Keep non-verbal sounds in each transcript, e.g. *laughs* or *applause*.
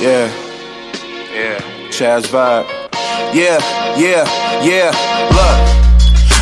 Yeah. Yeah. Chaz vibe. Yeah, yeah, yeah. Look.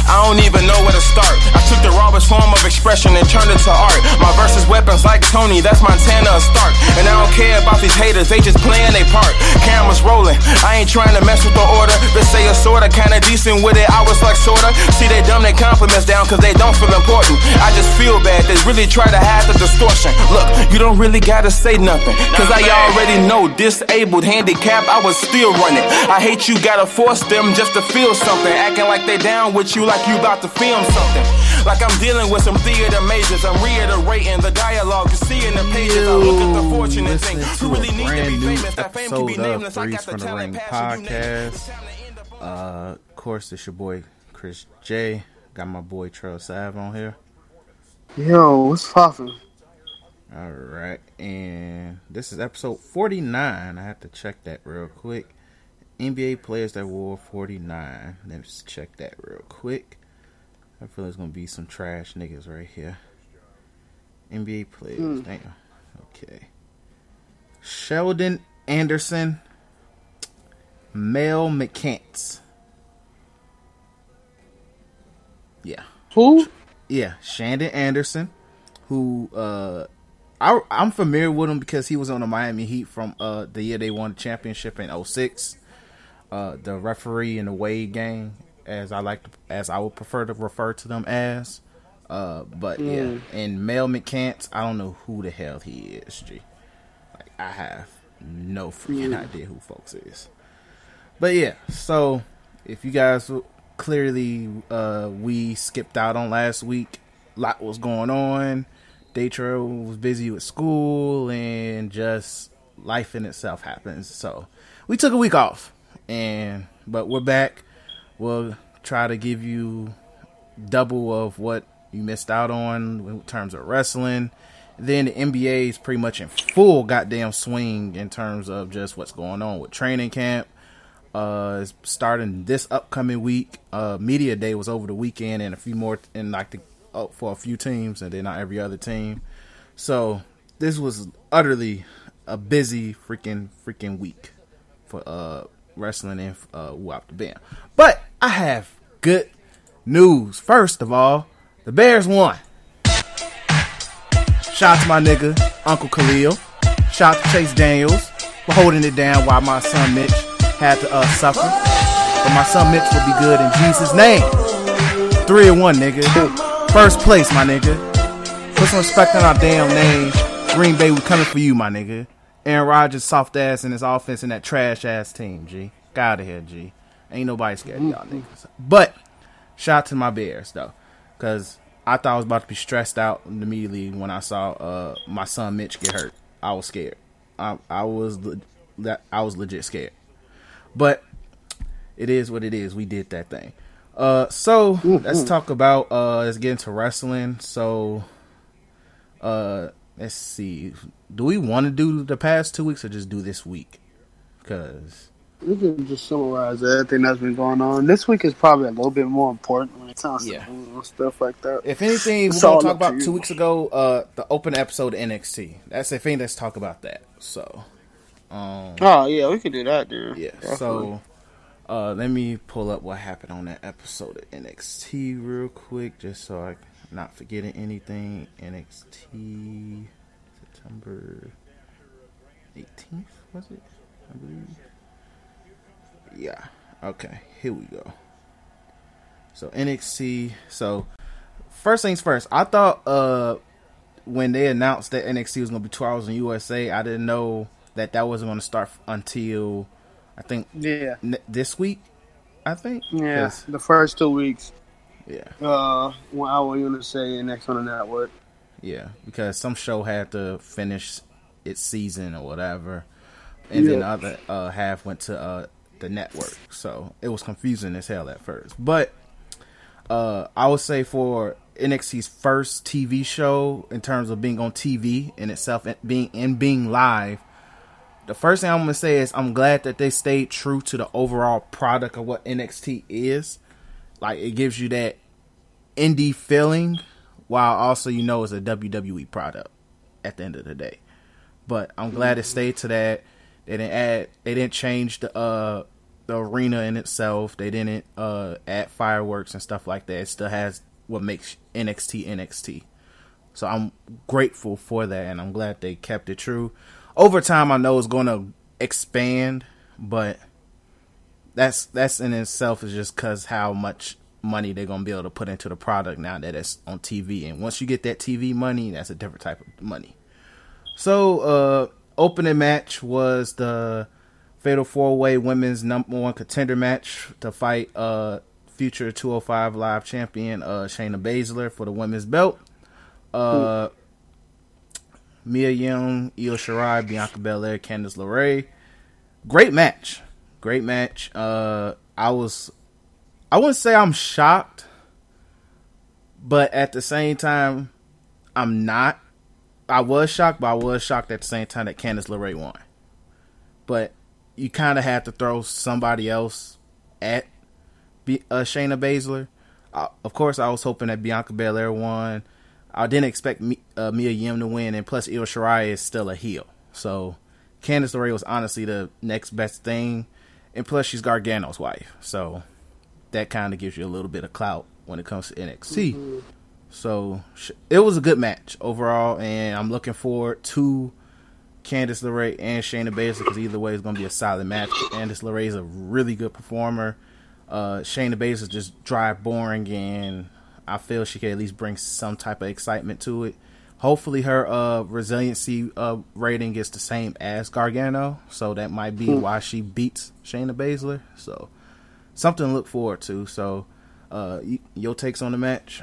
I don't even know where to start. I took the rawest form of expression and turned it to art. My verses weapons like Tony, that's Montana Stark. And I don't care about these haters, they just playing their part. Cameras rolling, I ain't trying to mess with the order. They say a sorta kinda decent with it, I was like sorta. See, they dumb their compliments down cause they don't feel important. I just feel bad, they really try to hide the distortion. Look, you don't really gotta say nothing. Cause I already know disabled, handicapped, I was still running. I hate you gotta force them just to feel something. Acting like they down with you like like you about to film something. Like I'm dealing with some theater majors. I'm reiterating the dialogue you see in the pages. I look at the fortunate thing. Who really need to be famous? That fame can be nameless. I got the talent podcast. Uh, of course, it's your boy Chris Jay. Got my boy Trell Sav on here. Yo, what's poppin'? All right, and this is episode 49. I have to check that real quick. NBA players that wore 49. Let's check that real quick. I feel there's gonna be some trash niggas right here. NBA players, mm. damn. Okay. Sheldon Anderson, Mel McCants. Yeah. Who? Yeah, Shandon Anderson, who uh I I'm familiar with him because he was on the Miami Heat from uh the year they won the championship in 06 uh, the referee in the Wade game, as I like to, as I would prefer to refer to them as. Uh, but mm. yeah, and Mel McCants, I don't know who the hell he is. G, like I have no freaking mm. idea who folks is. But yeah, so if you guys clearly uh, we skipped out on last week, a lot was going on. Daytro was busy with school and just life in itself happens. So we took a week off and but we're back. We'll try to give you double of what you missed out on in terms of wrestling. Then the NBA is pretty much in full goddamn swing in terms of just what's going on with training camp. Uh, starting this upcoming week. Uh, media day was over the weekend, and a few more, and like the uh, for a few teams, and then not every other team. So this was utterly a busy freaking freaking week for uh wrestling and uh, WAP the Bam. But I have good news. First of all, the Bears won. Shout out to my nigga, Uncle Khalil. Shout out to Chase Daniels for holding it down while my son Mitch had to uh, suffer. But my son Mitch will be good in Jesus' name. Three and one, nigga. First place, my nigga. Put some respect on our damn name. Green Bay, we coming for you, my nigga. Aaron Rodgers soft ass in his offense and that trash ass team, G. Got out of here, G. Ain't nobody scared of y'all niggas. But shout out to my Bears though, because I thought I was about to be stressed out immediately when I saw uh, my son Mitch get hurt. I was scared. I, I was that I was legit scared. But it is what it is. We did that thing. Uh, so mm-hmm. let's talk about uh, let's get into wrestling. So, uh, let's see. Do we want to do the past two weeks or just do this week? Because we can just summarize everything that's been going on. This week is probably a little bit more important when it comes yeah. to stuff like that. If anything, we're gonna talk about two weeks ago, uh, the open episode of NXT. That's the thing. Let's talk about that. So, um, oh yeah, we can do that, dude. Yeah. Definitely. So, uh, let me pull up what happened on that episode of NXT real quick, just so I not forgetting anything. NXT September 18th was it? I believe. Yeah. Okay. Here we go. So NXT. So first things first. I thought uh when they announced that NXT was going to be two hours in USA, I didn't know that that wasn't going to start until I think yeah n- this week. I think yeah the first two weeks. Yeah. Uh, one hour USA next on the network. Yeah, because some show had to finish its season or whatever, and yeah. then the other uh, half went to uh, the network. So it was confusing as hell at first. But uh, I would say for NXT's first TV show in terms of being on TV in itself and being and being live, the first thing I'm gonna say is I'm glad that they stayed true to the overall product of what NXT is. Like it gives you that indie feeling while also you know it's a WWE product at the end of the day. But I'm glad it stayed to that They didn't add. They didn't change the uh the arena in itself. They didn't uh add fireworks and stuff like that. It still has what makes NXT NXT. So I'm grateful for that, and I'm glad they kept it true. Over time, I know it's to expand, but that's that's in itself is just because how much money they're gonna be able to put into the product now that it's on TV. And once you get that TV money, that's a different type of money. So, uh, opening match was the Fatal Four Way Women's Number One Contender match to fight uh future 205 Live Champion uh Shayna Baszler for the women's belt. Uh, Mia Yim, Io Shirai, Bianca Belair, Candice LeRae. Great match, great match. Uh, I was, I wouldn't say I'm shocked, but at the same time, I'm not. I was shocked, but I was shocked at the same time that Candice LeRae won. But you kind of had to throw somebody else at B- uh, Shayna Baszler. Of course, I was hoping that Bianca Belair won. I didn't expect me, uh, Mia Yim to win, and plus Io Shirai is still a heel. So Candice LeRae was honestly the next best thing, and plus she's Gargano's wife, so that kind of gives you a little bit of clout when it comes to NXT. Mm-hmm. So it was a good match overall, and I'm looking forward to Candice LeRae and Shayna Baszler because either way is going to be a solid match. Candice LeRae is a really good performer. Uh, Shayna Baszler just dry, boring, and I feel she can at least bring some type of excitement to it. Hopefully, her uh, resiliency uh, rating is the same as Gargano, so that might be hmm. why she beats Shayna Baszler. So, something to look forward to. So, uh, your takes on the match?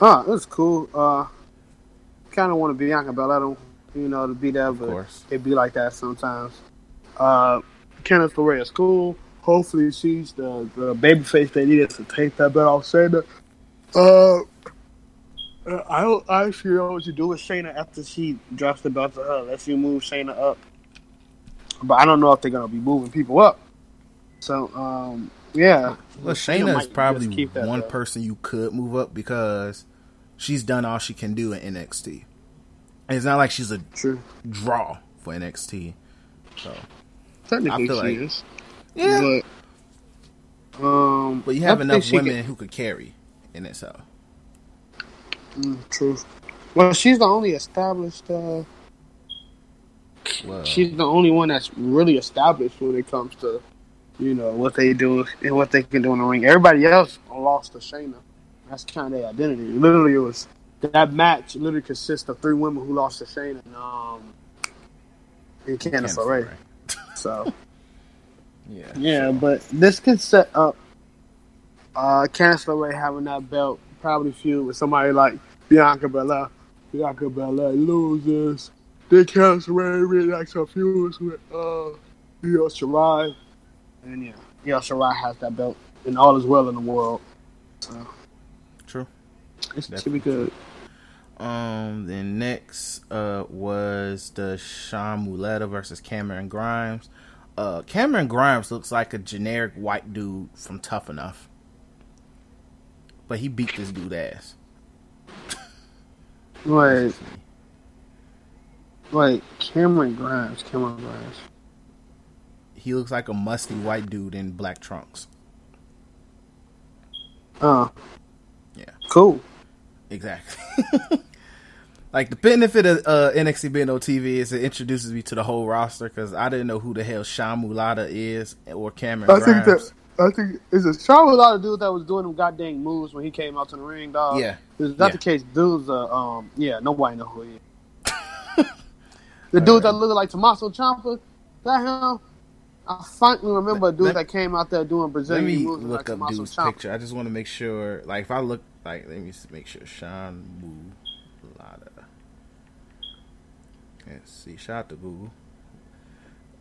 Ah, that's cool. Uh, kind of want to be Bianca Belair, you know, to be there, but it be like that sometimes. Uh, Candice LeRae is cool. Hopefully, she's the the babyface they needed to take that belt off Shayna. Uh, I don't actually know what to do with Shayna after she drops the belt to her. Let's you move Shayna up, but I don't know if they're gonna be moving people up. So, um, yeah. Well, Shayna, is probably one person you could move up because she's done all she can do in NXT. And it's not like she's a True. draw for NXT. So technically, she like, is. Yeah. But, um, but you have enough women who could carry in itself. Mm, true. Well, she's the only established. Uh, she's the only one that's really established when it comes to, you know, what they do and what they can do in the ring. Everybody else lost to Shayna. That's kind of their identity. Literally, it was that match. Literally consists of three women who lost to Shayna and um, and Candice LeRae. *laughs* So, *laughs* yeah, yeah, but this can set up uh, Candice LeRae having that belt probably feud with somebody like Bianca Belair. Bianca Belair loses. They really likes her feuds with uh, Io Shirai. And yeah, Io Shirai has that belt, and all is well in the world. So, True. It should be good. Um, then next uh was the Sean Maluta versus Cameron Grimes. Uh, Cameron Grimes looks like a generic white dude from Tough Enough but he beat this dude ass. *laughs* Wait. like Cameron Grimes. Cameron Grimes. He looks like a musty white dude in black trunks. Oh. Yeah. Cool. Exactly. *laughs* like the benefit of uh, NXT being on TV is it introduces me to the whole roster because I didn't know who the hell Sean Maluta is or Cameron I Grimes. Think that, I think is a Sean was a lot of dudes that was doing them goddamn moves when he came out to the ring, dog. Yeah, it's not yeah. the case. Dudes, uh, um, yeah, nobody know who he is. *laughs* the dude right. that looked like Tommaso Ciampa, that him. I finally remember a dude let, that came out there doing Brazilian let me moves look like up Tommaso dude's Ciampa. picture. I just want to make sure. Like, if I look, like, let me just make sure. Sean Maluta. Let's see. Shout out to Google.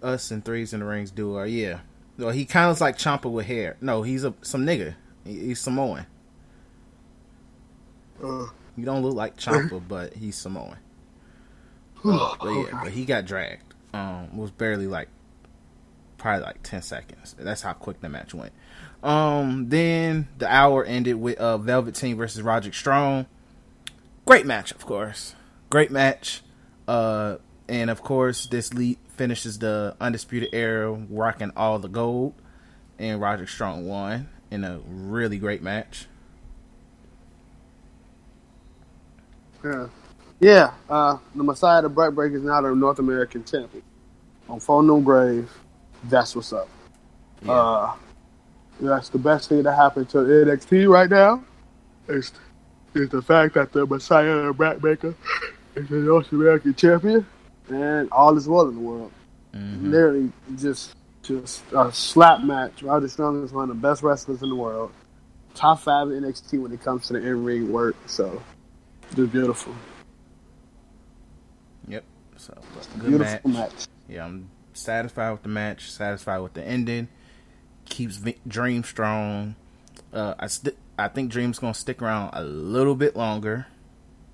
Us and threes in the rings duo. Yeah, well, he kind of looks like Ciampa with hair. No, he's a some nigga. He, he's Samoan. Uh, you don't look like Ciampa, *laughs* but he's Samoan. but yeah, but he got dragged. Um, was barely like probably like ten seconds. That's how quick the match went. Um, then the hour ended with uh Velveteen versus Roderick Strong. Great match, of course. Great match. Uh, and of course, this lead finishes the undisputed era, rocking all the gold, and Roderick Strong won in a really great match. Yeah, yeah. Uh, the Messiah, the Break is now the North American champion. On phone no grave, that's what's up. Yeah. Uh, that's the best thing that happened to NXT right now. Is is the fact that the Messiah, the Backbreaker, is the North American champion, and all is well in the world. Mm-hmm. Literally, just just a slap match. Roger Strong is one of the best wrestlers in the world. Top five in NXT when it comes to the in ring work. So, just beautiful. Yep. So, good beautiful match. match. Yeah, I'm satisfied with the match. Satisfied with the ending. Keeps Dream strong. Uh, I st- I think Dream's gonna stick around a little bit longer.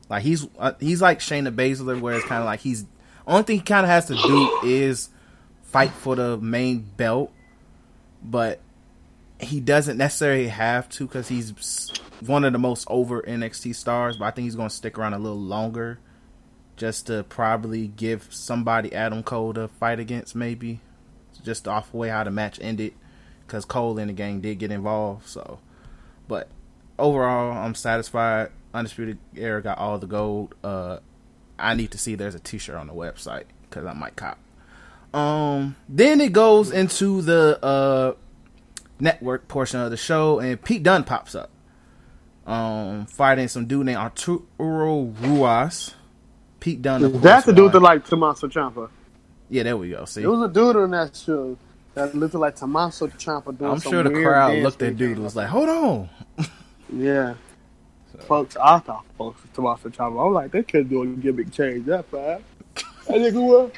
Like he's uh, he's like Shayna Baszler, where it's kind of like he's only thing he kind of has to do is fight for the main belt, but he doesn't necessarily have to because he's one of the most over NXT stars. But I think he's going to stick around a little longer, just to probably give somebody Adam Cole to fight against, maybe, just off the way how the match ended, because Cole and the gang did get involved. So, but overall, I'm satisfied. Undisputed Era got all the gold. Uh, I need to see there's a T-shirt on the website because I might cop. Um, then it goes into the uh network portion of the show, and Pete Dunne pops up. Um, fighting some dude named Arturo Ruas. Pete Dunne. That's the dude that like Tommaso Ciampa. Yeah, there we go. See, there was a dude on that show that looked like Tommaso Ciampa. I'm sure the crowd looked at dude and was like, "Hold on." *laughs* yeah. Folks, I thought folks Tommaso Ciampa. I'm like, they could do a gimmick change that fast. I think was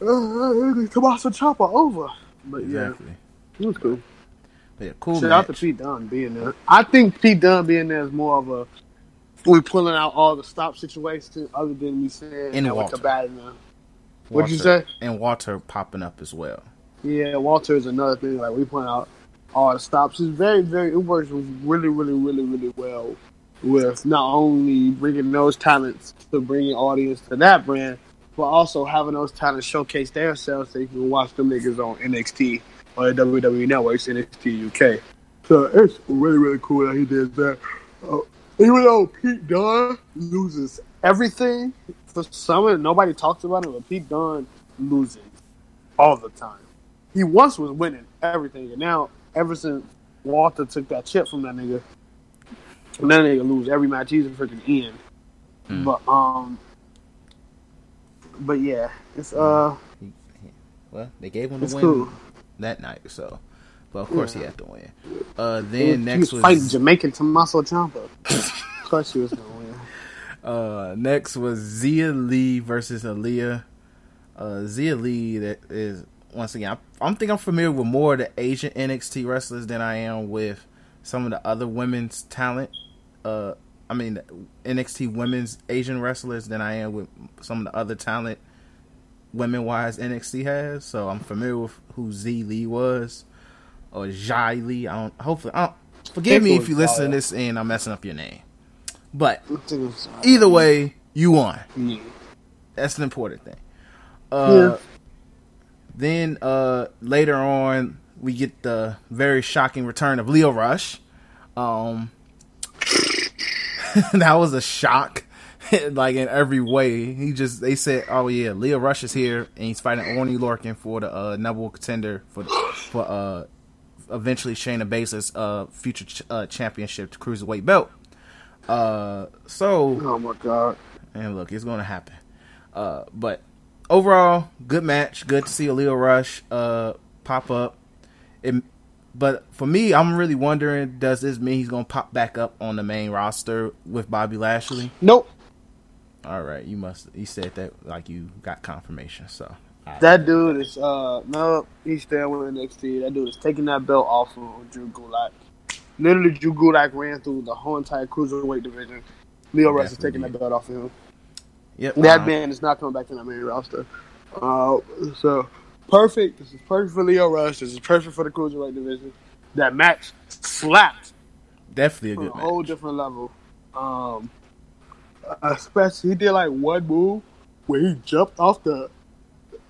uh, *sighs* Tommaso Ciampa over. But exactly. yeah, it was cool. But yeah, cool. Shout match. out to Pete Dunne being there. I think Pete Dunne being there is more of a we pulling out all the stop situations other than me saying and Walter. Bad now. What'd you say? And Walter popping up as well. Yeah, Walter is another thing. Like we point out all the stops. It's very, very. It works really, really, really, really well with not only bringing those talents to bring an audience to that brand, but also having those talents showcase themselves so you can watch them niggas on NXT or the WWE Networks, NXT UK. So it's really, really cool that he did that. Uh, even though Pete Dunne loses everything, for some nobody talks about it, but Pete Dunne loses all the time. He once was winning everything, and now ever since Walter took that chip from that nigga, and that nigga lose every match he's a freaking in. Mm. But um, but yeah, it's uh. Well, they gave him the win cool. that night, so. But of course, yeah. he had to win. Uh, then next was, fighting Jamaican Tommaso Ciampa. of course, he was gonna win. *laughs* Uh, next was Zia Lee versus Aliyah. Uh, Xia Li that is once again. I'm, I'm think I'm familiar with more of the Asian NXT wrestlers than I am with some of the other women's talent. Uh, I mean NXT women's Asian wrestlers than I am with some of the other talent women wise NXT has. So I'm familiar with who Z Lee was or Jai Lee. I don't. Hopefully, I don't, forgive me if you listen to this and I'm messing up your name. But either way, you won. That's an important thing. Uh, yeah. Then uh, later on, we get the very shocking return of Lio Rush. Um, *laughs* that was a shock, *laughs* like in every way. He just they said, "Oh yeah, Lio Rush is here, and he's fighting Oney Lorcan for the uh, number one contender for for uh, eventually Shayna Baszler's uh, future ch- uh, championship cruiserweight belt." Uh, so oh my god, and look, it's gonna happen. Uh, but overall, good match. Good to see a Lio Rush uh pop up. It but for me, I'm really wondering: Does this mean he's gonna pop back up on the main roster with Bobby Lashley? Nope. All right, you must. You said that like you got confirmation. So that dude is uh no, he's staying with NXT. That dude is taking that belt off of Drew Gulak. Literally, Drew Gulak ran through the whole entire cruiserweight division. Lio Rush is taking that belt off of him. Yep. That man is not coming back to that main roster. Uh, so perfect. This is perfect for Lio Rush. This is perfect for the cruiserweight division. That match slapped. Definitely a good a match. whole different level. Um, especially he did like one move where he jumped off the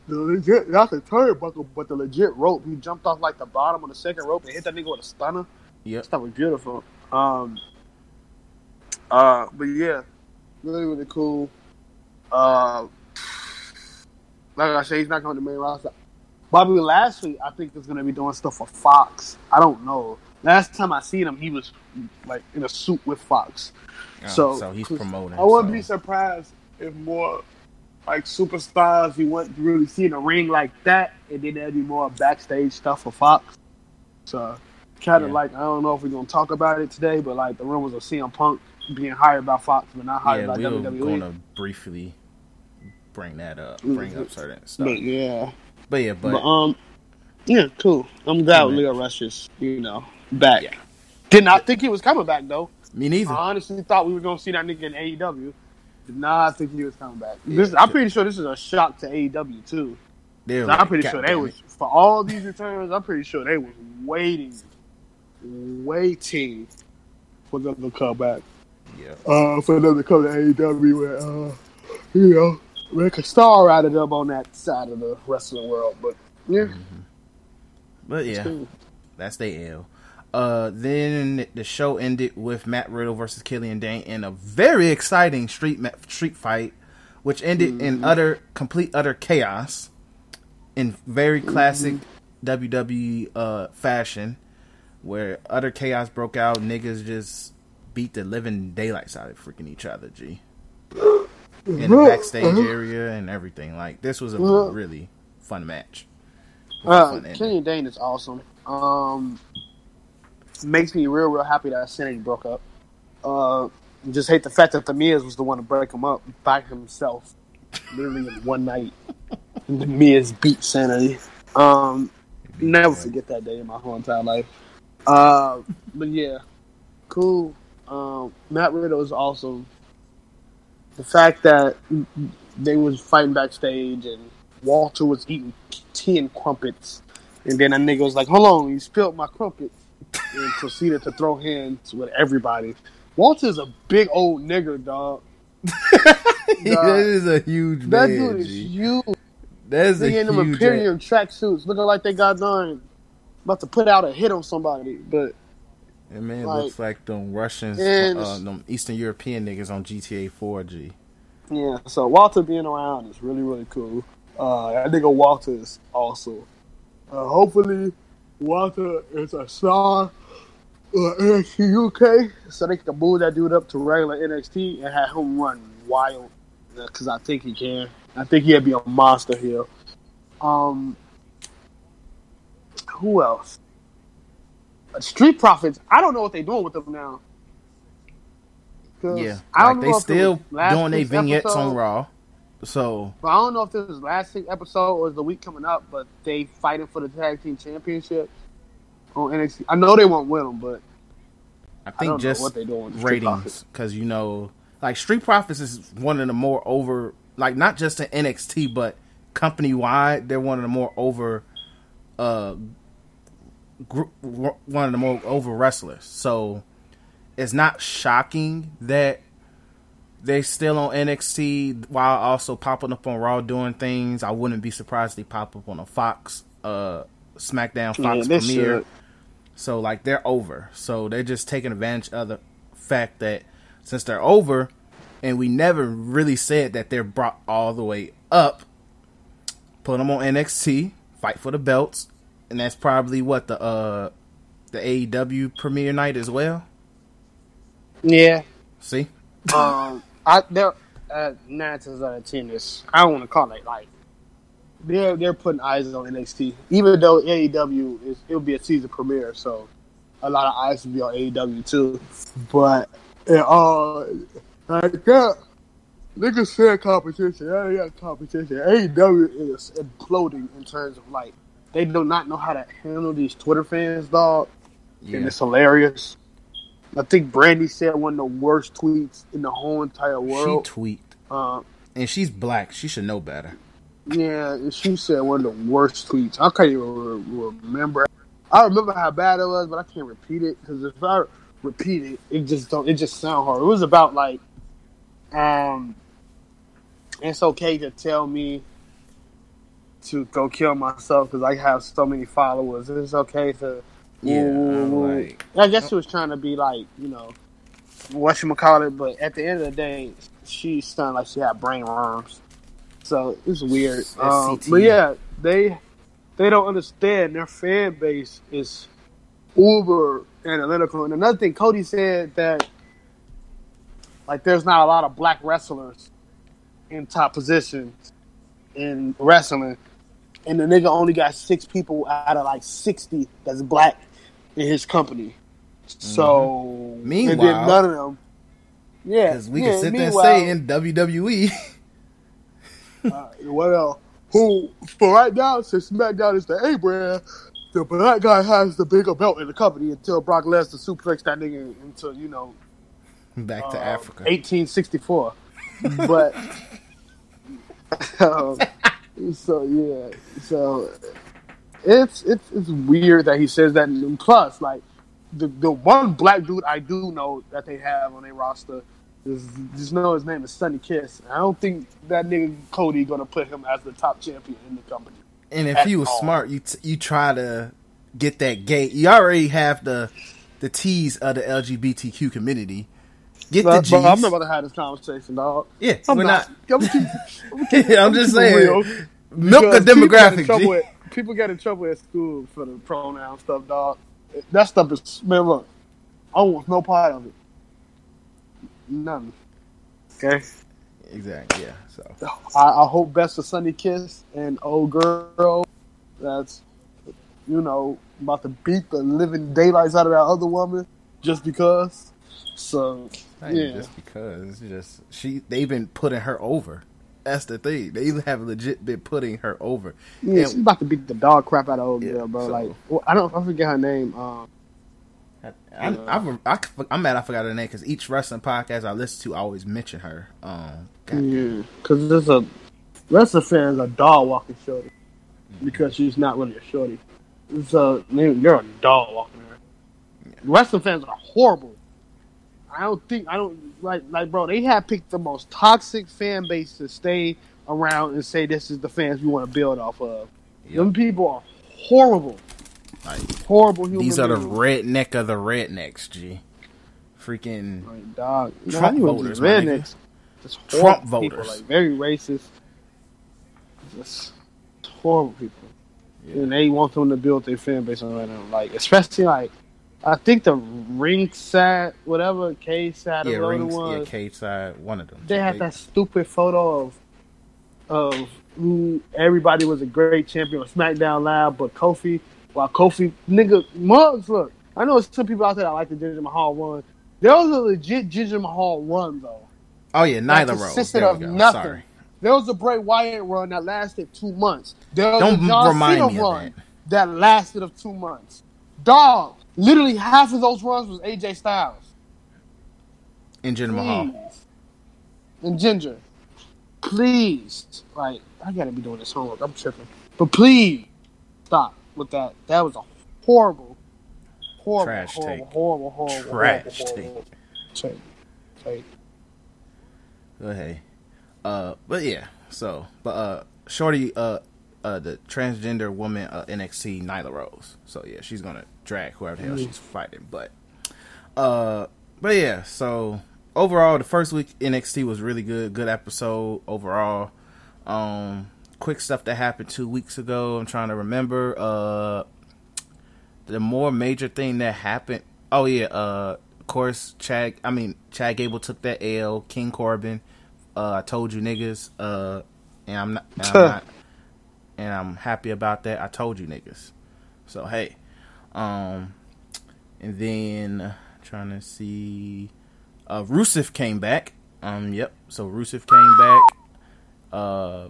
the legit, not the turnbuckle, but the legit rope. He jumped off like the bottom of the second rope and hit that nigga with a stunner. Yeah, stuff was beautiful. Um, uh, but yeah, really, really cool. Uh, like I said, he's not going to the main roster. Bobby Lashley, I think, is going to be doing stuff for Fox. I don't know. Last time I seen him, he was like in a suit with Fox. Oh, so, so he's promoting. I wouldn't so. be surprised if more like superstars you wouldn't really see in a ring like that, and then there'd be more backstage stuff for Fox. So, kind of yeah. like I don't know if we're gonna talk about it today, but like the rumors of CM Punk being hired by Fox but not hired yeah, by we WWE. We're gonna briefly bring that up, bring mm-hmm. up certain stuff. But yeah, but yeah, but, but um, yeah, cool. I'm glad Lio Rush is you know back. Yeah. Did not think he was coming back though. Me neither. I honestly thought we were gonna see that nigga in AEW. Did not think he was coming back. Yeah, this, I'm pretty sure this is a shock to AEW too. I'm pretty sure they was for all these returns. I'm pretty sure they was waiting, waiting for them to come back. Yeah. Uh, for them to come to AEW and uh, you know make a star out of them on that side of the wrestling world. But yeah. Mm-hmm. But yeah, cool. that's the L. Uh, then the show ended with Matt Riddle versus Killian Dain in a very exciting street street fight, which ended mm-hmm. in utter complete utter chaos, in very classic mm-hmm. WWE uh, fashion, where utter chaos broke out. Niggas just beat the living daylights out of freaking each other. G. *gasps* In the backstage mm-hmm. area and everything. Like this was a really fun match. Uh, Killian Dain is awesome. Um, makes me real, real happy that Sanity broke up. Uh, just hate the fact that the Miz was the one to break him up by himself, literally in one night. *laughs* the Miz beat Sanity. Um, never forget that day in my whole entire life. Uh, but yeah, cool. Um, Matt Riddle is awesome. The fact that they was fighting backstage and Walter was eating tea and crumpets, and then a nigga was like, "Hold on, you spilled my crumpets." and proceeded to throw hands with everybody. Walter's a big old nigger, dog. *laughs* that is a huge that man. That dude is huge. That's a huge. them Imperium tracksuits, looking like they got done about to put out a hit on somebody, but. That man like, looks like them Russians, uh, them Eastern European niggas on GTA 4G. Yeah, so Walter being around is really, really cool. Uh, I think Walter is also. Uh, hopefully, Walter is a star uh, NXT UK, so they can move that dude up to regular NXT and have him run wild. Because I think he can. I think he'd be a monster here. Um, who else? Street Profits. I don't know what they're doing with them now. Yeah, I don't like they still doing their vignettes episode. on Raw. So, but I don't know if this is last week episode or the week coming up, but they fighting for the tag team championship on NXT. I know they won't win them, but I think I just what they doing ratings because you know, like Street Profits is one of the more over, like not just in NXT, but company wide, they're one of the more over, uh, one of the more over wrestlers. So it's not shocking that they still on NXT while also popping up on Raw doing things. I wouldn't be surprised they pop up on a Fox uh SmackDown Fox yeah, premiere. Should. So like they're over. So they're just taking advantage of the fact that since they're over and we never really said that they're brought all the way up, put them on NXT, fight for the belts, and that's probably what the uh the AEW premiere night as well. Yeah. See? Um I they're uh, nine times out of ten is I don't want to call it like they're they're putting eyes on NXT, even though AEW is it'll be a season premiere, so a lot of eyes will be on AEW too. But it, uh, like that, niggas said competition. Yeah, yeah, competition. AEW is imploding in terms of like they do not know how to handle these Twitter fans, dog, yeah. and it's hilarious. I think Brandi said one of the worst tweets in the whole entire world. She tweaked. Uh, and she's black. She should know better. Yeah, she said one of the worst tweets. I can't even re- remember. I remember how bad it was, but I can't repeat it because if I repeat it, it just don't. It just sound hard. It was about like, um, it's okay to tell me to go kill myself because I have so many followers. It's okay to. Yeah, like, I guess she was trying to be like, you know, what you call it, but at the end of the day, she sounded like she had brain worms. So it's weird. Um, but yeah, they they don't understand their fan base is uber analytical. And another thing, Cody said that like there's not a lot of black wrestlers in top positions in wrestling, and the nigga only got six people out of like sixty that's black in his company. So mm-hmm. meanwhile, none of them. Yeah, because we yeah, can sit there and say in WWE. *laughs* uh, well, who for right now, since SmackDown is the A brand, the black guy has the bigger belt in the company until Brock Lesnar suplex that nigga into you know back uh, to Africa, 1864. but *laughs* um, so yeah, so it's it's it's weird that he says that. And plus, like the the one black dude I do know that they have on their roster is just know his name is Sonny Kiss. I don't think that nigga Cody gonna put him as the top champion in the company. And if he was all. smart, you t- you try to get that gate. You already have the the T's of the LGBTQ community. Get but, the G's. I'm not about to have this conversation, dog. Yeah, I'm we're not. not. *laughs* I'm, keep, I'm, *laughs* I'm just saying. Milk a demographic. People get, people get in trouble at school for the pronoun stuff, dog. That stuff is man. Look, I want no part of it. None. Okay. Exactly. Yeah. So I, I hope best for Sonny Kiss and old girl. That's you know about to beat the living daylights out of that other woman just because. So yeah, just because just she they've been putting her over. That's the thing. They even have legit been putting her over. Yeah, and, she's about to beat the dog crap out of old yeah, girl, bro. So, like, well, I don't, I forget her name. Um, I, I, I, am mad I forgot her name because each wrestling podcast I listen to I always mention her. Um, yeah, because there's a wrestling fans a dog walking shorty mm-hmm. because she's not really a shorty. So you're a dog walking her. Yeah. Wrestling fans are horrible. I don't think I don't like like bro. They have picked the most toxic fan base to stay around and say this is the fans we want to build off of. Yep. Them people are horrible. Like, horrible human. These are the redneck of the rednecks, G. Freaking like, dog. Trump voters, rednecks. Just Trump voters, people, like very racist. Just horrible people, yeah. and they want them to build their fan base on them. Like especially like I think the ringside, whatever K side, yeah, rings, was, yeah, K side, one of them. They had that stupid photo of of who everybody was a great champion on SmackDown Live, but Kofi, while Kofi nigga mugs, look, I know some people out there that like the Jinder Mahal one. There was a legit Jinder Mahal run though. Oh yeah, Nyla Rose. Consisted of nothing. Sorry. There was a Bray Wyatt run that lasted two months. There was Don't a John remind Cena me run that. that lasted of two months. Dog, Literally half of those runs was AJ Styles. And Jinder Mahal. And Ginger. Please. Like, I gotta be doing this homework. I'm tripping. But please stop with that. That was a horrible, horrible, Trash horrible, take. horrible, horrible, Trash horrible, horrible, take. Take. Go ahead. Uh, but yeah. So, but uh, Shorty, uh, uh, the transgender woman, uh, NXT Nyla Rose. So yeah, she's gonna drag whoever the hell mm. she's fighting. But uh but yeah, so overall the first week NXT was really good. Good episode overall. Um quick stuff that happened two weeks ago. I'm trying to remember. Uh the more major thing that happened oh yeah, uh of course Chad I mean Chad Gable took that L, King Corbin, uh I told you niggas, uh and I'm not, and I'm *laughs* not and I'm happy about that. I told you niggas. So hey, um, and then trying to see, uh, Rusev came back. Um, yep. So Rusev came back. Uh,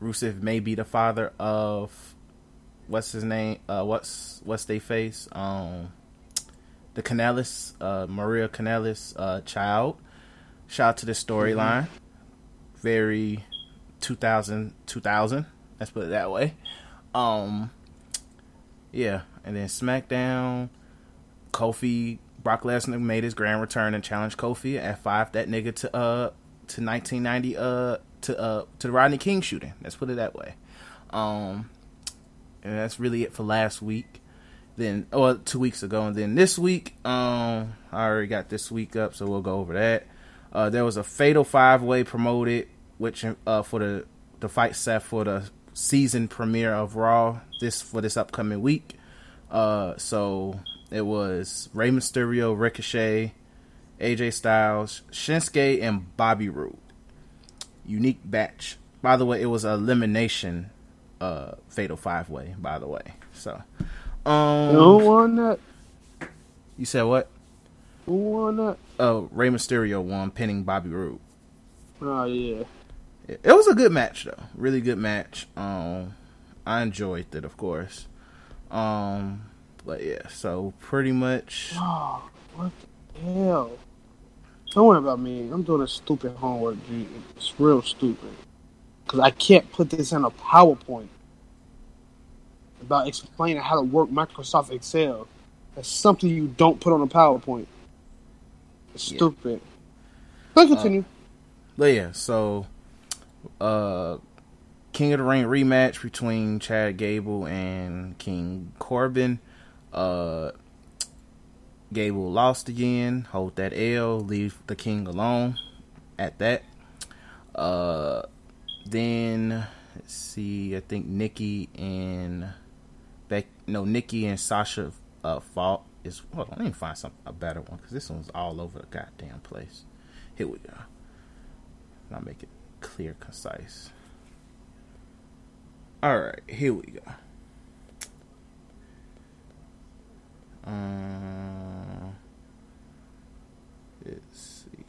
Rusev may be the father of what's his name? Uh, what's what's they face? Um, the Kanellis, uh, Maria Kanellis, uh, child. Shout out to the storyline. Mm-hmm. Very 2000, 2000. Let's put it that way. Um, yeah, and then SmackDown, Kofi Brock Lesnar made his grand return and challenged Kofi at five that nigga to uh to 1990 uh to uh to the Rodney King shooting. Let's put it that way. Um, and that's really it for last week. Then, well, two weeks ago, and then this week, um, I already got this week up, so we'll go over that. Uh, there was a fatal five way promoted, which uh, for the the fight set for the season premiere of Raw this for this upcoming week. Uh, so it was Rey Mysterio, Ricochet, AJ Styles, Shinsuke, and Bobby Roode. Unique batch. By the way, it was a elimination uh fatal five way, by the way. So um Who won that? You said what? Who won that? Oh, Rey Mysterio won, pinning Bobby Roode. Oh yeah. It, was a good match though. Really good match. Um I enjoyed it of course. Um but yeah, so pretty much Oh, what the hell? Don't worry about me. I'm doing a stupid homework, G. It's real stupid. Because I can't put this in a PowerPoint about explaining how to work Microsoft Excel. That's something you don't put on a PowerPoint. It's Yeah. stupid. But continue. But yeah, so uh King of the Ring rematch between Chad Gable and King Corbin. Uh Gable lost again, hold that L, leave the King alone at that. Uh then let's see, I think Nikki and Beck no Nikki and Sasha uh fought is hold on, let me find some a better one because this one's all over the goddamn place. Here we go. I'll make it clear, concise. All right, here we go. Uh, let's see.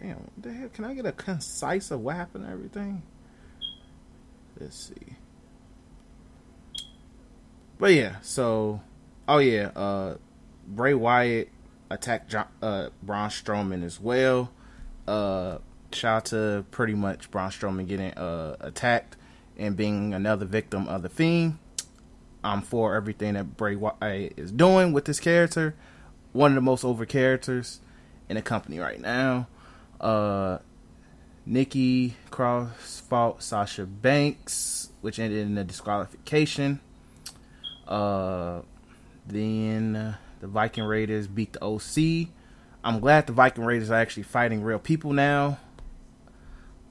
Damn, what the hell? Can I get a concise of what happened everything? Let's see. But yeah, so oh yeah, uh Bray Wyatt attacked John, uh Braun Strowman as well. Uh shout out to pretty much Braun Strowman getting uh attacked and being another victim of the Fiend. I'm for everything that Bray Wyatt is doing with this character. One of the most over characters in the company right now. Uh Nikki Cross fought Sasha Banks, which ended in a disqualification. Uh, then uh, the Viking Raiders beat the OC. I'm glad the Viking Raiders are actually fighting real people now.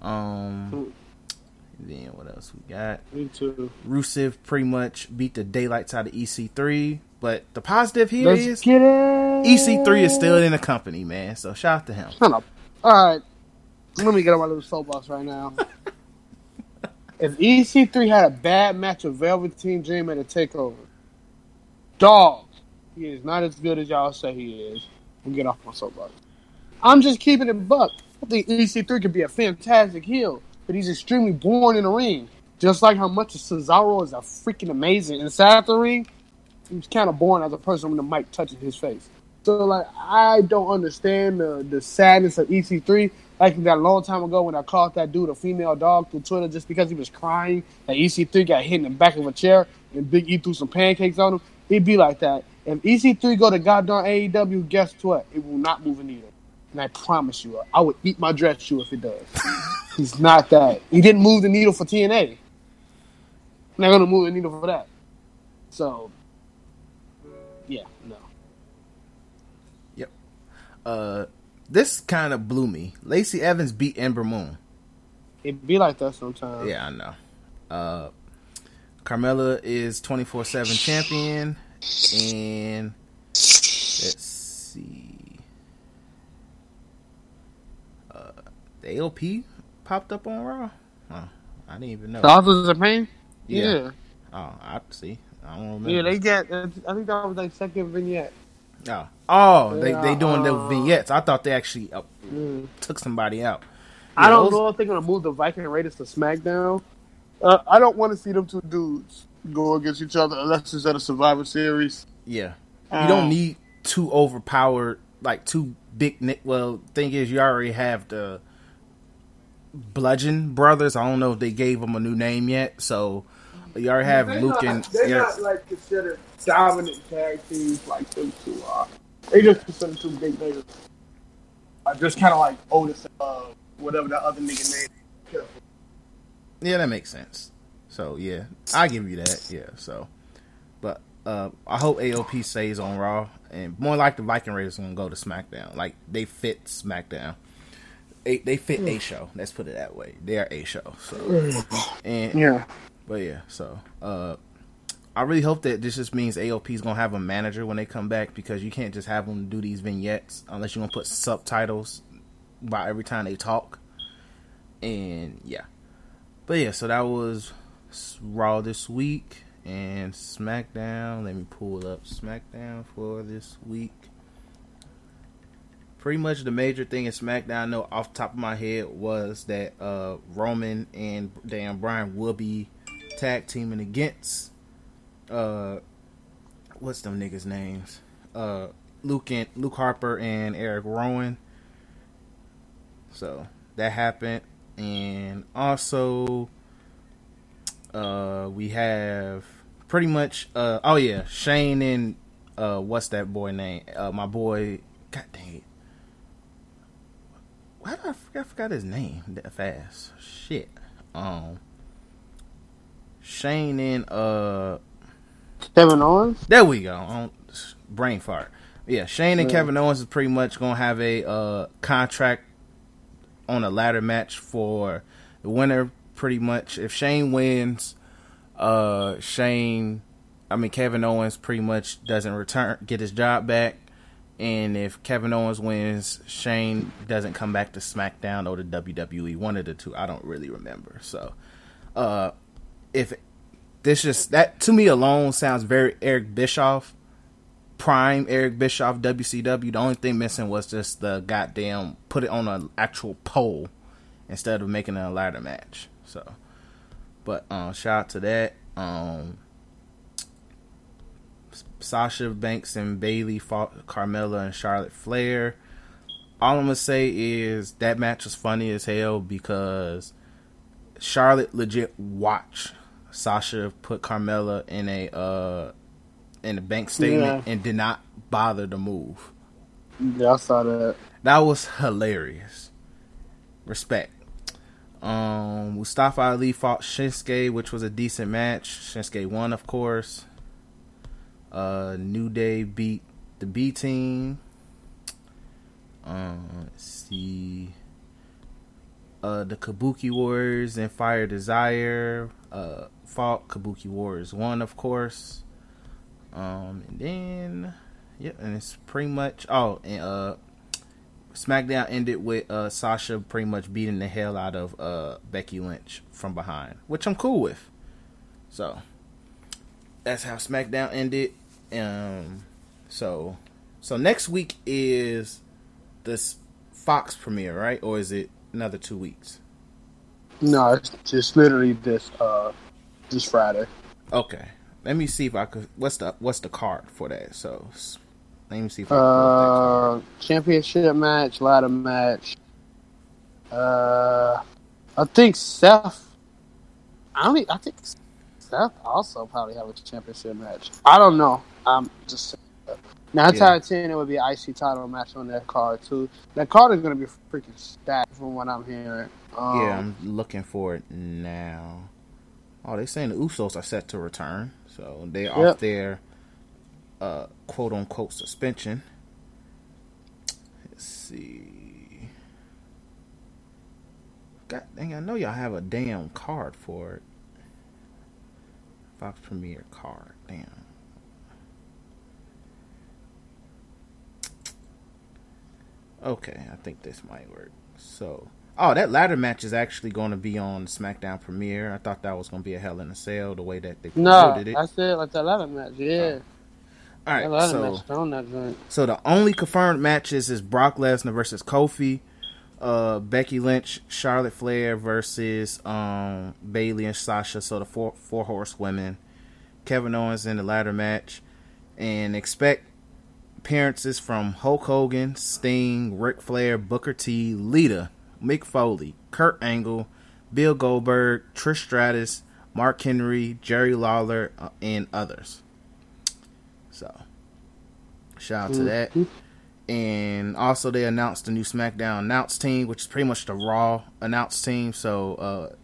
Um, then what else we got? Me too. Rusev pretty much beat the daylights out of EC3. But the positive here Let's is get. EC3 is still in the company, man. So shout out to him. Shut up. All right. Let me get on my little soapbox right now. *laughs* if EC3 had a bad match with Velveteen Dream at a takeover, dog, he is not as good as y'all say he is. I'll get off my soapbox. I'm just keeping it buck. I think EC3 could be a fantastic heel, but he's extremely boring in the ring. Just like how much Cesaro is a freaking amazing inside the ring, he's kind of boring as a person when the mic touches his face. So like I don't understand the the sadness of EC3. Like that long time ago when I called that dude a female dog through Twitter just because he was crying that EC3 got hit in the back of a chair and Big E threw some pancakes on him. It'd be like that. If EC3 go to goddamn AEW, guess what? It will not move a needle. And I promise you, I would eat my dress shoe if it does. He's not that. He didn't move the needle for TNA. Not gonna move the needle for that. So, yeah, no. Yep. Uh, this kind of blew me. Lacey Evans beat Ember Moon. It be like that sometimes. Yeah, I know. Uh, Carmella is 24 7 champion. And let's see. Uh, the AOP popped up on Raw. Oh, I didn't even know. The Authors of Pain? Yeah. Yeah. Oh, I see. I don't remember. Yeah, they get, I think that was like second vignette. Oh, oh they they Yeah, doing the uh, vignettes. I thought they actually uh, Mm. took somebody out. I Yeah, don't those- know if they're gonna move the Viking Raiders to SmackDown. Uh, I don't want to see them two dudes go against each other unless it's at a Survivor Series. Yeah, you Um, don't need two overpowered like two big. Nick. Well, thing is, you already have the Bludgeon Brothers. I don't know if they gave them a new name yet, so you already have They're Luke not, and they're yeah, not like considered dominant tag teams like them two are. They just considered two big niggas. Uh, just kind of like Otis, uh, whatever that other nigga name. yeah, that makes sense. So yeah, I give you that. Yeah. So, but uh, I hope AOP stays on Raw, and more like the Viking Raiders gonna go to SmackDown. Like they fit SmackDown. A, they fit a show. Let's put it that way. They are a show. So and yeah, but yeah. So uh, I really hope that this just means AOP is gonna have a manager when they come back because you can't just have them do these vignettes unless you're gonna put subtitles by every time they talk. And yeah, but yeah. So that was Raw this week and SmackDown. Let me pull up SmackDown for this week. Pretty much the major thing in SmackDown, I know off top of my head, was that uh, Roman and Dan Bryan will be tag teaming against uh, what's them niggas' names? Uh, Luke and Luke Harper and Eric Rowan. So that happened, and also uh, we have pretty much. Uh, oh yeah, Shane and uh, what's that boy name? Uh, my boy. God dang it. Why did I forget? I forgot his name that fast. Shit. Um. Shane and uh. Kevin Owens. There we go. Um, brain fart. Yeah, Shane and yeah. Kevin Owens is pretty much gonna have a uh, contract on a ladder match for the winner pretty much. If Shane wins, uh, Shane, I mean Kevin Owens, pretty much doesn't return, get his job back. And if Kevin Owens wins, Shane doesn't come back to SmackDown or the WWE. One of the two. I don't really remember. So, uh, if this just that to me alone sounds very Eric Bischoff, prime Eric Bischoff WCW. The only thing missing was just the goddamn put it on an actual pole instead of making a ladder match. So, but um, shout out to that. Um, Sasha Banks and Bayley fought Carmella and Charlotte Flair. All I'm gonna say is that match was funny as hell because Charlotte legit watched Sasha put Carmella in a uh in a bank statement yeah. and did not bother to move. Yeah, I saw that. That was hilarious. Respect. Um, Mustafa Ali fought Shinsuke, which was a decent match. Shinsuke won, of course. Uh, New Day beat the B team. Um, let's see. Uh, the Kabuki Warriors and Fire Desire uh, fought. Kabuki Warriors won, of course. Um, and then, yeah, and it's pretty much. Oh, and uh, SmackDown ended with uh, Sasha pretty much beating the hell out of uh, Becky Lynch from behind, which I'm cool with. So that's how SmackDown ended. Um, so so next week is this Fox premiere, right? Or is it another two weeks? No, it's just literally this uh this Friday. Okay. Let me see if I could. What's the what's the card for that? So let me see. If I uh, championship match, ladder match. Uh, I think Seth. I don't. I think Seth also probably have a championship match. I don't know. I'm just nine yeah. out of ten it would be an IC title match on that card too. That card is gonna be freaking stacked from what I'm hearing. Um, yeah, I'm looking for it now. Oh, they saying the Usos are set to return, so they yep. off their uh, quote unquote suspension. Let's see. God dang, I know y'all have a damn card for it. Fox Premier card. Damn. Okay, I think this might work. So, oh, that ladder match is actually going to be on SmackDown Premiere. I thought that was going to be a Hell in a Cell the way that they promoted no, it. No, I said like that ladder match. Yeah. Oh. All right, so, so the only confirmed matches is Brock Lesnar versus Kofi, uh, Becky Lynch, Charlotte Flair versus um, Bayley and Sasha. So the four four horsewomen, Kevin Owens in the ladder match, and expect appearances from Hulk Hogan, Sting, Ric Flair, Booker T, Lita, Mick Foley, Kurt Angle, Bill Goldberg, Trish Stratus, Mark Henry, Jerry Lawler, uh, and others. So, shout out to that. And also, they announced the new SmackDown announce team, which is pretty much the Raw announce team. So, uh,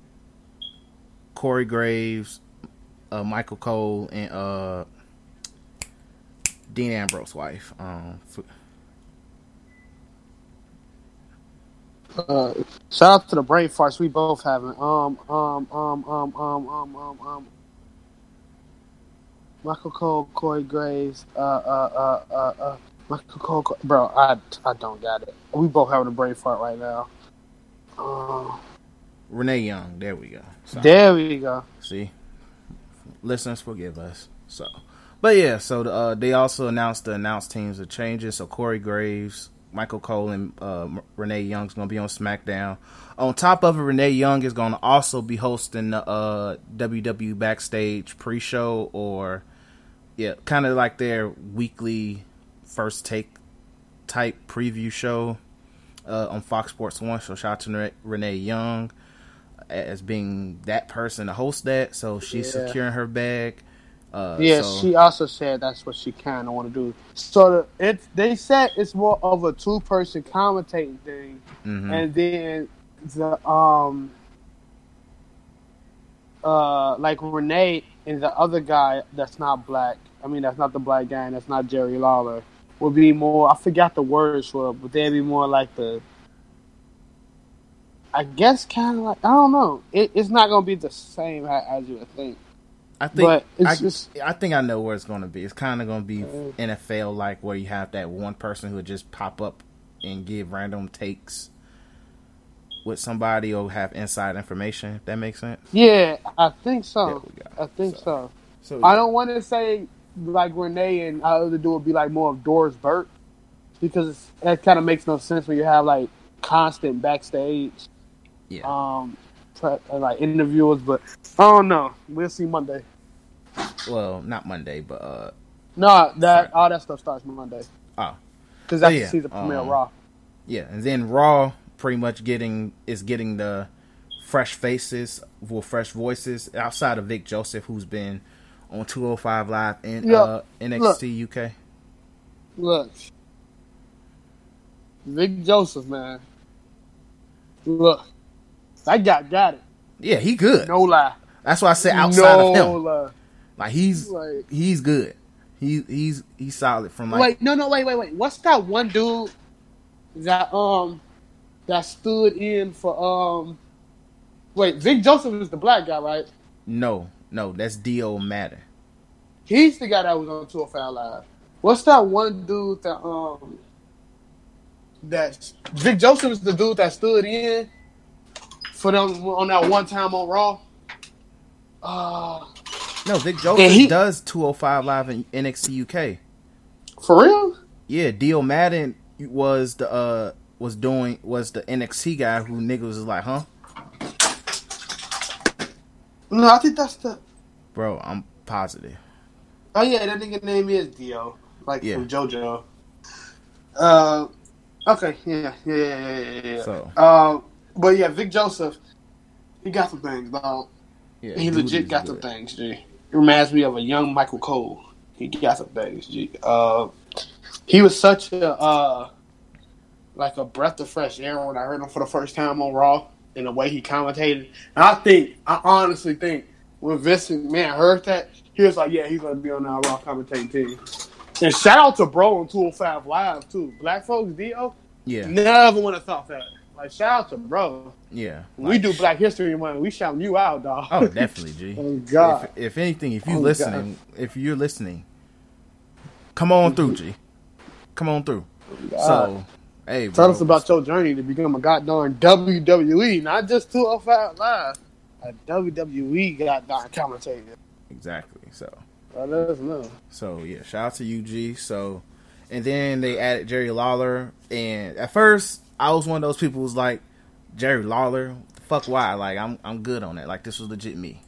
Corey Graves, uh, Michael Cole, and uh, Dean Ambrose's wife. Um, uh, shout out to the brain farts we both having. Um, um, um, um, um, um, um, um. Michael Cole, Corey Graves, uh, uh, uh, uh, uh Michael Cole, bro. I, I don't got it. We both having a brain fart right now. Uh, Renee Young. There we go. Sorry. There we go. See, listeners, forgive us. So, but yeah, so the, uh, they also announced the announced teams are changes. So Corey Graves, Michael Cole, and uh, Renee Young's going to be on SmackDown. On top of it, Renee Young is going to also be hosting the uh, WWE Backstage pre-show, or yeah, kind of like their weekly first take type preview show uh, on Fox Sports One. So shout out to Renee Young as being that person to host that. So she's yeah. securing her bag. Uh, yeah, so. she also said that's what she kind of want to do. So the, it they said it's more of a two person commentating thing, mm-hmm. and then the um uh like Renee and the other guy that's not black. I mean, that's not the black guy, and that's not Jerry Lawler. Would be more. I forgot the words for it, but they'd be more like the I guess kind of like I don't know. It, it's not gonna be the same as you would think. I think but I, just, I think I know where it's gonna be. It's kind of gonna be uh, NFL like where you have that one person who would just pop up and give random takes with somebody or have inside information. If that makes sense. Yeah, I think so. I think so. so. so I don't want to say like Renee and our other dude would be like more of Doris Burke because that kind of makes no sense when you have like constant backstage yeah. Um, like interviewers, but I don't know. We'll see Monday. Well, not Monday, but uh. No, that all that stuff starts Monday. Oh, because that's oh, yeah. the season premiere um, Raw. Yeah, and then Raw pretty much getting is getting the fresh faces with fresh voices outside of Vic Joseph, who's been on 205 Live and uh, NXT look, UK. Look, Vic Joseph, man. Look, that guy got it. Yeah, he good. No lie. That's why I said outside no of him. Lie. Like he's like, he's good. He he's he's solid from like Wait, no no wait, wait, wait. What's that one dude that um that stood in for um Wait, Vic Joseph is the black guy, right? No, no, that's Dio Madden. He's the guy that was on 205 Live. What's that one dude that um that Vic Joseph is the dude that stood in for them on that one time on Raw. Uh, no, Vic Joseph he, does 205 live in NXT UK. For real? Yeah, Dio Madden was the uh was doing was the NXT guy who niggas was like, huh? No, I think that's the. Bro, I'm positive. Oh yeah, that nigga name is Dio, like yeah. from JoJo. Uh, okay, yeah, yeah, yeah, yeah, yeah. So, um, but yeah, Vic Joseph, he got some things, dog. Yeah, he legit got some things, G. It reminds me of a young Michael Cole. He got some things, G. Uh, he was such a uh, like a breath of fresh air when I heard him for the first time on Raw and the way he commentated. And I think, I honestly think, when Vince McMahon heard that, he was like, "Yeah, he's gonna be on our Raw commentating team." And shout out to Bro on 205 Live too. Black folks, Dio. Yeah. Never would have thought that. Like shout out to bro. Yeah. Like, we do Black History Month. We shout you out, dog. Oh, definitely, G. *laughs* oh God. If, if, anything, if you oh, listening, God. if you're listening, come on through, G. Come on through. Oh, so, hey, tell us about your journey to become a goddamn WWE, not just 205 Live, a WWE goddamn commentator. Exactly. So. Let us know. So yeah, shout out to UG. So, and then they added Jerry Lawler, and at first I was one of those people who's like Jerry Lawler. Fuck why? Like I'm I'm good on that. Like this was legit me.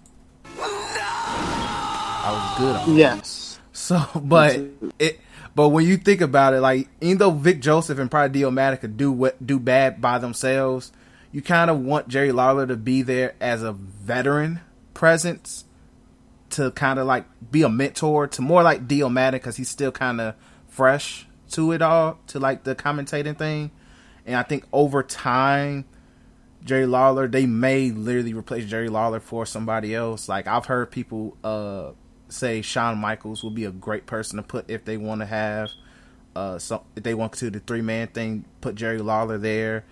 I was good on. Yes. So, *laughs* but it. But when you think about it, like even though Vic Joseph and probably Dio could do what do bad by themselves, you kind of want Jerry Lawler to be there as a veteran presence to kind of like be a mentor to more like Dio because he's still kind of fresh to it all to like the commentating thing and I think over time Jerry Lawler, they may literally replace Jerry Lawler for somebody else. Like I've heard people uh, say Shawn Michaels will be a great person to put if they want to have uh, some if they want to do the three man thing, put Jerry Lawler there.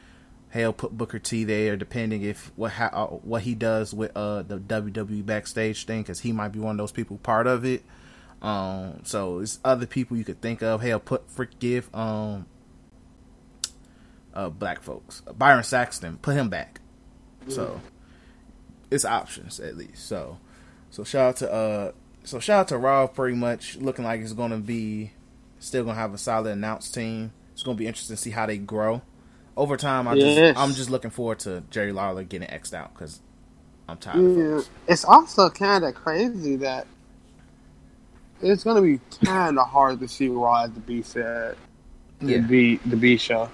Hell, put Booker T there, depending if what how, uh, what he does with uh, the WWE backstage thing, because he might be one of those people part of it. Um, so it's other people you could think of. Hell, put forgive um uh, black folks. Byron Saxton, put him back. So it's options at least. So so shout out to uh so shout out to Raw pretty much looking like it's gonna be still gonna have a solid announced team. It's gonna be interesting to see how they grow over time. I yes. just I'm just looking forward to Jerry Lawler getting xed out because I'm tired. Yeah. It's also kind of crazy that it's gonna be kind of hard to see Raw as the B the yeah. B the B show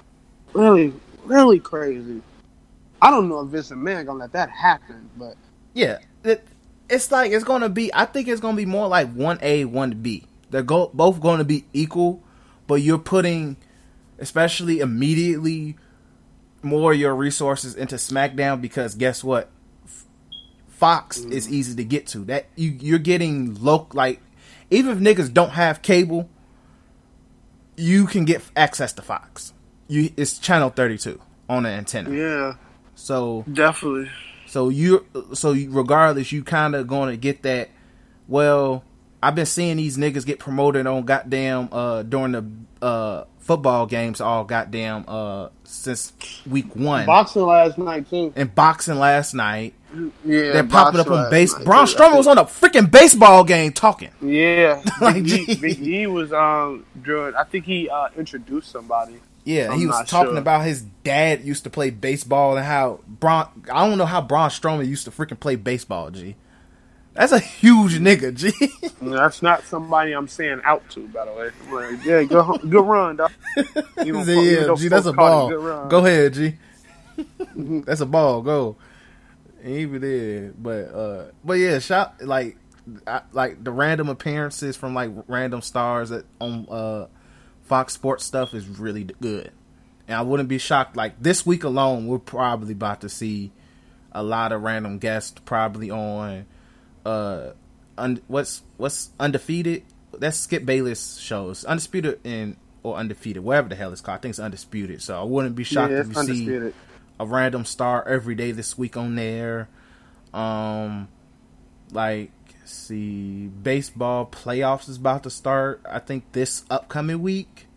really, really crazy. I don't know if Vince McMahon gonna let that happen, but yeah, it, it's like it's gonna be. I think it's gonna be more like one A, one B. They're go, both going to be equal, but you're putting, especially immediately, more of your resources into SmackDown because guess what? Fox mm. is easy to get to. That you you're getting low like even if niggas don't have cable, you can get access to Fox you it's channel 32 on the antenna. Yeah. So definitely. So you so you, regardless, you kind of going to get that. Well, I've been seeing these niggas get promoted on goddamn uh during the uh football games all goddamn uh since week one. Boxing last night too. And boxing last night. Yeah, they're popping up on base. Braun Strowman was on a freaking baseball game talking. Yeah, *laughs* like Big, Big E was um. During, I think he uh, introduced somebody. Yeah, I'm he was talking sure. about his dad used to play baseball and how Braun. I don't know how Braun Strowman used to freaking play baseball. G, that's a huge nigga. G, that's not somebody I'm saying out to. By the way, like, yeah, go, good run, dog. *laughs* Even, yeah, G, that's a ball. Go ahead, G. that's a ball. Go. And he did, but uh, but yeah, shot like I, like the random appearances from like random stars that on uh Fox Sports stuff is really good. And I wouldn't be shocked. Like this week alone, we're probably about to see a lot of random guests, probably on uh, un- what's what's undefeated. That's Skip Bayless shows, undisputed and or undefeated, whatever the hell it's called. I think it's undisputed. So I wouldn't be shocked yeah, if we see a random star every day this week on there. Um, like see, baseball playoffs is about to start. I think this upcoming week,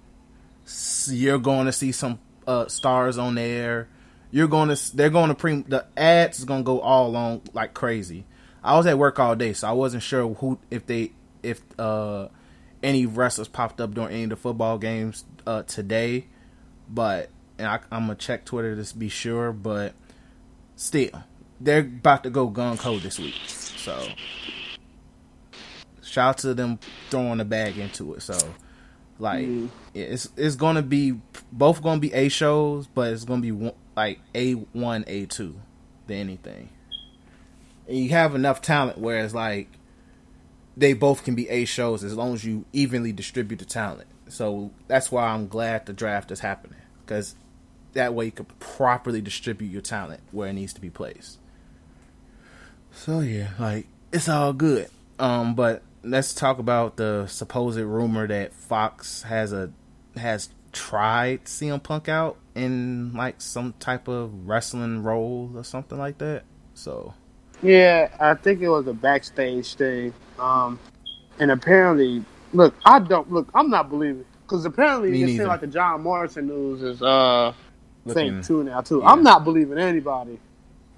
you're going to see some uh, stars on there. You're going to, they're going to pre, the ads is going to go all along like crazy. I was at work all day, so I wasn't sure who, if they, if uh, any wrestlers popped up during any of the football games uh, today, but and I, I'm gonna check Twitter to be sure. But still, they're about to go gun code this week, so Shout out to them throwing the bag into it. So, like, mm. it's it's gonna be both gonna be A shows, but it's gonna be one, like A one, A two, than anything. And you have enough talent, whereas like they both can be A shows as long as you evenly distribute the talent. So that's why I'm glad the draft is happening because that way you can properly distribute your talent where it needs to be placed. So yeah, like it's all good. Um, but let's talk about the supposed rumor that Fox has a has tried CM Punk out in like some type of wrestling role or something like that. So yeah, I think it was a backstage thing. Um, and apparently, look, I don't look. I'm not believing because apparently Me it seems like the John Morrison news is uh Looking, too now too. Yeah. I'm not believing anybody.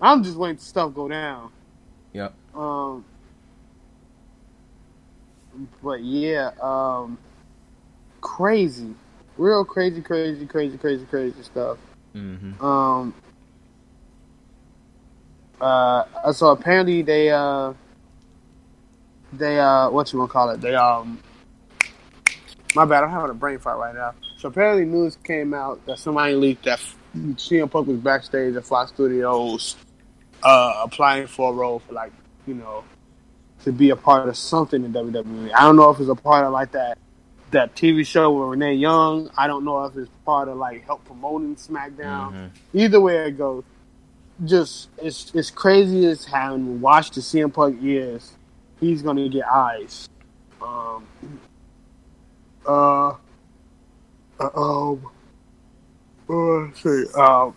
I'm just waiting to stuff go down. Yep. Um, but yeah, um, crazy, real crazy, crazy, crazy, crazy, crazy stuff. Mm-hmm. Um, uh, so apparently they uh, they uh, what you want to call it? They um, my bad, I'm having a brain fart right now. So apparently, news came out that somebody leaked that CM Punk was backstage at Fox Studios, uh, applying for a role for like you know to be a part of something in WWE. I don't know if it's a part of like that that TV show with Renee Young. I don't know if it's part of like help promoting SmackDown. Mm-hmm. Either way it goes, just it's it's crazy as having watched the CM Punk years. He's gonna get eyes. Um. Uh. uh um. Uh, see. Um.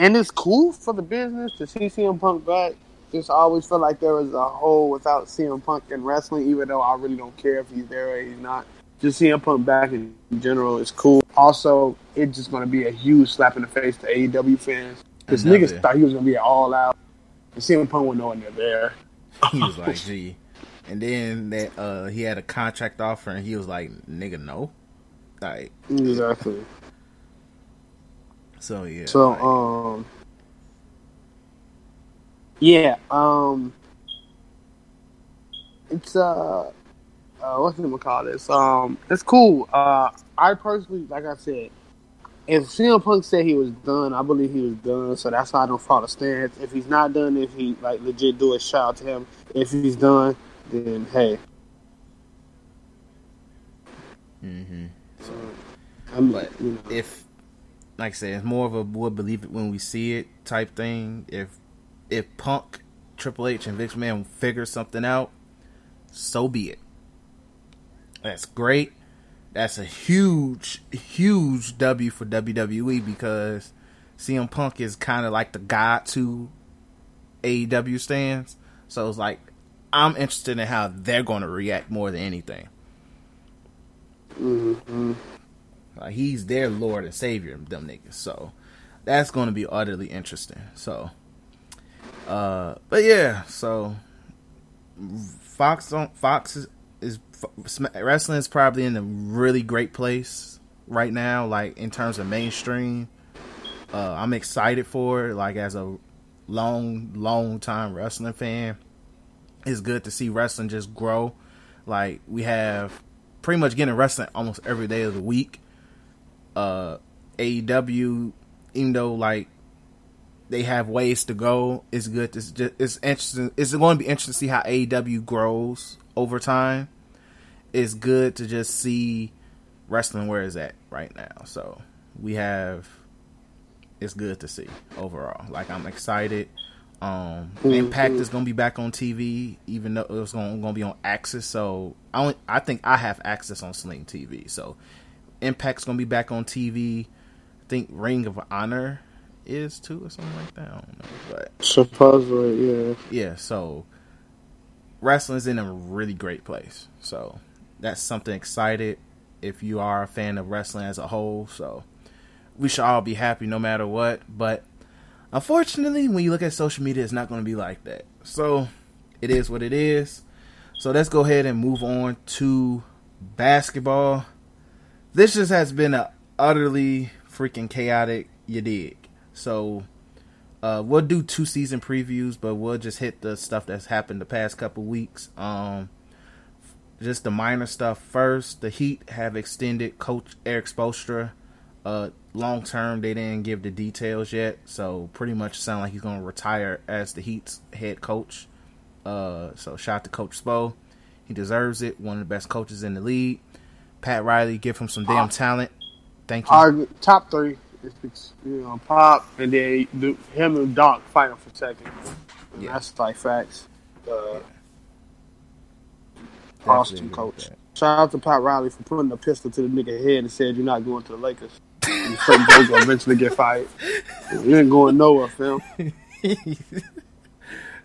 And it's cool for the business to see CM Punk back. Just always felt like there was a hole without CM Punk in wrestling, even though I really don't care if he's there or he's not. Just CM Punk back in general is cool. Also, it's just going to be a huge slap in the face to AEW fans. Because niggas thought he was going to be an all out. And CM Punk was nowhere near there. he was like, gee. And then that uh, he had a contract offer, and he was like, "Nigga, no." Like exactly. So yeah. So like, um. Yeah. Um. It's uh. Uh, what's the name call this? Um, it's cool. Uh, I personally, like I said, if CM Punk said he was done, I believe he was done. So that's why I don't follow the stance. If he's not done, if he like legit do a shout out to him. If he's done, then hey. Mm-hmm. So, I mean, but you know. if, like I said, it's more of a we'll believe it when we see it type thing. If if Punk, Triple H, and Vince McMahon figure something out, so be it. That's great. That's a huge, huge W for WWE because CM Punk is kind of like the guy to AEW stands. So it's like I'm interested in how they're going to react more than anything. Mm-hmm. Like he's their Lord and Savior, them niggas. So that's going to be utterly interesting. So, uh, but yeah, so Fox on Fox is, is wrestling is probably in a really great place right now. Like in terms of mainstream, uh, I'm excited for it. Like as a long, long time wrestling fan it's good to see wrestling just grow. Like we have pretty much getting wrestling almost every day of the week. Uh, AEW, even though like they have ways to go, it's good. It's just it's interesting. It's going to be interesting to see how AEW grows over time. It's good to just see wrestling where it's at right now. So we have. It's good to see overall. Like I'm excited. Um, mm-hmm. Impact is gonna be back on TV, even though it's gonna, gonna be on Access. So I only, I think I have access on Sling TV. So Impact's gonna be back on TV. I think Ring of Honor is too, or something like that. I don't know, but supposedly, yeah, yeah. So wrestling's in a really great place. So that's something excited if you are a fan of wrestling as a whole. So we should all be happy no matter what. But Unfortunately, when you look at social media, it's not going to be like that. So it is what it is. So let's go ahead and move on to basketball. This just has been a utterly freaking chaotic. You dig? So uh, we'll do two season previews, but we'll just hit the stuff that's happened the past couple weeks. Um, just the minor stuff first. The Heat have extended Coach Erik Spoelstra uh, long term, they didn't give the details yet, so pretty much sound like he's going to retire as the Heat's head coach. Uh, so shout to Coach Spo. He deserves it. One of the best coaches in the league. Pat Riley, give him some damn talent. Thank you. Our top three, is, you know, Pop, and then the, him and Doc fighting for second. And yeah. That's like facts. Uh, awesome coach. Shout out to Pat Riley for putting a pistol to the nigga head and said you're not going to the Lakers and certain boys will eventually get fired. *laughs* You ain't going nowhere, Phil. *laughs*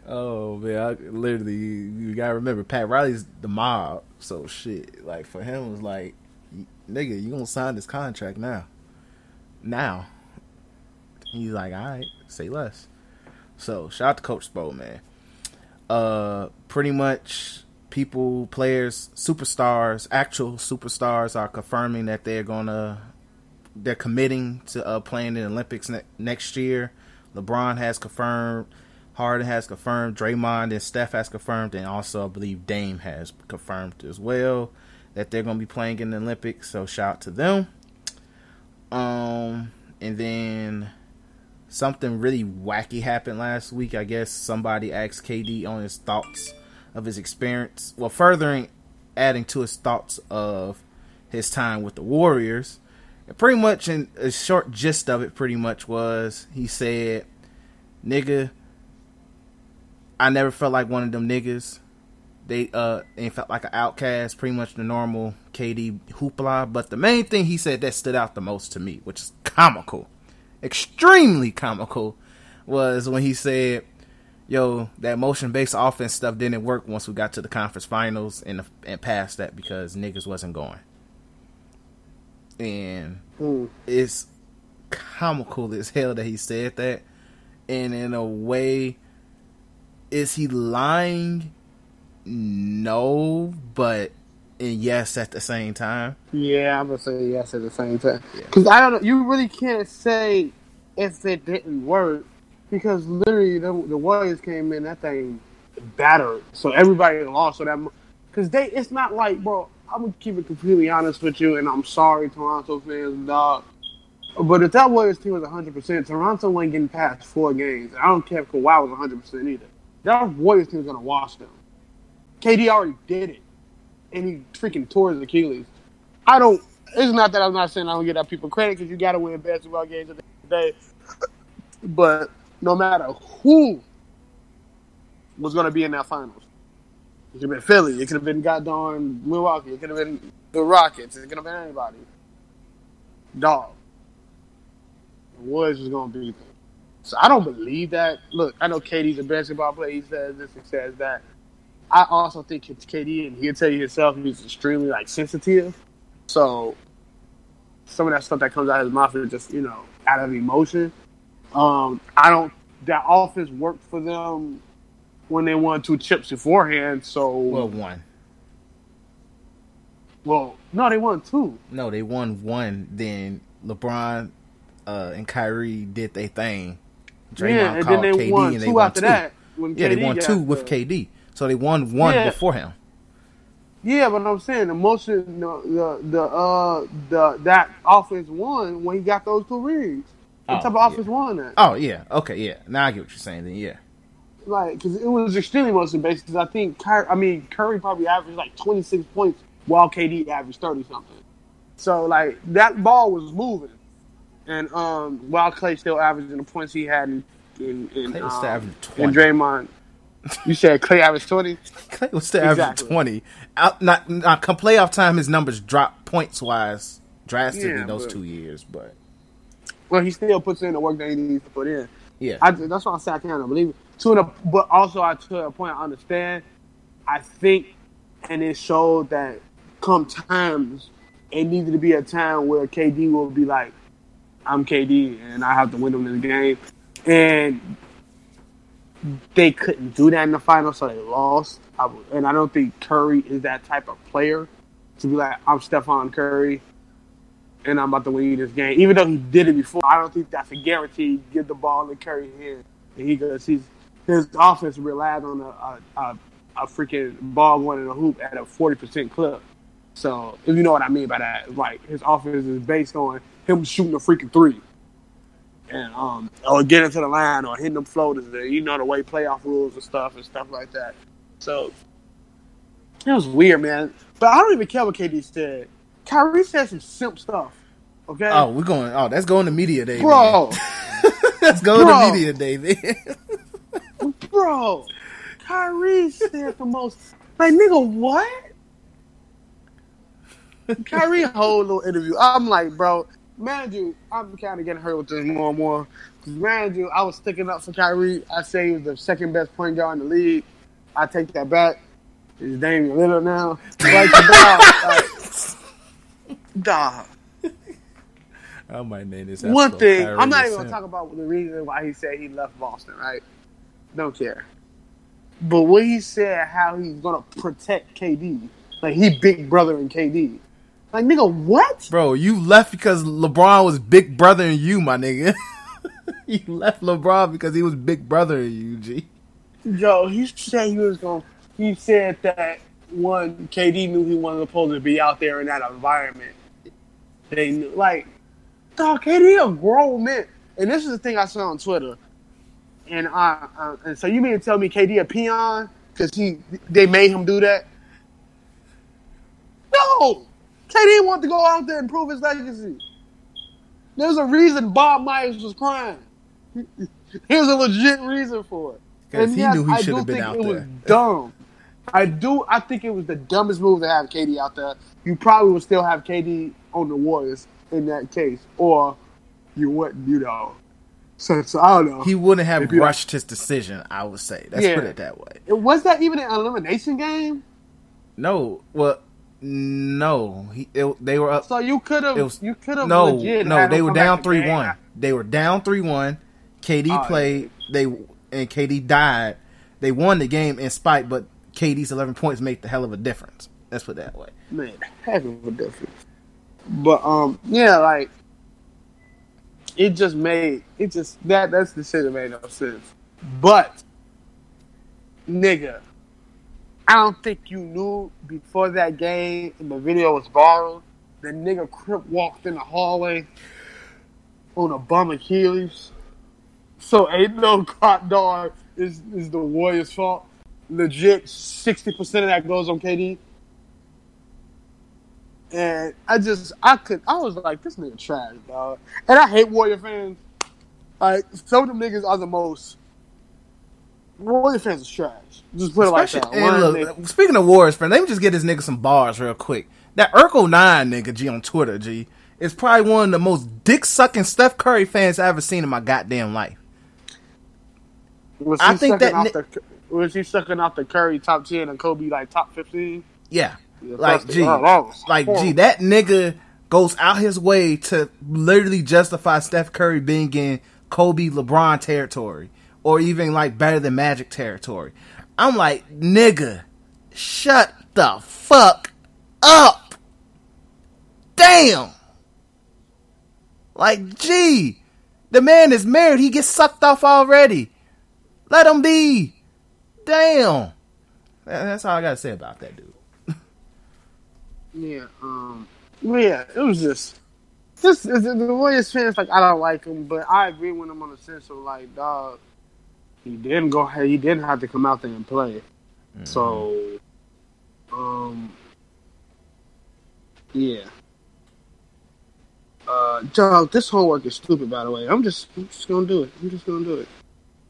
oh man, I, literally, you gotta remember, Pat Riley's the mob, so shit. Like for him, it was like, nigga, you gonna sign this contract now? Now, he's like, all right, say less. So shout out to Coach Spo, man. Uh, pretty much people, players, superstars, actual superstars are confirming that they're gonna they're committing to uh, playing in the Olympics ne- next year. LeBron has confirmed, Harden has confirmed, Draymond and Steph has confirmed, and also I believe Dame has confirmed as well that they're to be playing in the Olympics. So shout out to them. Um, and then something really wacky happened last week. I guess somebody asked KD on his thoughts of his experience. Well, furthering adding to his thoughts of his time with the Warriors And pretty much in a short gist of it pretty much was he said nigga, I never felt like one of them niggas. They uh and felt like an outcast, pretty much the normal KD hoopla. But the main thing he said that stood out the most to me, which is comical, extremely comical, was when he said, "Yo, that motion based offense stuff didn't work once we got to the conference finals and and past that because niggas wasn't going." And mm. it's comical as hell that he said that, and in a way is he lying? No, but and yes at the same time. Yeah, I'm gonna say yes at the same time. Because yeah. I don't know, you really can't say if it didn't work because literally the, the Warriors came in that thing battered, so everybody lost. So that because they, it's not like, bro. I'm gonna keep it completely honest with you, and I'm sorry, Toronto fans, dog. But if that Warriors team was 100, percent Toronto wasn't getting past four games. I don't care if Kawhi was 100 percent either. That Warriors team's gonna wash them. KD already did it, and he freaking tore his Achilles. I don't. It's not that I'm not saying I don't give that people credit because you got to win basketball games at the end of the day. But no matter who was going to be in that finals, it could have been Philly, it could have been goddamn Milwaukee, it could have been the Rockets, it could have been anybody. Dog. Warriors was going to beat them. So I don't believe that. Look, I know KD's a basketball player. He says this, he says that. I also think it's KD, and he'll tell you himself he's extremely like sensitive. So some of that stuff that comes out of his mouth is just you know out of emotion. Um, I don't. That offense worked for them when they won two chips beforehand. So well, one. Well, no, they won two. No, they won one. Then LeBron uh, and Kyrie did their thing Draymond yeah, and then they KD won two after two. that. yeah, they won two with KD, so they won one yeah. before him. Yeah, but I'm saying the motion, the the, the uh the that offense won when he got those two rings. What oh, type of offense yeah. won that? Oh yeah, okay, yeah. Now I get what you're saying. Then yeah, like because it was extremely motion based. Because I think Kyrie, I mean Curry probably averaged like 26 points while KD averaged 30 something. So like that ball was moving and um, while Clay still averaging the points he had in in, in, Clay was um, averaging 20. in Draymond. You said Clay averaged twenty. Clay was still exactly. averaging twenty. Out not, not come playoff time, his numbers dropped points wise drastically yeah, those but, two years, but well, he still puts in the work that he needs to put in. Yeah, I, that's why I say I can't believe it. To the, but also I to a point I understand. I think, and it showed that come times it needed to be a time where KD will be like, I'm KD and I have to win them this game. And they couldn't do that in the final, so they lost. I, and I don't think Curry is that type of player to be like, I'm Stephen Curry and I'm about to win this game. Even though he did it before, I don't think that's a guarantee. Give the ball to Curry here, and he goes. He's his offense relied on a, a, a, a freaking ball going in the hoop at a forty percent clip. So if you know what I mean by that, like his offense is based on him shooting a freaking three. And um or getting to the line or hitting them floaters. You know the way playoff rules and stuff and stuff like that. So it was weird, man. But I don't even care what KD said. Kyrie said some simp stuff. Okay. Oh, we're going. Oh, that's going to media day, bro. *laughs* that's going bro. to media day, man. *laughs* bro, Kyrie said the most. Like, nigga, what? Kyrie whole little interview. I'm like, bro, man, you, I'm kind of getting hurt with this more and more. Because, man, you, I was sticking up for Kyrie. I say he was the second best point guard in the league. I take that back. He's Damian Lillard now. Like, dog. Like, dog. *laughs* I might name this. One thing, Kyrie I'm not even gonna talk about the reason why he said he left Boston. Right? Don't care. But what he said, how he's gonna protect KD, like he big brother in KD. Like, nigga, what? Bro, you left because LeBron was big brother in you, my nigga. *laughs* you left LeBron because he was big brother in you, G. Yo, he said he was going. He said that one KD knew he wasn't supposed to be out there in that environment. They knew, like, dog, KD a grown man. And this is the thing I saw on Twitter. And uh, uh and so you mean to tell me KD a peon because he they made him do that? No, KD wanted to go out there and prove his legacy. There's a reason Bob Myers was crying. *laughs* There's a legit reason for it. Because he yes, knew he should have been out it there. Was dumb. I do. I think it was the dumbest move to have KD out there. You probably would still have KD on the Warriors in that case, or you wouldn't. You know. So, so I don't know. He wouldn't have rushed his decision. I would say. Let's yeah. put it that way. Was that even an elimination game? No. Well, no. He. It, they were up. So you could have. You could have. No. No. They were down three one. They were down three one. KD oh, played. They and KD died. They won the game in spite, but KD's 11 points make the hell of a difference. Let's put that way. Man, heck of a difference. But um, yeah, like it just made it just that that's the shit that made no sense. But nigga, I don't think you knew before that game and the video was viral. The nigga Crip walked in the hallway on a bum Achilles. So ain't no hot dog is is the Warriors' fault legit sixty percent of that goes on KD. And I just I could I was like this nigga trash, dog. And I hate Warrior fans. Like some of them niggas are the most Warrior fans are trash. Just put Especially, it like that. Look, speaking of Warriors fans, let me just get this nigga some bars real quick. That Urkel nine nigga G on Twitter G is probably one of the most dick sucking Steph Curry fans I ever seen in my goddamn life. I think that. Ni- the, was he sucking off the Curry top ten and Kobe like top fifteen? Yeah, like gee, oh, like gee, that nigga goes out his way to literally justify Steph Curry being in Kobe LeBron territory or even like better than Magic territory. I'm like, nigga, shut the fuck up. Damn. Like, gee, the man is married. He gets sucked off already. Let him be. Damn. That's all I gotta say about that dude. *laughs* yeah, um, yeah, it was just, just the Warriors fans like I don't like him, but I agree with him on the sense of like, dog, he didn't go, he didn't have to come out there and play, mm-hmm. so, um, yeah. Uh, dog, this homework is stupid. By the way, I'm just, I'm just gonna do it. I'm just gonna do it.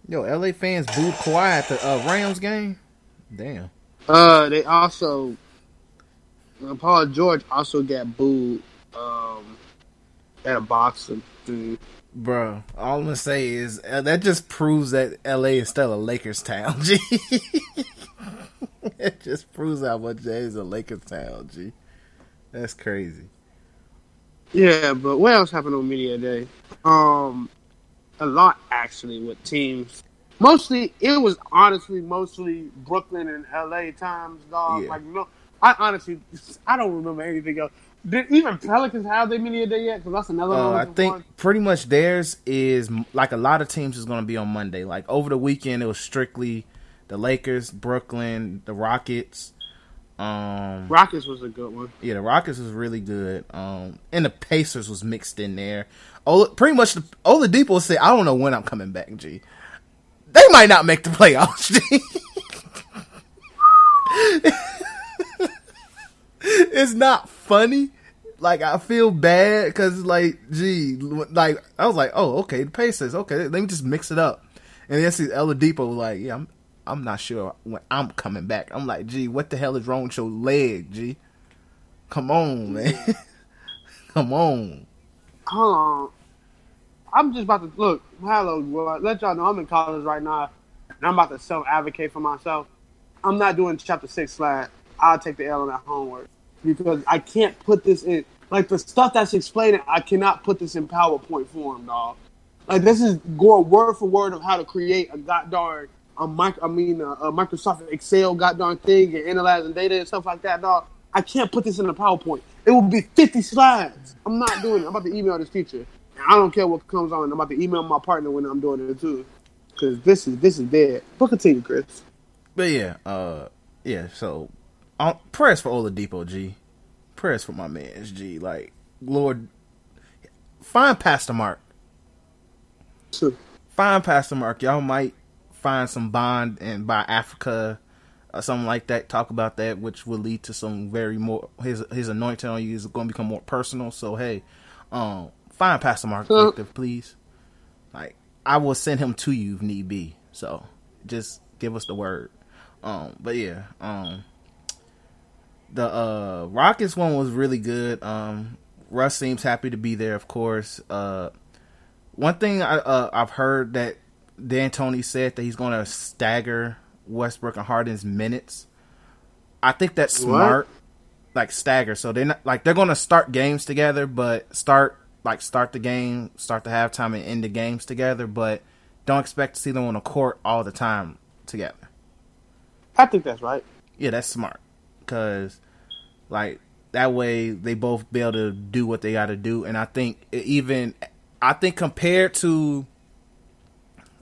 Yo, LA fans booed Kawhi at the uh, Rams game. Damn. Uh, they also uh, Paul George also got booed um, at a boxing thing. Bro, all I'm gonna say is uh, that just proves that LA is still a Lakers town. *laughs* G. it just proves how much that is a Lakers town. G. That's crazy. Yeah, but what else happened on media day? Um, a lot actually with teams. Mostly, it was honestly mostly Brooklyn and LA times, dog. Yeah. Like, no, I honestly, I don't remember anything else. Did even Pelicans have their media day yet? Because that's another uh, one. I think one. pretty much theirs is like a lot of teams is going to be on Monday. Like over the weekend, it was strictly the Lakers, Brooklyn, the Rockets. Um, Rockets was a good one. Yeah, the Rockets was really good. Um, and the Pacers was mixed in there. Ola, pretty much all the Oladipo said, "I don't know when I'm coming back." G, they might not make the playoffs. G. *laughs* it's not funny. Like I feel bad because like, gee, like I was like, oh, okay, the Pacers, okay, let me just mix it up. And then see Oladipo like, yeah, I'm, I'm not sure when I'm coming back. I'm like, gee, what the hell is wrong with your leg, G? Come on, man. *laughs* Come on. Hold on. I'm just about to look. Hello, well, let y'all know I'm in college right now, and I'm about to self advocate for myself. I'm not doing chapter six slide. I'll take the L on that homework because I can't put this in like the stuff that's explaining. I cannot put this in PowerPoint form, dog. Like this is going word for word of how to create a goddamn a mic. I mean, a, a Microsoft Excel goddamn thing and analyzing data and stuff like that, dog. I can't put this in a PowerPoint. It will be 50 slides. I'm not doing it. I'm about to email this teacher. And I don't care what comes on. I'm about to email my partner when I'm doing it too, because this is this is dead. But continue, Chris. But yeah, uh, yeah. So, um, prayers for Oladipo, G. Prayers for my man's G. Like, Lord, find Pastor Mark. Sure. Find Pastor Mark. Y'all might find some bond and buy Africa or something like that. Talk about that, which will lead to some very more. His his anointing on you is going to become more personal. So hey, um, Find Pastor Mark Victor, please. Like I will send him to you if need be. So just give us the word. Um, but yeah, um, the uh Rockets one was really good. Um, Russ seems happy to be there, of course. Uh, one thing I uh, I've heard that D'Antoni said that he's going to stagger Westbrook and Harden's minutes. I think that's smart. What? Like stagger, so they're not like they're going to start games together, but start like start the game, start the halftime, and end the games together. But don't expect to see them on the court all the time together. I think that's right. Yeah, that's smart because like that way they both be able to do what they got to do, and I think even I think compared to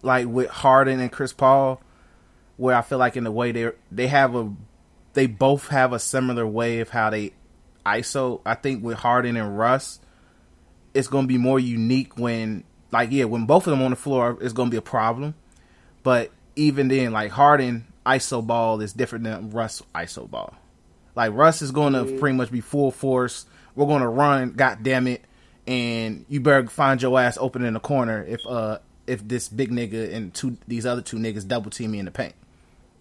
like with Harden and Chris Paul, where I feel like in the way they they have a they both have a similar way of how they ISO. I think with Harden and Russ, it's going to be more unique when like yeah when both of them on the floor, it's going to be a problem. But even then, like Harden ISO ball is different than Russ ISO ball. Like Russ is going to pretty much be full force. We're going to run, god damn it, and you better find your ass open in the corner if uh if this big nigga and two these other two niggas double team me in the paint.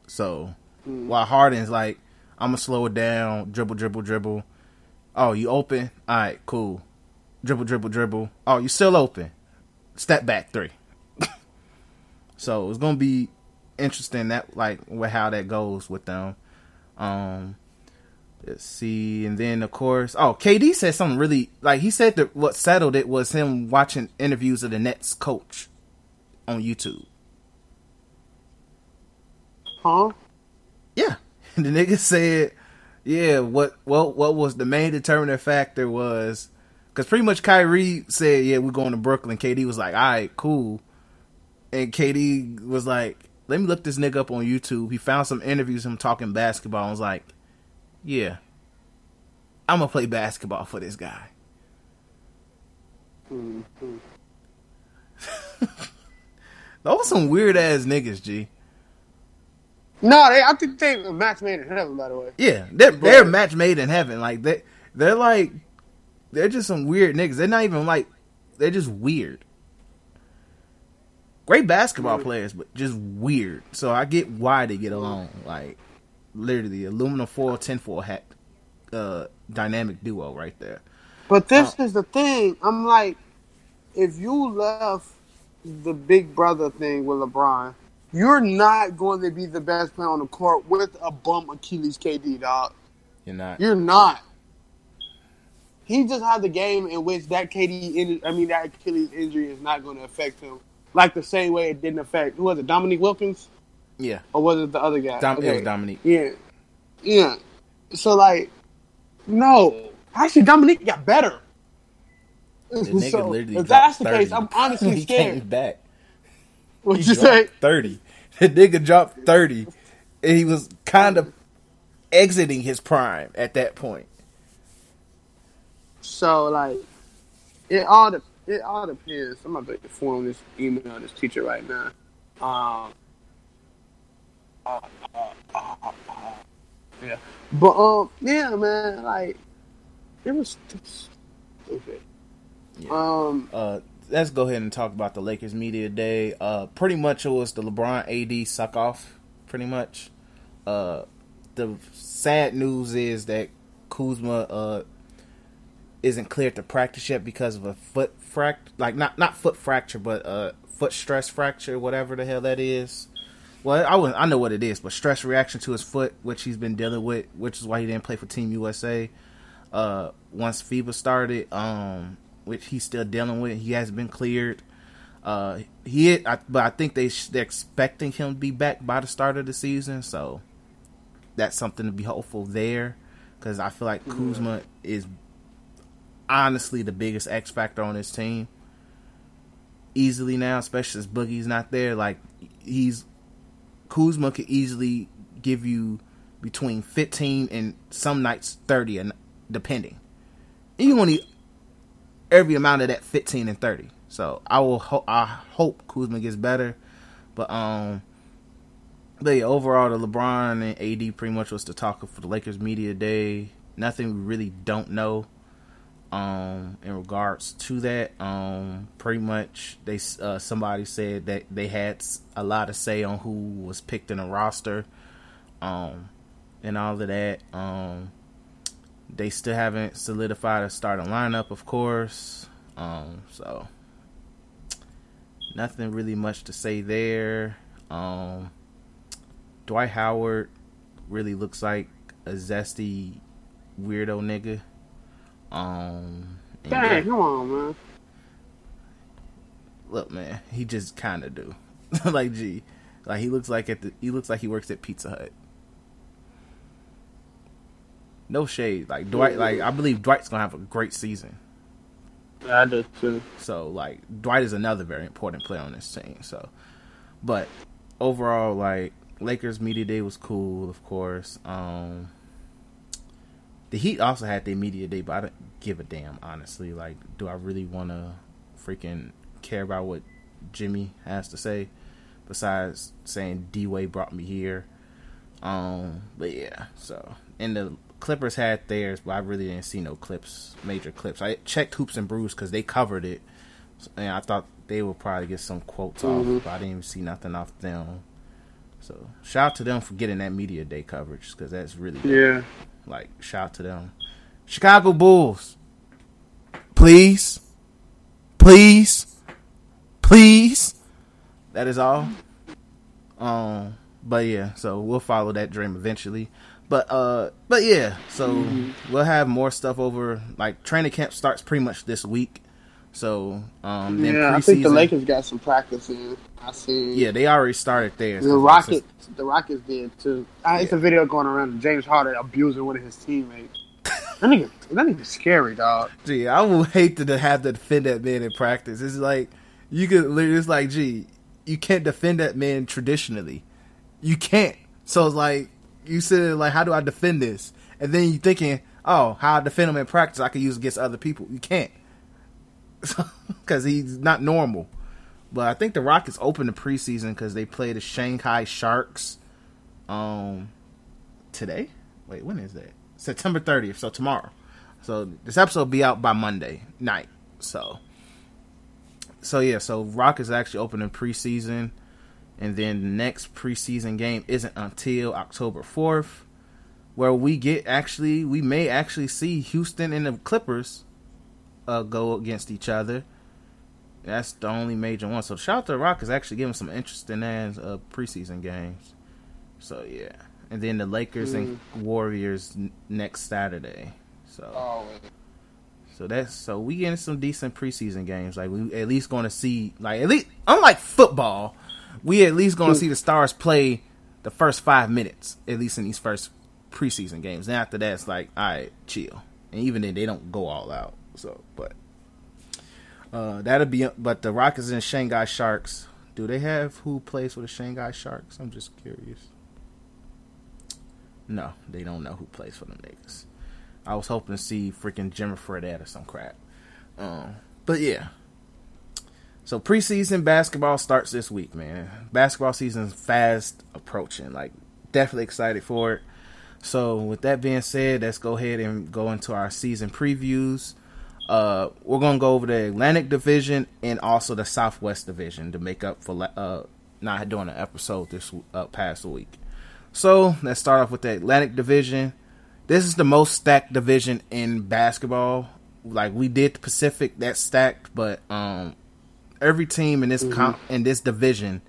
So mm. while Harden's like, I'm gonna slow it down, dribble, dribble, dribble. Oh, you open? All right, cool. Dribble, dribble, dribble. Oh, you still open? Step back three. *laughs* so it's gonna be interesting that like with how that goes with them. Um, let's see, and then of course, oh, KD said something really like he said that what settled it was him watching interviews of the Nets coach on YouTube. Huh? Yeah. *laughs* the nigga said, yeah, what what what was the main determining factor was because pretty much Kyrie said, yeah, we're going to Brooklyn. KD was like, all right, cool. And KD was like, let me look this nigga up on YouTube. He found some interviews him talking basketball and was like, yeah, I'm to play basketball for this guy. Mm-hmm. *laughs* Those some weird ass niggas, G. No, they, I think they are match made in heaven. By the way, yeah, they're they're match made in heaven. Like they they're like they're just some weird niggas. They're not even like they're just weird. Great basketball players, but just weird. So I get why they get along. Like literally, aluminum foil, tin foil hat, uh, dynamic duo right there. But this uh, is the thing. I'm like, if you left the big brother thing with LeBron, you're not going to be the best player on the court with a bum Achilles KD, dog. You're not. You're not. He just had the game in which that KD, I mean that Achilles injury is not going to affect him like the same way it didn't affect who was it, Dominique Wilkins? Yeah. Or was it the other guy? Dom- okay. It was Dominique. Yeah. Yeah. So like, no. Actually, Dominique got better. The nigga so, if that's the 30. case, I'm honestly scared. *laughs* He came back. What'd you say? Thirty. The nigga dropped thirty, and he was kind of exiting his prime at that point. So like, it all de- it all depends. I'm about to form this email this teacher right now. Um. Yeah, but um, yeah, man, like it was stupid. Yeah. Um, uh, let's go ahead and talk about the Lakers media day. Uh, pretty much it was the LeBron AD suck off. Pretty much. Uh, the sad news is that Kuzma uh isn't cleared to practice yet because of a foot fract like not not foot fracture but uh foot stress fracture whatever the hell that is. Well, I I know what it is, but stress reaction to his foot, which he's been dealing with, which is why he didn't play for Team USA. Uh, once FIBA started, um, which he's still dealing with. He has been cleared. Uh, he, I, but I think they they're expecting him to be back by the start of the season, so that's something to be hopeful there. Because I feel like Kuzma is honestly the biggest X factor on his team. Easily now, especially as Boogie's not there. Like he's Kuzma could easily give you between fifteen and some nights thirty, and depending. You only every amount of that 15 and 30. So I will ho- I hope Kuzma gets better, but um, but yeah, overall the LeBron and AD pretty much was the talk for the Lakers media day. Nothing we really don't know. Um, in regards to that, um, pretty much they uh, somebody said that they had a lot to say on who was picked in the roster, um, and all of that. Um, they still haven't solidified a starting lineup, of course. Um, so nothing really much to say there. Um, Dwight Howard really looks like a zesty weirdo nigga. Um, Dang, come on, man. Look, man, he just kind of do. *laughs* like, gee, like he looks like at the he looks like he works at Pizza Hut. No shade, like Dwight. Like I believe Dwight's gonna have a great season. I do too. So like Dwight is another very important player on this team. So, but overall, like Lakers media day was cool, of course. Um, the Heat also had their media day, but I don't give a damn, honestly. Like, do I really want to freaking care about what Jimmy has to say besides saying D Wade brought me here? Um, but yeah, so and the Clippers had theirs, but I really didn't see no clips, major clips. I checked Hoops and Brews because they covered it, and I thought they would probably get some quotes mm-hmm. off, but I didn't even see nothing off them. So shout out to them for getting that media day coverage because that's really yeah. Like shout out to them, Chicago Bulls. Please, please, please. That is all. Um, but yeah, so we'll follow that dream eventually. But uh, but yeah, so mm-hmm. we'll have more stuff over. Like training camp starts pretty much this week. So um, yeah, I think the Lakers got some practice in. I see. Yeah, they already started there. The Rockets, the Rockets did too. Uh, it's a video going around of James Harden abusing one of his teammates. that nigga, that nigga scary, dog. Gee, I would hate to have to defend that man in practice. It's like you could. literally, It's like, gee, you can't defend that man traditionally. You can't. So it's like you said, like, how do I defend this? And then you thinking, oh, how I defend him in practice, I could use against other people. You can't *laughs* because he's not normal. But I think the Rockets open the preseason because they play the Shanghai Sharks. Um, today. Wait, when is that? September 30th. So tomorrow. So this episode will be out by Monday night. So, so yeah. So Rockets actually opening preseason, and then the next preseason game isn't until October 4th, where we get actually we may actually see Houston and the Clippers uh, go against each other. That's the only major one. So shout out to the Rockets actually giving some interesting ass uh, preseason games. So yeah, and then the Lakers mm. and Warriors n- next Saturday. So. Oh. So that's so we getting some decent preseason games. Like we at least going to see like at least unlike football, we at least going to see the stars play the first five minutes at least in these first preseason games. And after that, it's like all right, chill. And even then, they don't go all out. So, but uh, that'll be. But the Rockets and Shanghai Sharks. Do they have who plays for the Shanghai Sharks? I'm just curious. No, they don't know who plays for the niggas. I was hoping to see freaking Jimmer Fredette or some crap. Um, but yeah. So preseason basketball starts this week, man. Basketball season's fast approaching. Like, definitely excited for it. So with that being said, let's go ahead and go into our season previews. Uh, we're gonna go over the Atlantic Division and also the Southwest Division to make up for uh, not doing an episode this uh, past week. So let's start off with the Atlantic Division. This is the most stacked division in basketball. Like we did the Pacific, that's stacked, but um, every team in this mm-hmm. com- in this division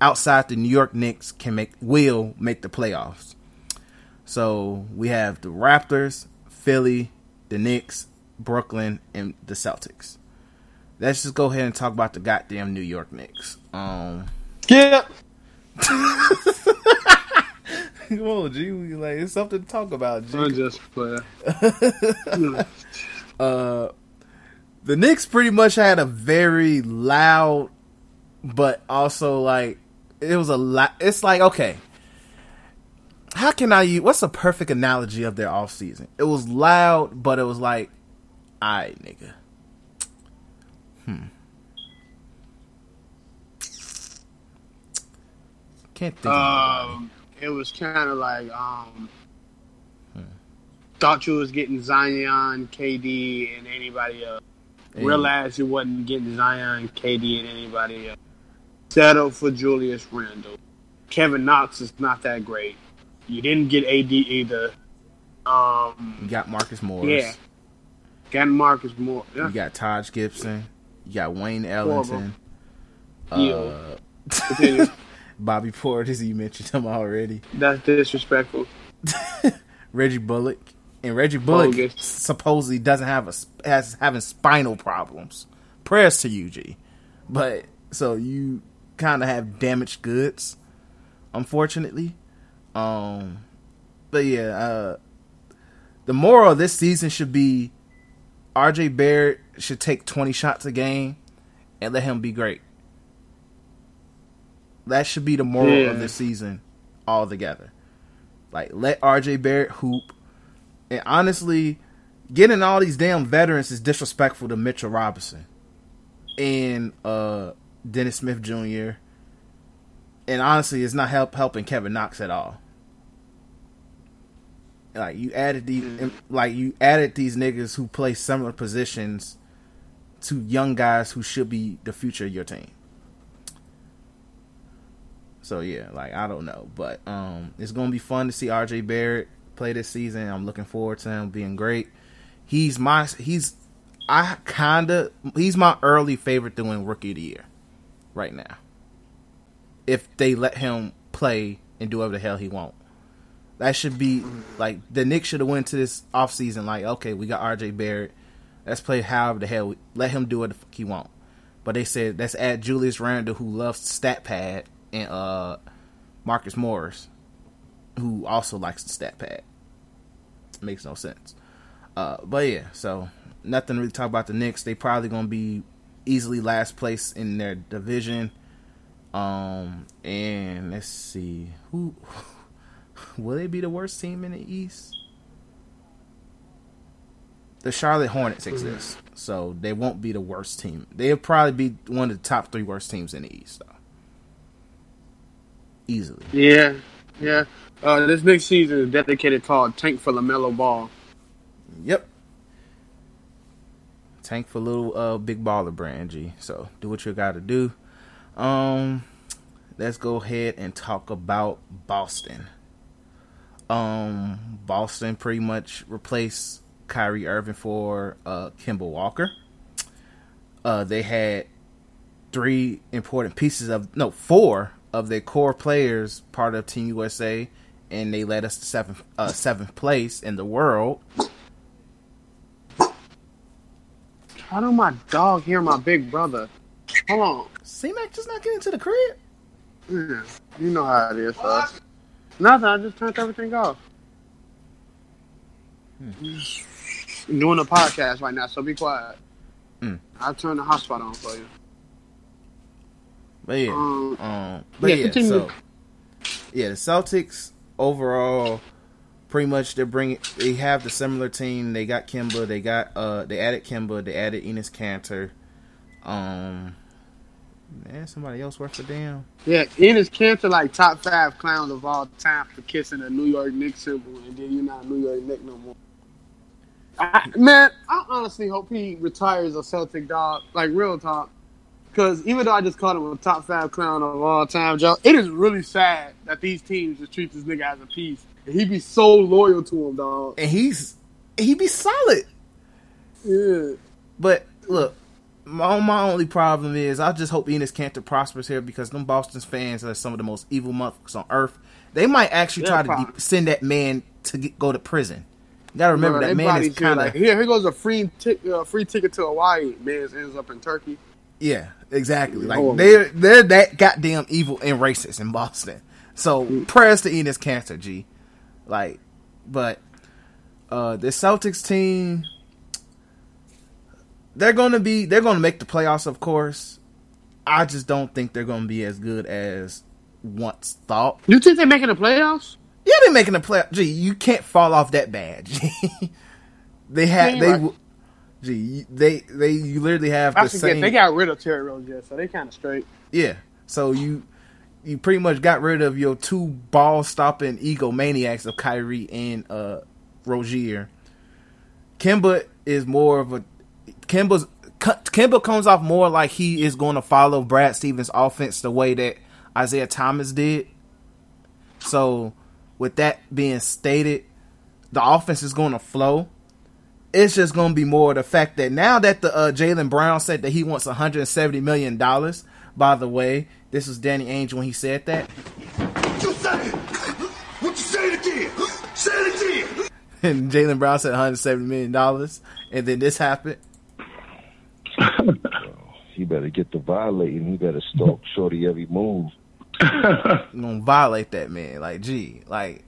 outside the New York Knicks can make will make the playoffs. So we have the Raptors, Philly, the Knicks, Brooklyn, and the Celtics. Let's just go ahead and talk about the goddamn New York Knicks. Um, yeah. *laughs* Come on, G. Like it's something to talk about. G. I'm just playing. *laughs* uh, the Knicks pretty much had a very loud, but also like it was a lot. It's like okay, how can I use? What's a perfect analogy of their off season? It was loud, but it was like Alright, nigga. Hmm. Can't think. Um, it was kind of like um, hmm. thought you was getting Zion, KD, and anybody else. Hey. Realized you wasn't getting Zion, KD, and anybody else. Settled for Julius Randle. Kevin Knox is not that great. You didn't get AD either. Um, you got Marcus Morris. Yeah. Got Marcus Morris. Yeah. You got Taj Gibson. You got Wayne Ellington. Uh, *laughs* Bobby Portis, you mentioned him already. That's disrespectful. *laughs* Reggie Bullock. And Reggie Bullock Bogus. supposedly doesn't have a has having spinal problems. Prayers to you, G. But so you kind of have damaged goods, unfortunately. Um, but yeah, uh, the moral of this season should be RJ Barrett should take 20 shots a game and let him be great. That should be the moral yeah. of the season altogether. Like let RJ Barrett hoop. And honestly, getting all these damn veterans is disrespectful to Mitchell Robinson and uh, Dennis Smith Jr. And honestly, it's not help helping Kevin Knox at all. Like you added these, mm. like you added these niggas who play similar positions to young guys who should be the future of your team. So yeah, like I don't know, but um, it's gonna be fun to see RJ Barrett play this season. I'm looking forward to him being great. He's my he's I kinda he's my early favorite to win Rookie of the Year right now. If they let him play and do whatever the hell he wants. That should be like the Knicks should have went to this offseason like, okay, we got RJ Barrett. Let's play however the hell we, let him do what the fuck he want. But they said let's add Julius Randle who loves stat pad and uh Marcus Morris who also likes the stat pad. Makes no sense. Uh but yeah, so nothing really talk about the Knicks. They probably gonna be easily last place in their division. Um and let's see who Will they be the worst team in the East? The Charlotte Hornets exist, so they won't be the worst team. They'll probably be one of the top three worst teams in the East, though. Easily. Yeah, yeah. Uh, this next season is dedicated called Tank for LaMelo Ball. Yep. Tank for little uh, big baller brand G. So do what you got to do. Um, let's go ahead and talk about Boston. Um, Boston pretty much replaced Kyrie Irving for uh, Kemba Walker. Uh, they had three important pieces of no four of their core players part of Team USA, and they led us to seventh uh, seventh place in the world. How do my dog hear my big brother? Hold on. C-Mac just not getting to the crib. Yeah, you know how it is us. Nothing. I just turned everything off. Hmm. I'm doing a podcast right now, so be quiet. Hmm. I'll turn the hotspot on for you. But yeah, um, um but yeah, yeah so yeah, the Celtics overall, pretty much they're bringing. They have the similar team. They got Kemba. They got uh. They added Kemba. They added Enes Kanter. Um, Man, somebody else worth a damn. Yeah, Enes Kanter like top five clowns of all time for kissing a New York Knicks symbol, and then you're not a New York Knick no more. I, man, I honestly hope he retires a Celtic dog, like real talk. Because even though I just called him a top five clown of all time, Joe, it is really sad that these teams just treat this nigga as a piece. And he be so loyal to him, dog. And he's he be solid. Yeah. But look, my, my only problem is I just hope Enes Kanter prospers here because them Boston's fans are some of the most evil motherfuckers on earth. They might actually try to send that man to get, go to prison. You gotta remember that man is kind of like, here. Here goes a free t- uh, free ticket to Hawaii. Man ends up in Turkey. Yeah, exactly. Like oh, they're they're that goddamn evil and racist in Boston. So mm. prayers to Enes Kanter, G. Like, but uh the Celtics team they're going to be they're going to make the playoffs, of course. I just don't think they're going to be as good as once thought. You think they're making the playoffs? Yeah, they're making the play. Gee, you can't fall off that bad. *laughs* They had they. Right. Gee, they they you literally have I the same. They got rid of Terry Rozier, so they kind of straight. Yeah, so you you pretty much got rid of your two ball stopping egomaniacs of Kyrie and uh Rozier. Kemba is more of a Kemba's Kemba comes off more like he is going to follow Brad Stevens' offense the way that Isaiah Thomas did. So, with that being stated, the offense is going to flow. It's just going to be more the fact that now that the uh, Jaylen Brown said that he wants 170 million dollars. By the way, this was Danny Ainge when he said that. You say What you say it again? Say it again. *laughs* And Jaylen Brown said 170 million dollars, and then this happened. *laughs* he better get to violating. He better stalk *laughs* Shorty every move. *laughs* gonna violate that man. Like, gee, like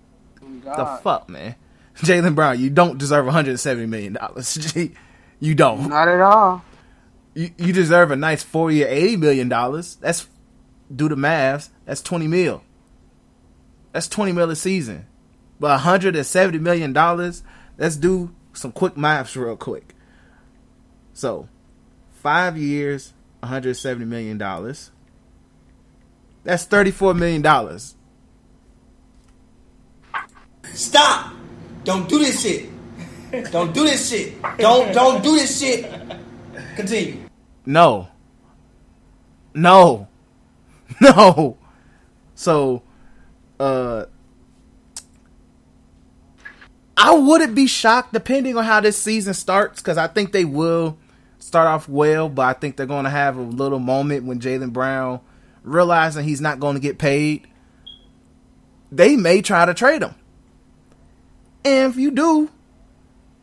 God. the fuck, man. Jaylen Brown, you don't deserve 170 million dollars. Gee, you don't. Not at all. You you deserve a nice four year, 80 million dollars. That's do the maths. That's 20 mil. That's 20 mil a season. But 170 million dollars. Let's do some quick maths real quick. So, five years, 170 million dollars. That's 34 million dollars. Stop! Don't do this shit. Don't do this shit. Don't don't do this shit. Continue. No. No. *laughs* No. So, uh, I wouldn't be shocked depending on how this season starts because I think they will start off well, but I think they're going to have a little moment when Jaylen Brown realizing he's not going to get paid. They may try to trade him. And if you do,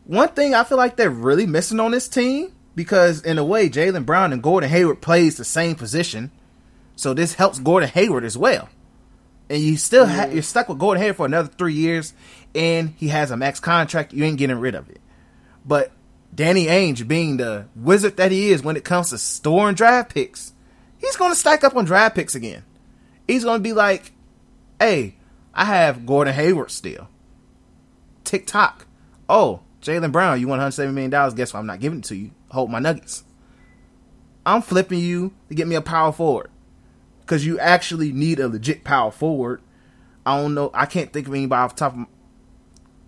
one thing I feel like they're really missing on this team, because in a way, Jaylen Brown and Gordon Hayward plays the same position. So this helps Gordon Hayward as well. And you still ha- you're stuck with Gordon Hayward for another three years, and he has a max contract. You ain't getting rid of it. But Danny Ainge, being the wizard that he is when it comes to storing draft picks, he's going to stack up on draft picks again. He's going to be like, "Hey, I have Gordon Hayward still. TikTok. Oh, Jaylen Brown, you want 170 million dollars? Guess what? I'm not giving it to you. Hold my nuggets. I'm flipping you to get me a power forward because you actually need a legit power forward. I don't know. I can't think of anybody off the top of. My...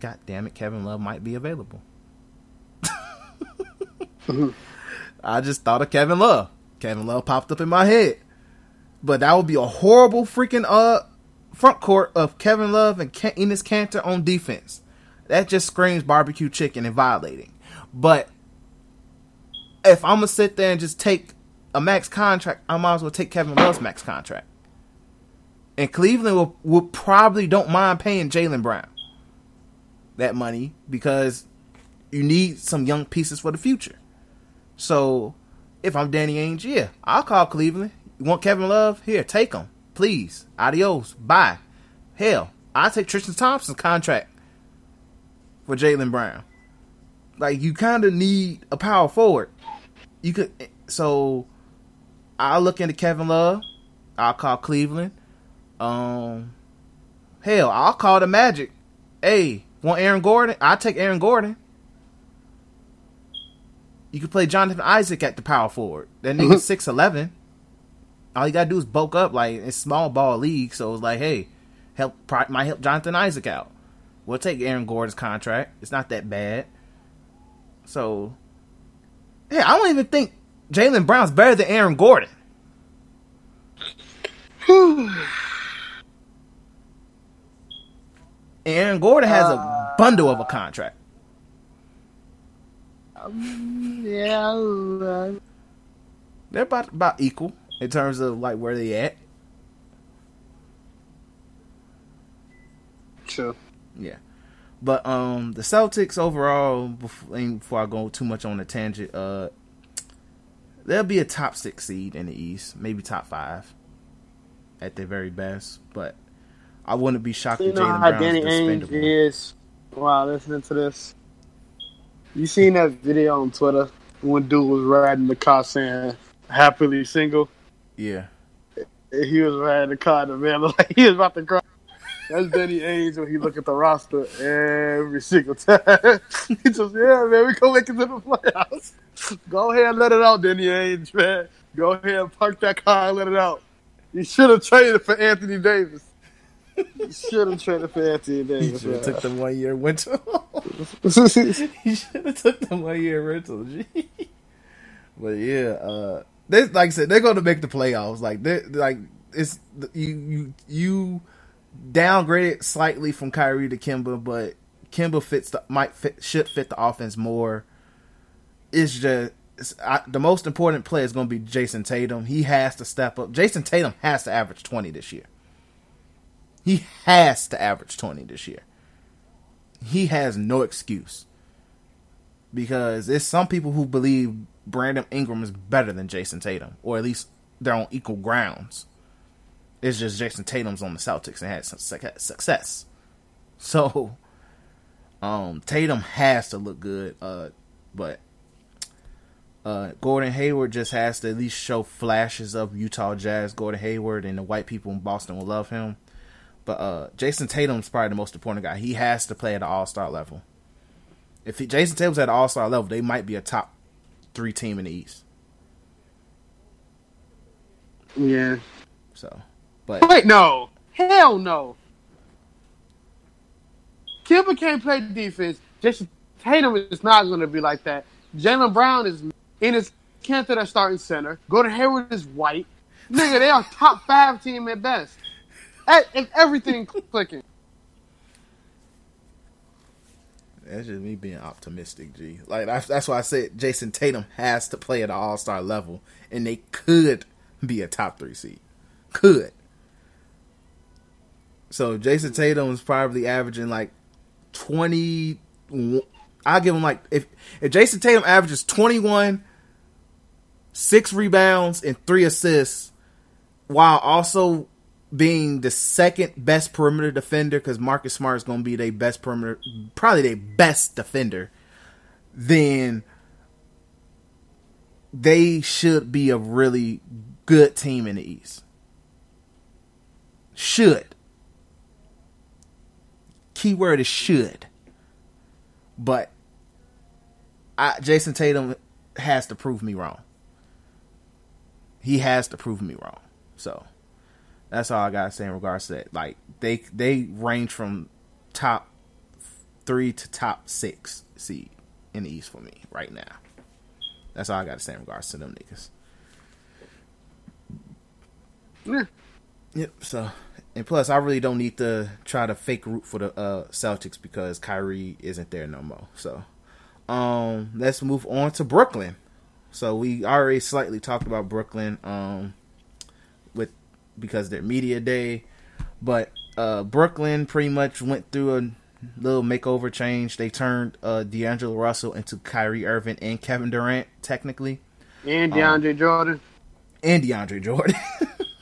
God damn it, Kevin Love might be available. *laughs* I just thought of Kevin Love. Kevin Love popped up in my head, but that would be a horrible freaking uh front court of Kevin Love and Enes Kanter on defense. That just screams barbecue chicken and violating. But if I'm gonna sit there and just take a max contract, I might as well take Kevin Love's max contract. And Cleveland will, will probably don't mind paying Jaylen Brown that money because you need some young pieces for the future. So if I'm Danny Ainge, yeah, I'll call Cleveland. You want Kevin Love? Here, take him. Please. Adios. Bye. Hell, I'll take Tristan Thompson's contract for Jaylen Brown. Like you kind of need a power forward. You could so I'll look into Kevin Love. I'll call Cleveland. Um, hell, I'll call the Magic. Hey, want Aaron Gordon? I'll take Aaron Gordon. You could play Jonathan Isaac at the power forward. That nigga six eleven. All you gotta do is bulk up. Like it's small ball league, so it's like, hey, help might help Jonathan Isaac out. We'll take Aaron Gordon's contract. It's not that bad. So, yeah, I don't even think Jaylen Brown's better than Aaron Gordon. *sighs* Aaron Gordon has a uh, bundle of a contract. Um, yeah, uh, they're about about equal in terms of like where they at. Sure. Yeah. But um the Celtics overall before, before I go too much on a tangent, uh they'll be a top six seed in the East, maybe top five at their very best. But I wouldn't be shocked you if Jaylen Brown's Danny Ainge is wow, listening to this. You seen that video on Twitter when dude was riding the car saying happily single? Yeah. He was riding the car and the man looked like he was about to cry. That's Danny Ainge when he look at the roster every single time. *laughs* he just, yeah, man, we gonna make it to the playoffs. *laughs* Go ahead and let it out, Danny Ainge, man. Go ahead and park that car and let it out. You should have traded for Anthony Davis. Should have traded for Anthony Davis. You took the one year winter. he should have took the one year rental. *laughs* but yeah, uh, they like I said, they're going to make the playoffs. Like they like it's you you you downgraded slightly from Kyrie to Kemba, but Kemba fits the might fit should fit the offense more. It's just it's, I, the most important player is going to be Jayson Tatum. He has to step up. Jayson Tatum has to average twenty this year. He has to average twenty this year. He has no excuse because there's some people who believe Brandon Ingram is better than Jayson Tatum, or at least they're on equal grounds. It's just Jayson Tatum's on the Celtics and had some success. So, um, Tatum has to look good, uh, but uh, Gordon Hayward just has to at least show flashes of Utah Jazz. Gordon Hayward and the white people in Boston will love him. But uh, Jayson Tatum's probably the most important guy. He has to play at the All Star level. If he, Jayson Tatum's at the All Star level, they might be a top three team in the East. Yeah. So, but wait, no, hell no. Kemba can't play defense. Jayson Tatum is not going to be like that. Jaylen Brown is in his Kanter that starting center. Gordon Hayward is white. Nigga, they are top five team at best. If everything *laughs* clicking. That's just me being optimistic, G. Like that's, that's why I said Jayson Tatum has to play at an All Star level, and they could be a top three seed. Could. So Jayson Tatum is probably averaging like twenty. I'll give him like if if Jayson Tatum averages twenty one, six rebounds and three assists, while also being the second best perimeter defender because Marcus Smart is going to be their best perimeter, probably their best defender, then they should be a really good team in the East. Should. Keyword is should. But I, Jayson Tatum has to prove me wrong. He has to prove me wrong. So that's all I gotta say in regards to that. Like they they range from top three to top six seed in the East for me right now. That's all I gotta say in regards to them niggas. Yeah. Yep. So, and plus, I really don't need to try to fake root for the uh, Celtics because Kyrie isn't there no more. So, um, let's move on to Brooklyn. So we already slightly talked about Brooklyn. Um, because their media day. But uh, Brooklyn pretty much went through a little makeover change. They turned uh, D'Angelo Russell into Kyrie Irving and Kevin Durant, technically, and DeAndre um, Jordan, and DeAndre Jordan.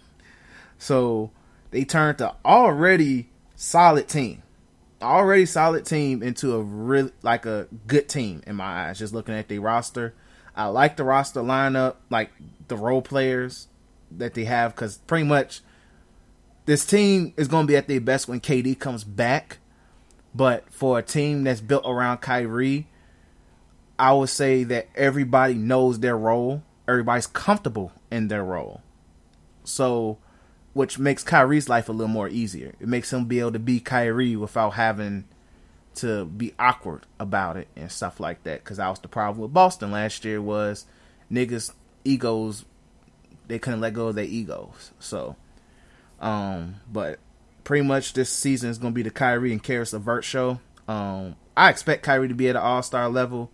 *laughs* so they turned the already solid team, already solid team into a really like a good team in my eyes. Just looking at the roster, I like the roster lineup, like the role players that they have because pretty much this team is going to be at their best when KD comes back. But for a team that's built around Kyrie, I would say that everybody knows their role. Everybody's comfortable in their role. So, which makes Kyrie's life a little more easier. It makes him be able to be Kyrie without having to be awkward about it and stuff like that. Because that was the problem with Boston last year was niggas' egos they couldn't let go of their egos. So, um, but pretty much this season is gonna be the Kyrie and Caris LeVert show. Um, I expect Kyrie to be at an All Star level.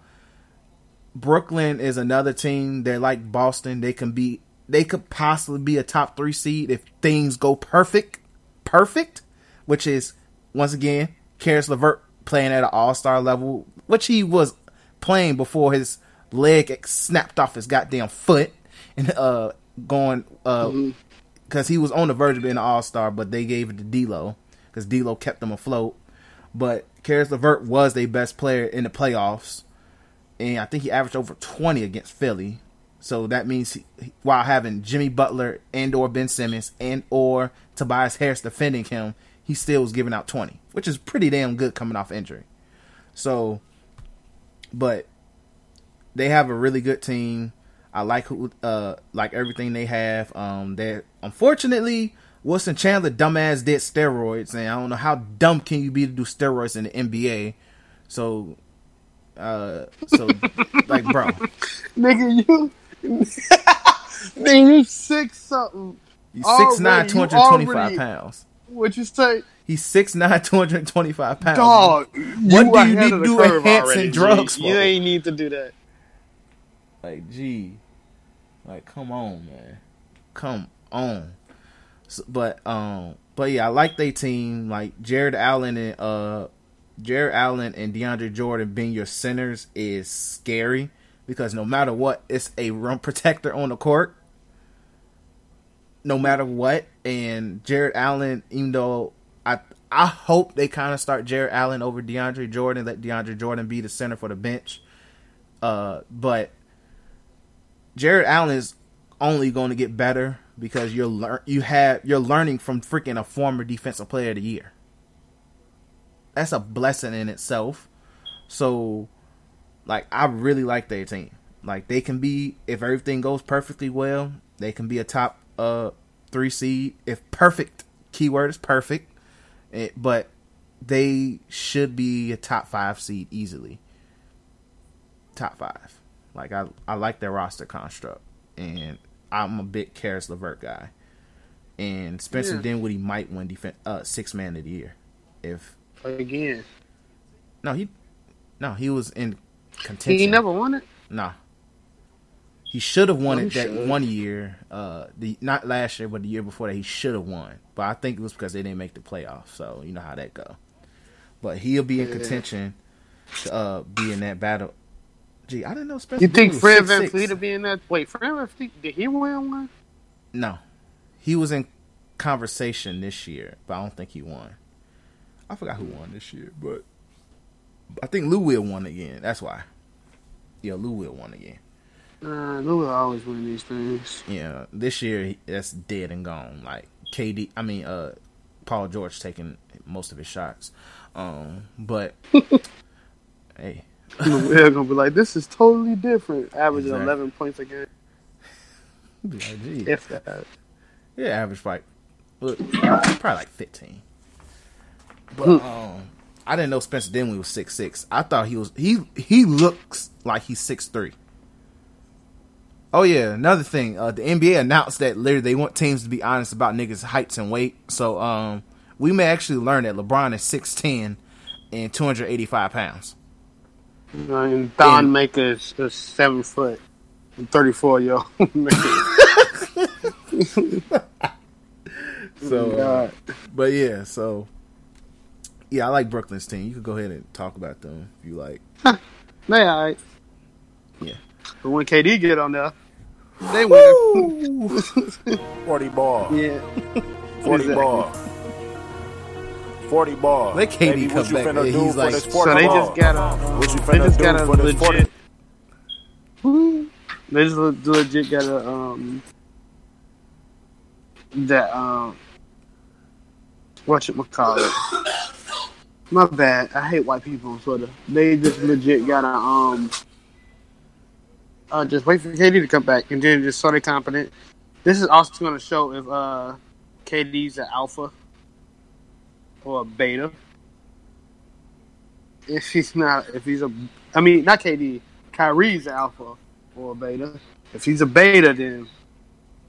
Brooklyn is another team that, like Boston, they can be, they could possibly be a top three seed if things go perfect, perfect, which is once again Caris LeVert playing at an All Star level, which he was playing before his leg snapped off his goddamn foot and uh going because uh, mm-hmm. he was on the verge of being an all star, but they gave it to D'Lo because D'Lo kept them afloat. But Caris LeVert was their best player in the playoffs, and I think he averaged over twenty against Philly. So that means he, while having Jimmy Butler and or Ben Simmons and or Tobias Harris defending him, he still was giving out twenty, which is pretty damn good coming off injury. So, but they have a really good team. I like who, uh, like everything they have. Um, that unfortunately, Wilson Chandler dumbass did steroids, and I don't know how dumb can you be to do steroids in the NBA. So, uh, so *laughs* like, bro, nigga, you, *laughs* nigga, you six something. He's six nine, two hundred twenty five pounds. What you say? He's six nine, two hundred twenty five pounds. Dog, what do you need to do enhancing drugs? You ain't need to do that. Like, gee, like, come on, man, come on. So, but um, but yeah, I like their team. Like Jarrett Allen and uh, Jarrett Allen and DeAndre Jordan being your centers is scary because no matter what, it's a run *laughs* protector on the court. No matter what, and Jarrett Allen, even though I I hope they kind of start Jarrett Allen over DeAndre Jordan, let DeAndre Jordan be the center for the bench. Uh, but Jarrett Allen is only going to get better because you're learn you have you're learning from freaking a former defensive player of the year. That's a blessing in itself. So, like, I really like their team. Like, they can be if everything goes perfectly well, they can be a top uh three seed. If perfect keyword is perfect, it, but they should be a top five seed easily. Top five. Like I, I like their roster construct, and I'm a big Caris LeVert guy. And Spencer yeah. Dinwiddie might win defense uh, six man of the year if again. No, he no he was in contention. He never won it. Nah, he should have won it that one year. Uh, the not last year, but the year before that, he should have won. But I think it was because they didn't make the playoffs. So you know how that go. But he'll be in yeah. contention to uh, be in that battle Gee, I didn't know Spencer. You think Fred VanVleet will be in that? Wait, Fred VanVleet did he win one? No, he was in conversation this year, but I don't think he won. I forgot who won this year, but I think Lou Will won again. That's why. Yeah, Lou Will won again. Uh, Lou will always win these things. Yeah, this year that's dead and gone. Like KD, I mean, uh, Paul George taking most of his shots. Um, but *laughs* hey, *laughs* we're gonna be like, this is totally different. Averaging exactly. eleven points a game. Like, if that. Yeah, average like probably like fifteen. But hmm. um, I didn't know Spencer Dinwiddie was six six. I thought he was he he looks like he's six three. Oh yeah, another thing. Uh, the NBA announced that literally they want teams to be honest about niggas' heights and weight. So um, we may actually learn that LeBron is six ten and two hundred eighty five pounds. And Thon Maker is, is seven foot and thirty four year old *laughs* *laughs* so, uh, but yeah, so yeah, I like Brooklyn's team. You could go ahead and talk about them if you like. Huh. They alright. Yeah. But when KD get on there, they win. *laughs* Forty ball. Yeah. Forty exactly. ball. 40 ball. Let KD come back. Yeah, he's like, so they ball? just got a, what you finna just got a for this legit, 40? They just legit got a, um, that, um, what you call it? My bad. I hate white people on Twitter. They just legit got a, um, uh, just wait for KD to come back and then just so they competent. This is also going to show if, uh, KD's an alpha or a beta. If he's not, if he's a, I mean, not KD, Kyrie's alpha or a beta. If he's a beta, then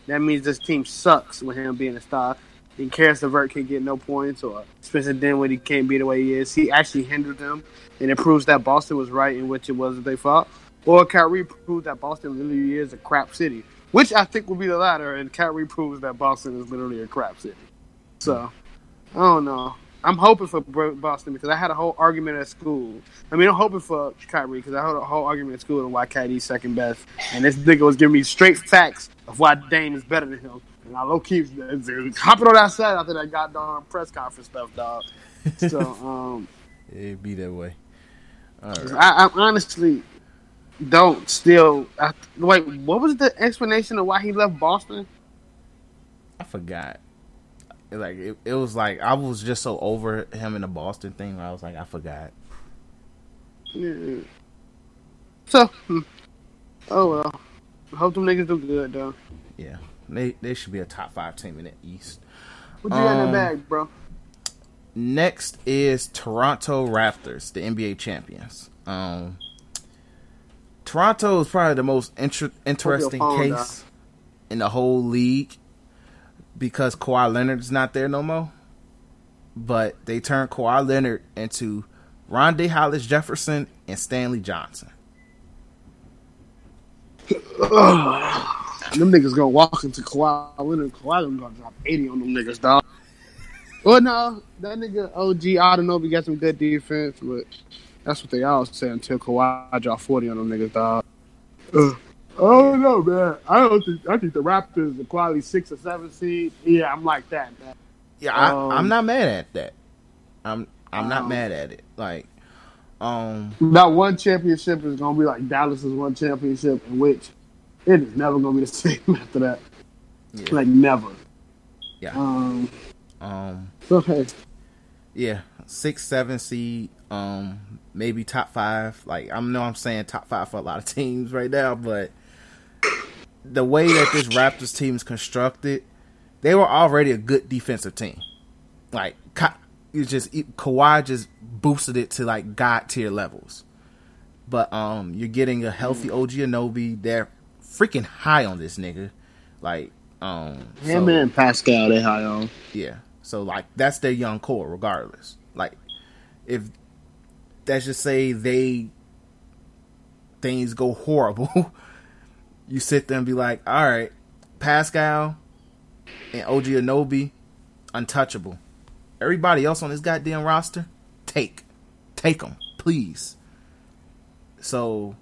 that means this team sucks with him being a star. Then Caris LeVert can get no points, or Spencer Dinwiddie can't be the way he is. He actually hindered them, and it proves that Boston was right in which it was that they fought. Or Kyrie proves that Boston literally is a crap city, which I think will be the latter, and Kyrie proves that Boston is literally a crap city. So, I don't know. I'm hoping for Boston because I had a whole argument at school. I mean, I'm hoping for Kyrie because I had a whole argument at school on why KD's second best, and this nigga was giving me straight facts of why Dame is better than him. And I low key hopping on that side after that goddamn press conference stuff, dog. So, *laughs* um, it'd be that way. Right. I, I, honestly don't still. I, wait, what was the explanation of why he left Boston? I forgot like it, it was like I was just so over him in the Boston thing. I was like, I forgot. Yeah. So, *laughs* oh well. Hope them niggas do good though. Yeah, they they should be a top five team in the East. What you um, got in the um, bag, bro? next is Toronto Raptors, the NBA champions. Um, Toronto is probably the most inter- interesting case in the whole league because Kawhi Leonard's not there no more. But they turned Kawhi Leonard into Rondae Hollis Jefferson and Stanley Johnson. them niggas gonna walk into Kawhi Leonard. Kawhi Leonard gonna drop eighty on them niggas, dog. Well, no, that nigga OG I don't know if he got some good defense, but that's what they all say until Kawhi drop forty on them niggas, dog. Uh, I don't man. I don't think I think the Raptors are quality six or seven seed. Yeah, I'm like that, man. Yeah, um, I, am not mad at that. I'm I'm um, not mad at it. Like, um, that one championship is gonna be like Dallas's one championship, in which it is never gonna be the *laughs* same after that. Yeah. Like never. Yeah. Um. Um. Okay. Yeah, six, seven seed. Um, maybe top five. Like I know I'm saying top five for a lot of *laughs* teams right now, but the way that this Raptors team is constructed, they were already a good defensive team. Like you just Kawhi just boosted it to like god tier levels. But um, you're getting a healthy OG Anunoby. They're freaking high on this nigga. Like um, him so, and Pascal, they high on. Yeah. So like that's their young core, regardless. Like if let's just say they things go horrible, *laughs* you sit there and be like, all right, Pascal and OG Anunoby, untouchable. Everybody else on this goddamn roster, take, take them, please. So,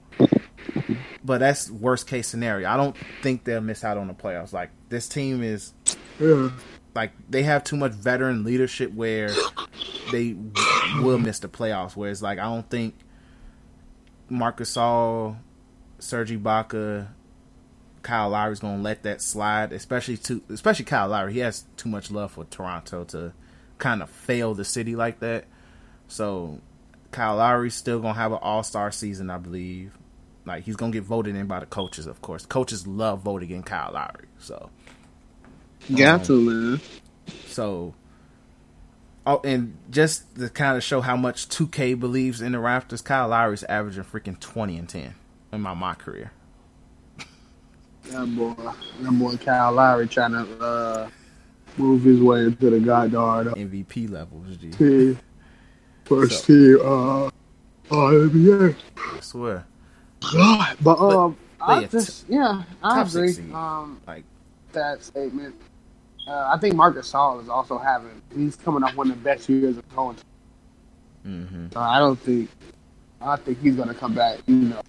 but that's worst case scenario. I don't think they'll miss out on the playoffs. Like this team is, yeah. like they have too much veteran leadership where they will miss the playoffs. Whereas, like I don't think Marcus Gasol, Serge Ibaka, Kyle Lowry's gonna let that slide, especially to especially Kyle Lowry. He has too much love for Toronto to kind of fail the city like that. So Kyle Lowry's still gonna have an All Star season, I believe. Like he's gonna get voted in by the coaches, of course. Coaches love voting in Kyle Lowry, so got um, to man. So, oh, and just to kind of show how much 2K believes in the Raptors, Kyle Lowry's averaging freaking twenty and ten in my mock career. That boy, that boy Kyle Lowry trying to uh, move his way into the Goddard MVP levels. G. Team, first so. team, uh, NBA. I swear. God, but um, but, I yeah, just t- yeah, I agree. Um, like that statement. Uh, I think Marcus Gasol is also having. He's coming off one of the best years of going. Mm-hmm. Uh, I don't think. I think he's gonna come back. You know,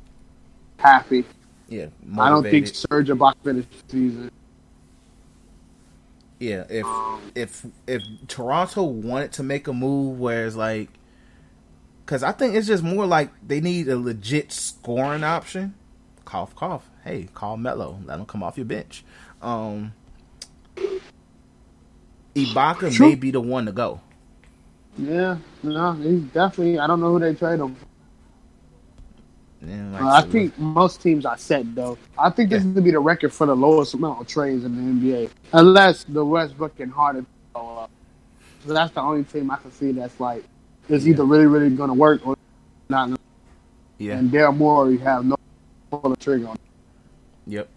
happy. Yeah, motivated. I don't think Serge Ibaka finished the season. Yeah, if if if Toronto wanted to make a move where it's like, because I think it's just more like they need a legit scoring option. Cough, cough. Hey, call Melo. Let him come off your bench. Um, Ibaka may be the one to go. Yeah, no, he's definitely. I don't know who they trade him. Yeah, like uh, I think most teams are set though. I think this yeah. is going to be the record for the lowest amount of trades in the NBA, unless the Westbrook and Harden go up. So that's the only team I can see that's like is either really really going to work or not. Yeah. And Daryl Morey have no pull the trigger on. Yep.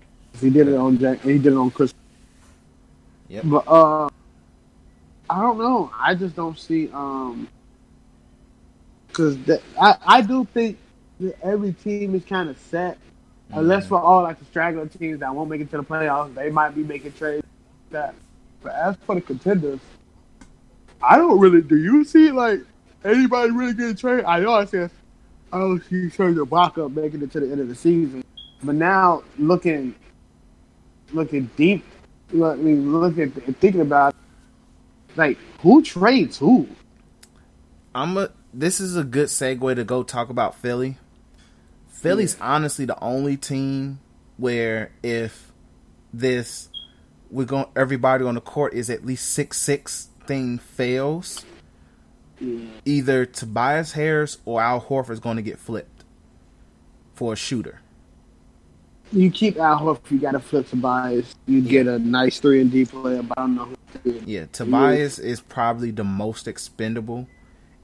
He did it on Jack. He did it on Chris. Yep. But uh, I don't know. I just don't see um, because I I do think every team is kind of set, mm-hmm. unless for all like the straggler teams that won't make it to the playoffs, they might be making trades. That, but as for the contenders, I don't really. Do you see like anybody really getting traded? I know I said I don't see Serge Ibaka making it to the end of the season, but now looking looking deep, I mean, looking and thinking about like who trades who. I'm a. This is a good segue to go talk about Philly Philly's yeah. honestly the only team where if this we're going everybody on the court is at least six six thing fails, yeah. either Tobias Harris or Al Horford is going to get flipped for a shooter. you keep Al Horford, you got to flip Tobias. You get a nice three and D player, but I don't know who. Yeah, Tobias is probably the most expendable,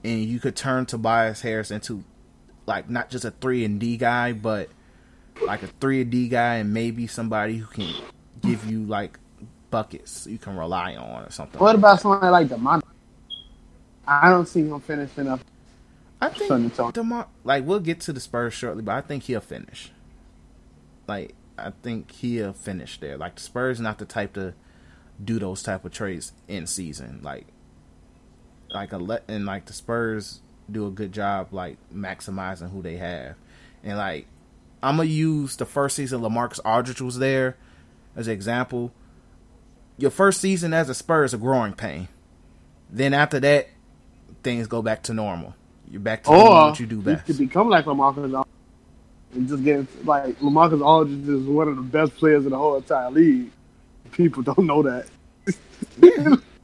and you could turn Tobias Harris into like not just a three and D guy, but like a three and D guy, and maybe somebody who can give you like buckets you can rely on or something. What about somebody like Demar? I don't see him finishing up. I think Demar, like we'll get to the Spurs shortly, but I think he'll finish. Like I think he'll finish there. Like the Spurs not the type to do those type of trades in season. Like like a let and like the Spurs do a good job like maximizing who they have. And like I'm gonna use the first season Lamarcus Aldridge was there as an example. Your first season as a Spurs is a growing pain. Then after that, things go back to normal. You're back to Or what you do you best. could become like Lamarcus Aldridge and just get like Lamarcus Aldridge is one of the best players in the whole entire league. People don't know that.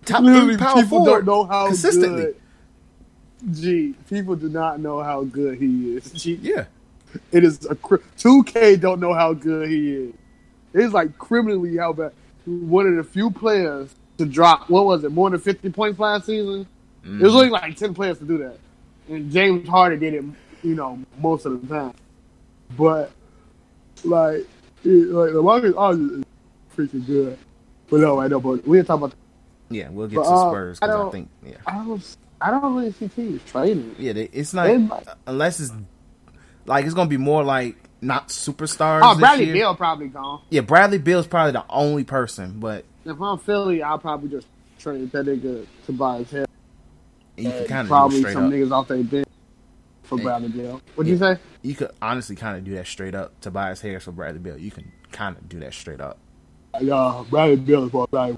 Top *laughs* Literally, three power people forward don't know how consistently. good. Gee, people do not know how good he is. Gee, Yeah. It is a two K don't know how good he is. It's like criminally how bad. One of the few players to drop what was it more than fifty points last season. It was only like ten players to do that, and James Harden did it. You know, most of the time. But like, it, like the Aldridge is freaking good. But no, I know. But we'll talk about. Yeah, we'll get But, to uh, Spurs I because I, don't- think yeah, I don't. I don't really see teams trading. yeah. They, it's not They unless it's like it's gonna be more like not superstars. Oh, Bradley. Beal probably gone. Yeah, Bradley Beal's probably the only person, but If I'm Philly, I'll probably just trade that nigga Tobias Harris. you can kind of Probably some up. niggas off their bench for Hey. Bradley Beal. What'd you say? You could honestly kind of do that straight up. Tobias Harris or Bradley Beal. You can kind of do that straight up. Yeah, Bradley Beal is what I.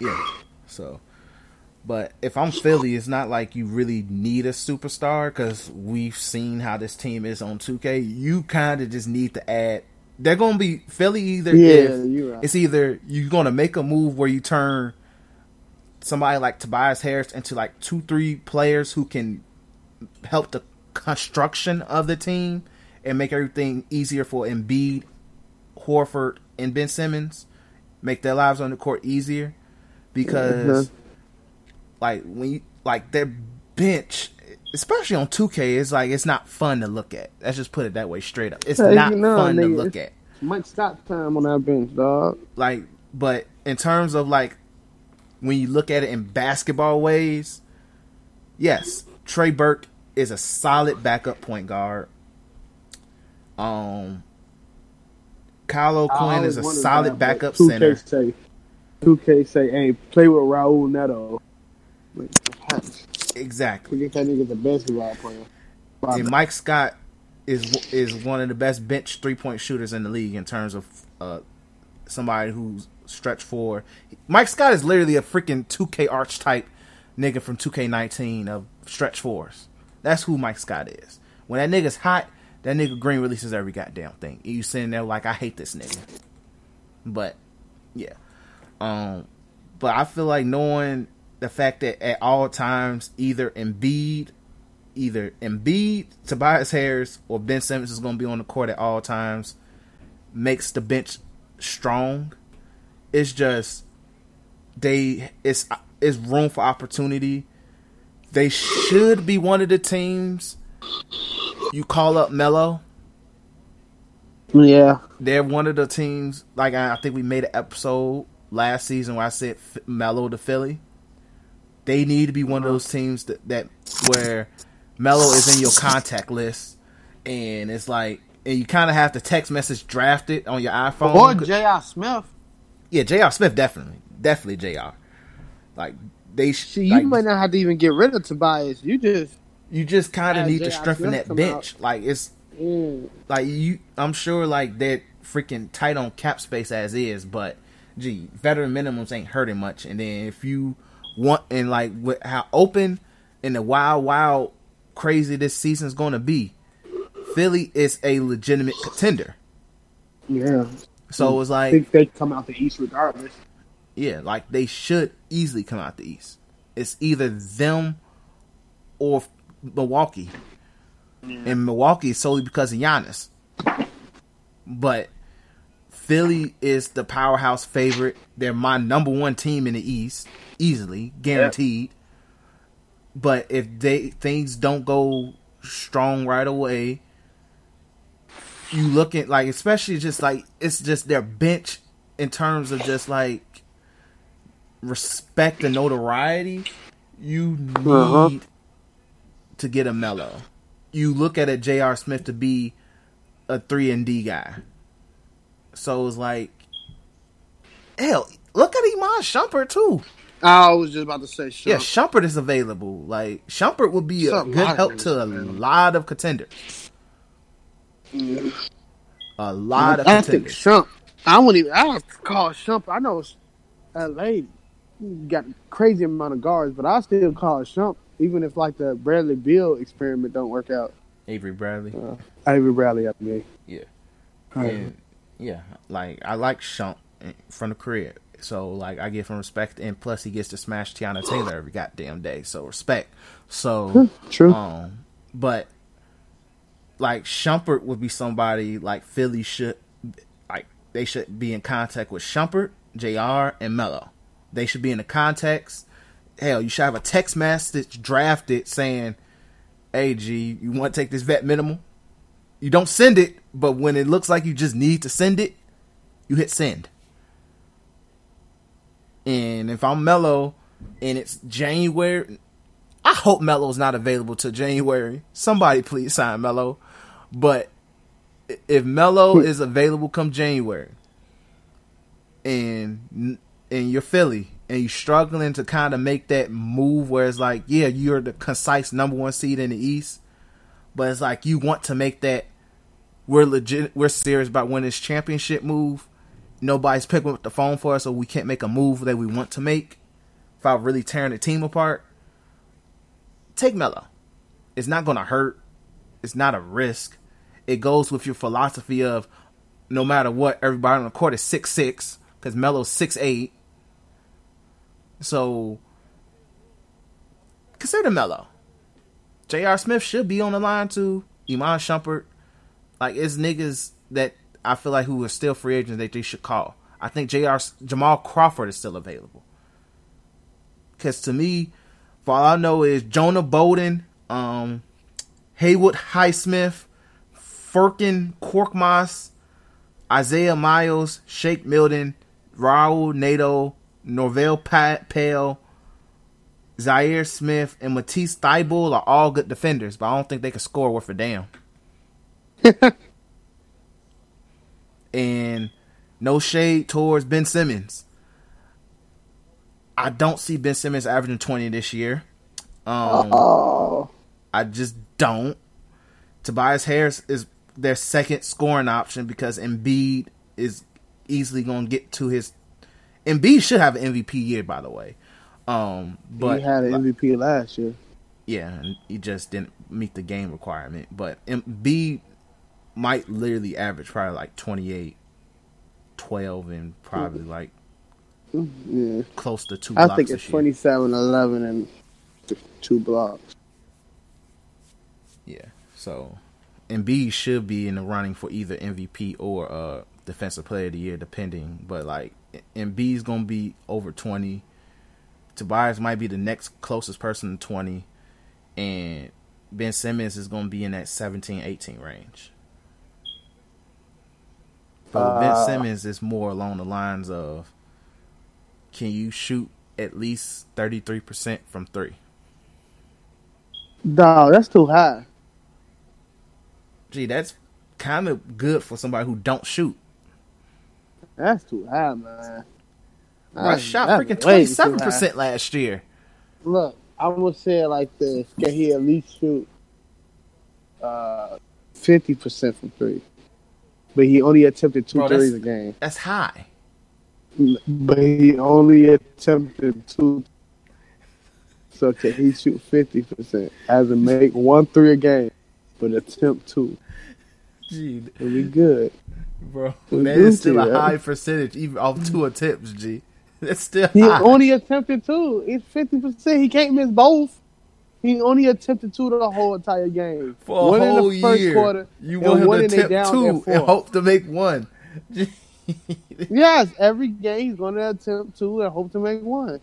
Yeah. So, but if I'm Philly, it's not like you really need a superstar because we've seen how this team is on 2K. You kind of just need to add. They're gonna be Philly either. Yeah, right. It's either you're gonna make a move where you turn somebody like Tobias Harris into like two, three players who can help the construction of the team and make everything easier for Embiid, Horford, and Ben Simmons. Make their lives on the court easier mm-hmm. because, like when you like their bench, especially on 2K, it's like it's not fun to look at. Let's just put it that way, straight up. It's Hey, not you know, fun to look at. Mike Scott time on that bench, dog. Like, but in terms of like when you look at it in basketball ways, yes, Trey Burke is a solid backup point guard. Um, Kyle O'Quinn is a solid backup Two center. K say, two K say, hey, play with Raul Neto. Exactly. Forget that nigga's a basketball player. And Mike Scott is is one of the best bench three point shooters in the league in terms of uh, somebody who's stretch four. Mike Scott is literally a freaking two K archetype nigga from two K nineteen of stretch fours. That's who Mike Scott is. When that nigga's hot, that nigga green releases every goddamn thing. You sitting there like I hate this nigga. But yeah. Um but I feel like knowing the fact that at all times either Embiid either Embiid, Tobias Harris, or Ben Simmons is going to be on the court at all times makes the bench strong. It's just they it's it's room for opportunity. They should be one of the teams you call up Melo. Yeah. They're one of the teams. Like I, I think we made an episode last season where I said F- Melo to Philly. They need to be one of those teams that, that where Melo is in your contact list, and it's like, and you kind of have to text message draft it on your iPhone. Or J.R. Smith. yeah, J.R. Smith definitely, definitely J.R. Like they, sh- See, you like, might not have to even get rid of Tobias. You just, you just kind of need to strengthen that come bench. Like it's mm, like you I'm sure like they're freaking tight on cap space as is, but gee, veteran minimums ain't hurting much. And then if you want and like with how open and the wild, wild, crazy this season's gonna be, Philly is a legitimate contender. yeah. So it's I like think they come out the East regardless. yeah, like they should easily come out the East. It's either them or Milwaukee. And Milwaukee is solely because of Giannis. but Philly is the powerhouse favorite. They're my number one team in the East, easily guaranteed. But if they things don't go strong right away, you look at like especially just like it's just their bench in terms of just like respect and notoriety. You need Uh-huh. to get a Melo. You look at a J.R. Smith to be a three and D guy. So it's like, hell, look at Iman Shumpert too. I was just about to say, Shump. Yeah, Shumpert is available. Like Shumpert would be a Something good help to a available. lot of contenders. A lot of I think contenders. Shump. I wouldn't even. I don't call Shump. I know it's L.A. got a crazy amount of guards, but I still call Shump, even if like the Bradley Beal experiment don't work out. Avery Bradley. Uh, Avery Bradley, I mean. Yeah. Right. And, yeah, like I like Shump from the crib. So like I give him respect, and plus he gets to smash Teyana Taylor every goddamn day. So respect. So True. um, but like Shumpert would be somebody like Philly should like they should be in contact with Shumpert, J.R. and Melo. They should be in the context. Hell, you should have a text message drafted saying, "Hey G, you want to take this vet minimal?" You don't send it, but when it looks like you just need to send it, you hit send. And if I'm Melo and it's January, I hope Melo's not available till January. Somebody please sign Melo. But if Melo hmm. is available come January and and you're Philly and you're struggling to kind of make that move where it's like, yeah, you're the concise number one seed in the East, but it's like you want to make that we're legit we're serious about winning this championship move. Nobody's picking up the phone for us, so we can't make a move that we want to make without really tearing the team apart. Take Melo. It's not gonna hurt. It's not a risk. It goes with your philosophy of no matter what, everybody on the court is six six because Melo's six eight. So consider Melo. J.R. Smith should be on the line too. Iman Shumpert. Like it's niggas that I feel like who are still free agents that they should call. I think J.R. Jamal Crawford is still available. Cause to me, for all I know is Jonah Bolden, um, Haywood Highsmith, Furkan Korkmaz, Isaiah Miles, Shake Milton, Raul Neto, Norvell Pelle, Zhaire Smith, and Matisse Thybulle are all good defenders, but I don't think they can score worth a damn. *laughs* and no shade towards Ben Simmons. I don't see Ben Simmons averaging 20 this year. Um, Oh, I just don't. Tobias Harris is their second scoring option because Embiid is easily going to get to his. Embiid should have an MVP year, by the way. Um, but he had an MVP last year. yeah, and he just didn't meet the game requirement. But Embiid might literally average probably like 28, 12, and probably like Yeah, close to two. I think it's year. 27, 11, and two blocks. Yeah. So Embiid should be in the running for either MVP or uh defensive player of the year, depending. But like Embiid's gonna be over twenty. Tobias might be the next closest person to twenty. And Ben Simmons is gonna be in that 17, 18 range. But with Ben Uh, Simmons is more along the lines of can you shoot at least thirty three percent from three? Dog, that's too high. Gee, that's kind of good for somebody who don't shoot. That's too high, man. I That's- shot freaking 27% last year. Look, I would say it like this: Can he at least shoot uh, fifty percent from three? But he only attempted two Bro, threes a game. That's high. But he only attempted two. So can he shoot fifty percent? As in make one three a game, but attempt two. Gee, It'll be good. bro, We that is still a high percentage, even off two attempts. G, *laughs* that's still He high. only attempted two. It's fifty percent. He can't miss both. He only attempted two the whole entire game. For a one whole in the first year, quarter, you want him one to attempt two and hope to make one. *laughs* Yes, every game he's going to attempt two and hope to make one.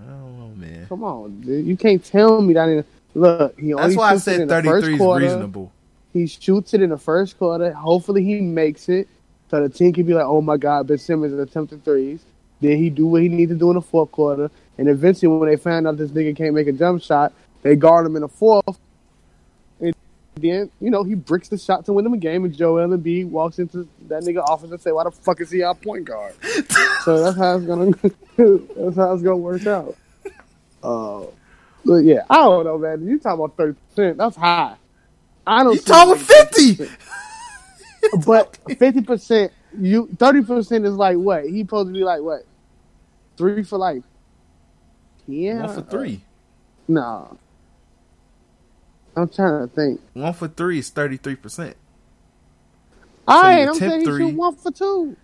I don't know, man. Come on, dude. you can't tell me that. In, look, he only That's why I said in the first 33 is quarter. reasonable. He shoots it in the first quarter. Hopefully, he makes it, so the team can be like, "Oh my God, Ben Simmons is attempting threes. Then he do what he needs to do in the fourth quarter, and eventually, when they found out this nigga can't make a jump shot, they guard him in the fourth. And then, you know, he bricks the shot to win them a game, and Joel Embiid walks into that nigga office and say, "Why the fuck is he our point guard?" so that's how it's gonna. *laughs* that's how it's gonna work out. Uh, but yeah, I don't know, man. You talking about thirty percent? That's high. I don't. You talking 50? *laughs* but fifty percent, you thirty percent is like what? He supposed to be like what? Three for like. Yeah, One for three. No, I'm trying to think. One for three is 33%. All you right, I'm saying three. shoot one for two.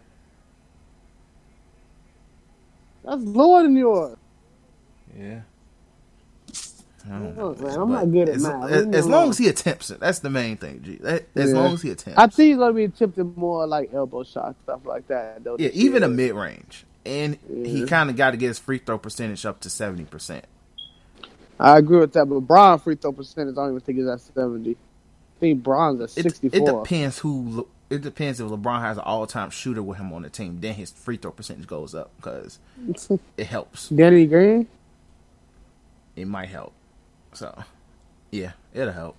That's lower than yours. Yeah. Know, man, I'm not good at as, math. As, as long as he attempts it, that's the main thing. G. That- As Yeah. long as he attempts. I think he's gonna be attempting more like elbow shots, stuff like that. Though. yeah, even a mid range, and he kind of got to get his free throw percentage up to seventy percent. I agree with that, but Bron free throw percentage, I don't even think is at seventy. I think Bron's at It, it depends who. It depends if LeBron has an all time shooter with him on the team. Then his free throw percentage goes up because *laughs* it helps. Danny Green. It might help. So, yeah, it'll help.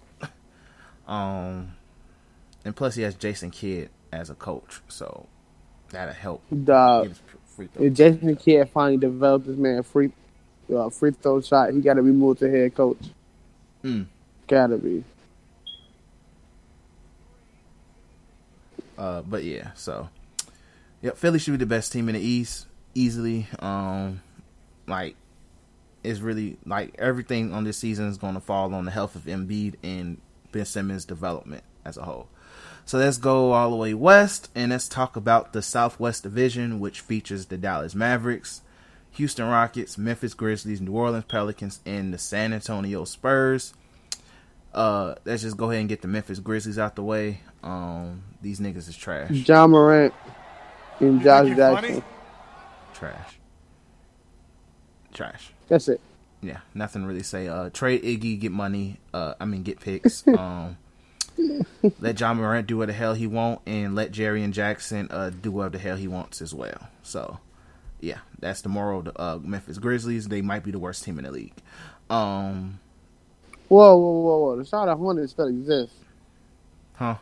Um, and plus he has Jason Kidd as a coach, so that'll help. Dog. Free throw. If Jason Kidd finally developed this man free uh, free throw shot, he got to be moved to head coach. Mm. Gotta be. Uh, but yeah, so yep, Philly should be the best team in the East easily. Um, like it's really like everything on this season is going to fall on the health of Embiid and Ben Simmons' development as a whole. So let's go all the way west and let's talk about the Southwest Division, which features the Dallas Mavericks, Houston Rockets, Memphis Grizzlies, New Orleans Pelicans, and the San Antonio Spurs. Uh, let's just go ahead and get the Memphis Grizzlies out the way. Um, these niggas is trash, Ja Morant and Josh Jackson. trash, trash. That's it. Yeah, nothing to really say. Uh, trade Iggy, get money. Uh, I mean, get picks. *laughs* Um, let Ja Morant do what the hell he want, and let Jaren Jackson uh do whatever the hell he wants as well. So, yeah, that's the moral of the uh, Memphis Grizzlies. They might be the worst team in the league. Um, Whoa, whoa, whoa, whoa! The Charlotte Hornets still exist. huh?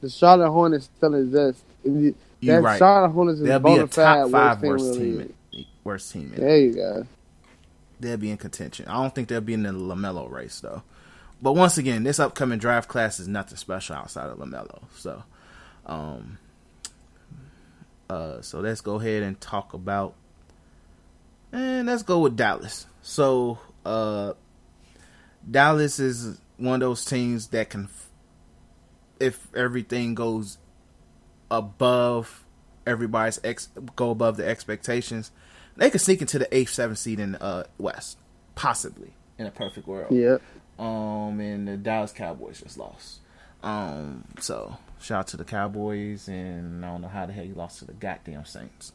The Charlotte Hornets still exist. You That right. Charlotte Hornets is They'll be a top five worst worst team. in team. the. In, worst team. In. There you go. they'll be in contention. I don't think they'll be in the Lamelo race though. But once again, this upcoming draft class is nothing special outside of Lamelo. So, um, uh, so let's go ahead and talk about, and let's go with Dallas. So, uh, Dallas is one of those teams that can, if everything goes above everybody's ex, go above the expectations, they could sneak into the eighth, seventh seed in uh, West, possibly in a perfect world. Yeah. Um, and the Dallas Cowboys just lost. Um, so shout out to the Cowboys, and I don't know how the hell you lost to the goddamn Saints,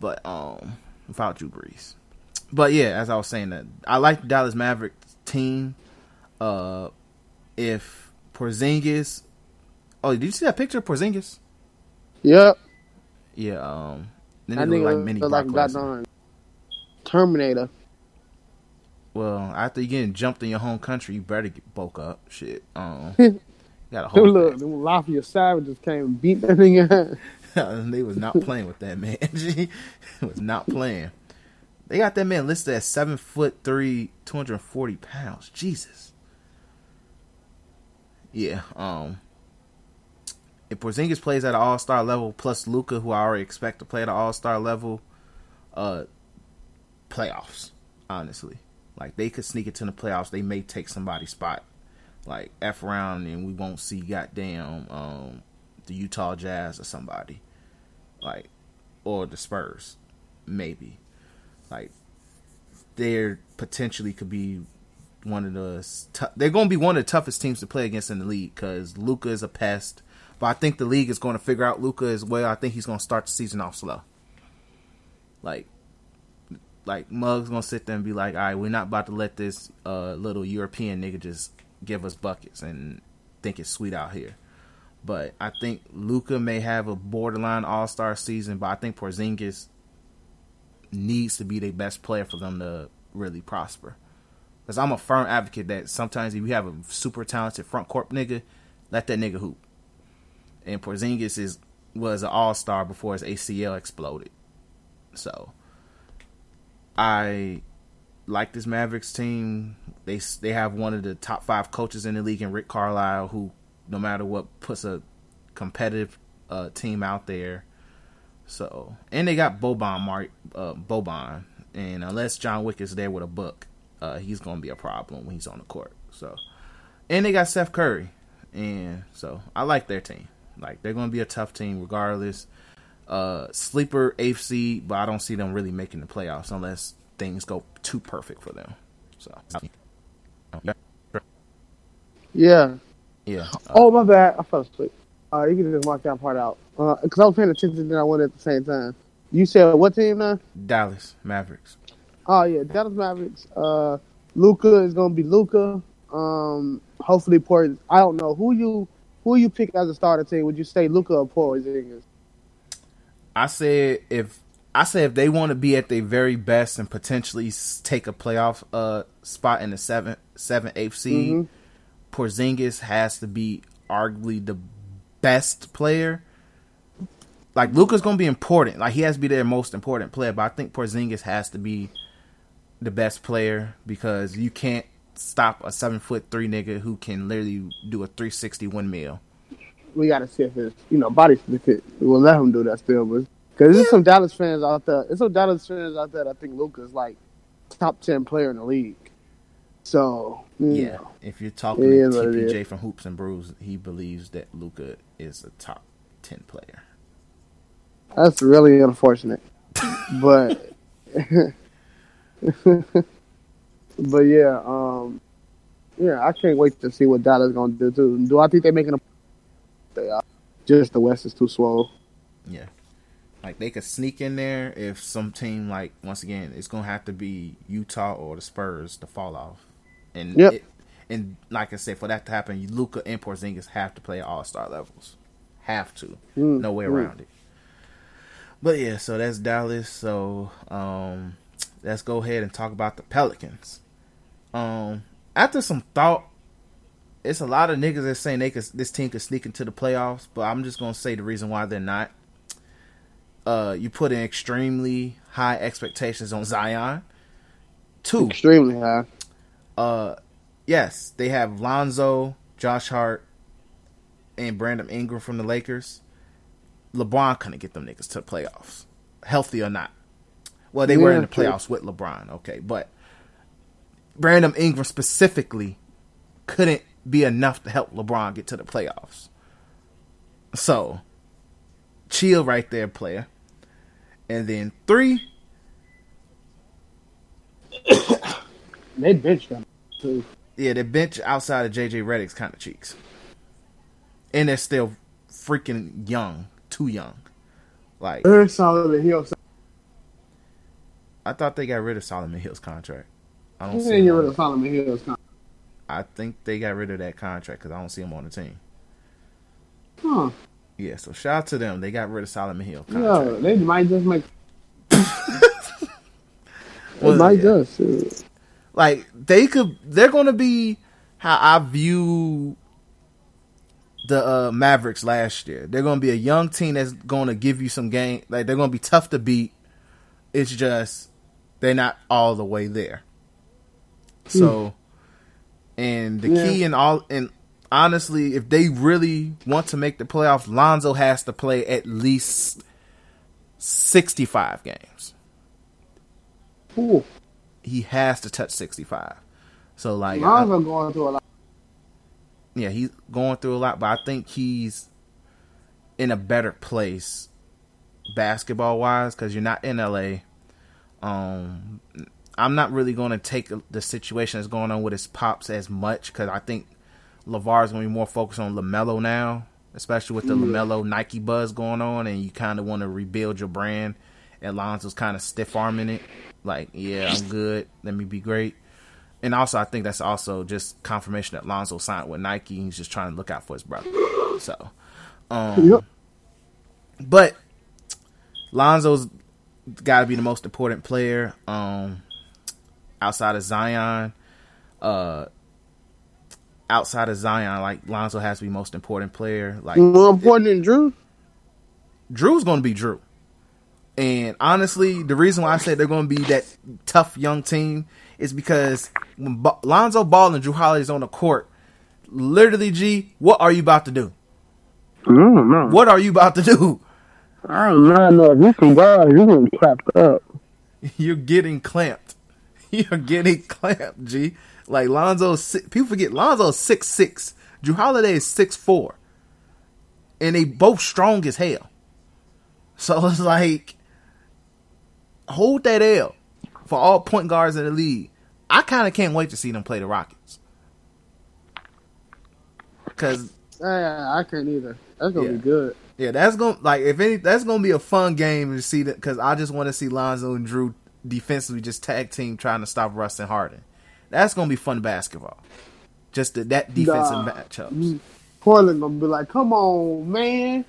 but um, without Drew Brees. But yeah, as I was saying, that I like the Dallas Mavericks team. Uh, if Porzingis, oh, did you see that picture of Porzingis? Yep. Yeah, um, then I think look like mini look Brock like Lesnar. goddamn Terminator. Well, after you getting jumped in your home country, you better get woke up. Shit, um, *laughs* got a whole. Look, them Lafayette Savages came and beat that nigga. *laughs* they was not playing with that man. *laughs* Was not playing. They got that man listed at seven foot three, two hundred and forty pounds. Jesus. Yeah. Um. If Porzingis plays at an All Star level, plus Luka, who I already expect to play at an All Star level, uh, playoffs. Honestly, like they could sneak it into the playoffs. They may take somebody's spot, like f round, and we won't see goddamn um the Utah Jazz or somebody, like or the Spurs, maybe. Like they're potentially could be one of the t- they're going to be one of the toughest teams to play against in the league because Luka is a pest. But I think the league is going to figure out Luka as well. I think he's going to start the season off slow. Like, like Mug's to sit there and be like, "All right, we're not about to let this uh, little European nigga just give us buckets and think it's sweet out here." But I think Luka may have a borderline All Star season, but I think Porzingis needs to be the best player for them to really prosper. Because I'm a firm advocate that sometimes if you have a super talented front court nigga, let that nigga hoop. And Porzingis is was an all star before his ACL exploded. So I like this Mavericks team. They they have one of the top five coaches in the league in Rick Carlisle, who no matter what puts a competitive uh, team out there. So and they got Boban Mark uh, Boban, and unless John Wick is there with a book, uh, he's gonna be a problem when he's on the court. So and they got Seth Curry, and so I like their team. Like they're gonna be a tough team regardless. Uh, sleeper AFC, but I don't see them really making the playoffs unless things go too perfect for them. So Yeah. yeah. Uh, Oh my bad, I fell asleep. Uh, you can just mark that part out because I was paying attention and I went at the same time. You said what team now? Dallas Mavericks. Oh yeah, Dallas Mavericks. Uh, Luka is gonna be Luka. Um, hopefully Port. I don't know who you who you pick as a starter team. Would you say Luka or Porzingis? I said if I said if they want to be at their very best and potentially take a playoff uh spot in the seven seven eighth seed, Mhm. Porzingis has to be arguably the best player. Like Luka's gonna be important. Like he has to be their most important player, but I think Porzingis has to be the best player because you can't stop a seven foot three nigga who can literally do a three sixty one windmill. We got to see if his you know body fit. We'll let him do that still, but because there's some Dallas fans out there. There's some Dallas fans out there that think Luka's like top ten player in the league. So Yeah, know, if you're talking to TPJ from Hoops and Brews, he believes that Luka is a top ten player. that's really unfortunate. *laughs* but *laughs* but yeah, um, yeah, I can't wait to see what Dallas gonna do too. Do I think they're making a? They are. Just the West is too slow. Yeah, like they could sneak in there if some team like once again it's gonna have to be Utah or the Spurs to fall off, and Yep. it, and like I said, for that to happen, Luka and Porzingis have to play All Star levels, have to, Mm, no way mm. around it. But yeah, so that's Dallas. So um, let's go ahead and talk about the Pelicans. Um, after some thought, it's a lot of niggas that saying they could this team could sneak into the playoffs, but I'm just gonna say the reason why they're not. Uh, you put in extremely high expectations on Zion. Two, Extremely high. uh, yes, they have Lonzo, Josh Hart, and Brandon Ingram from the Lakers. LeBron couldn't get them niggas to the playoffs, healthy or not. Well, they were in the true. playoffs with LeBron, okay, but Brandon Ingram specifically couldn't be enough to help LeBron get to the playoffs. So, chill right there, player. And then three, *coughs* They benched them too. yeah, the bench outside of JJ Redick's kind of cheeks, and they're still freaking young, too young. Like Eric Solomon, also I thought they got rid of Solomon Hill's contract. I don't see. didn't get rid of Solomon Hill's contract. I think they got rid of that contract because I don't see him on the team. Huh. Yeah, so shout out to them. They got rid of Solomon Hill contract. No, they might just make. *laughs* They Well, might yeah. just. shoot. like they could they're gonna be how I view the uh, Mavericks last year. They're gonna be a young team that's gonna give you some game like they're gonna be tough to beat. It's just they're not all the way there. So and the key in all and honestly, if they really want to make the playoffs, Lonzo has to play at least sixty five games Ooh, he has to touch 65. So like I- Lonzo going through a lot. yeah, he's going through a lot, but I think he's in a better place basketball wise cuz you're not in LA. Um, I'm not really going to take the situation that's going on with his pops as much because I think LaVar is going to be more focused on LaMelo now, especially with the. LaMelo Nike buzz going on, and you kind of want to rebuild your brand. And Lonzo's kind of stiff arming it, like, yeah, I'm good. Let me be great. And also, I think that's also just confirmation that Lonzo signed with Nike. He's just trying to look out for his brother. So, um, yep. but Lonzo's got to be the most important player um, outside of Zion. Uh, outside of Zion, like Lonzo has to be most important player. Like more important than Jrue. Jrue's going to be Jrue, And honestly, the reason why I said they're going to be that tough young team is because when ba- Lonzo Ball and Jrue Holiday's on the court, literally, G, what are you about to do? I don't know. What are you about to do? I don't know. If you can guard, you're getting clapped up. *laughs* You're getting clamped. *laughs* You're getting clamped, G. Like Lonzo, people forget Lonzo's six six. Jrue Holiday is six four, and they both strong as hell. So *laughs* it's like, hold that L for all point guards in the league. I kind of can't wait to see them play the Rockets. Cause yeah, I can't either. That's gonna yeah. be good. Yeah, that's gonna like if any that's gonna be a fun game to see that because I just want to see Lonzo and Jrue defensively just tag team trying to stop Russ and Harden. That's gonna be fun basketball. Just the, that defensive nah, matchups. Portland gonna be like, come on, man.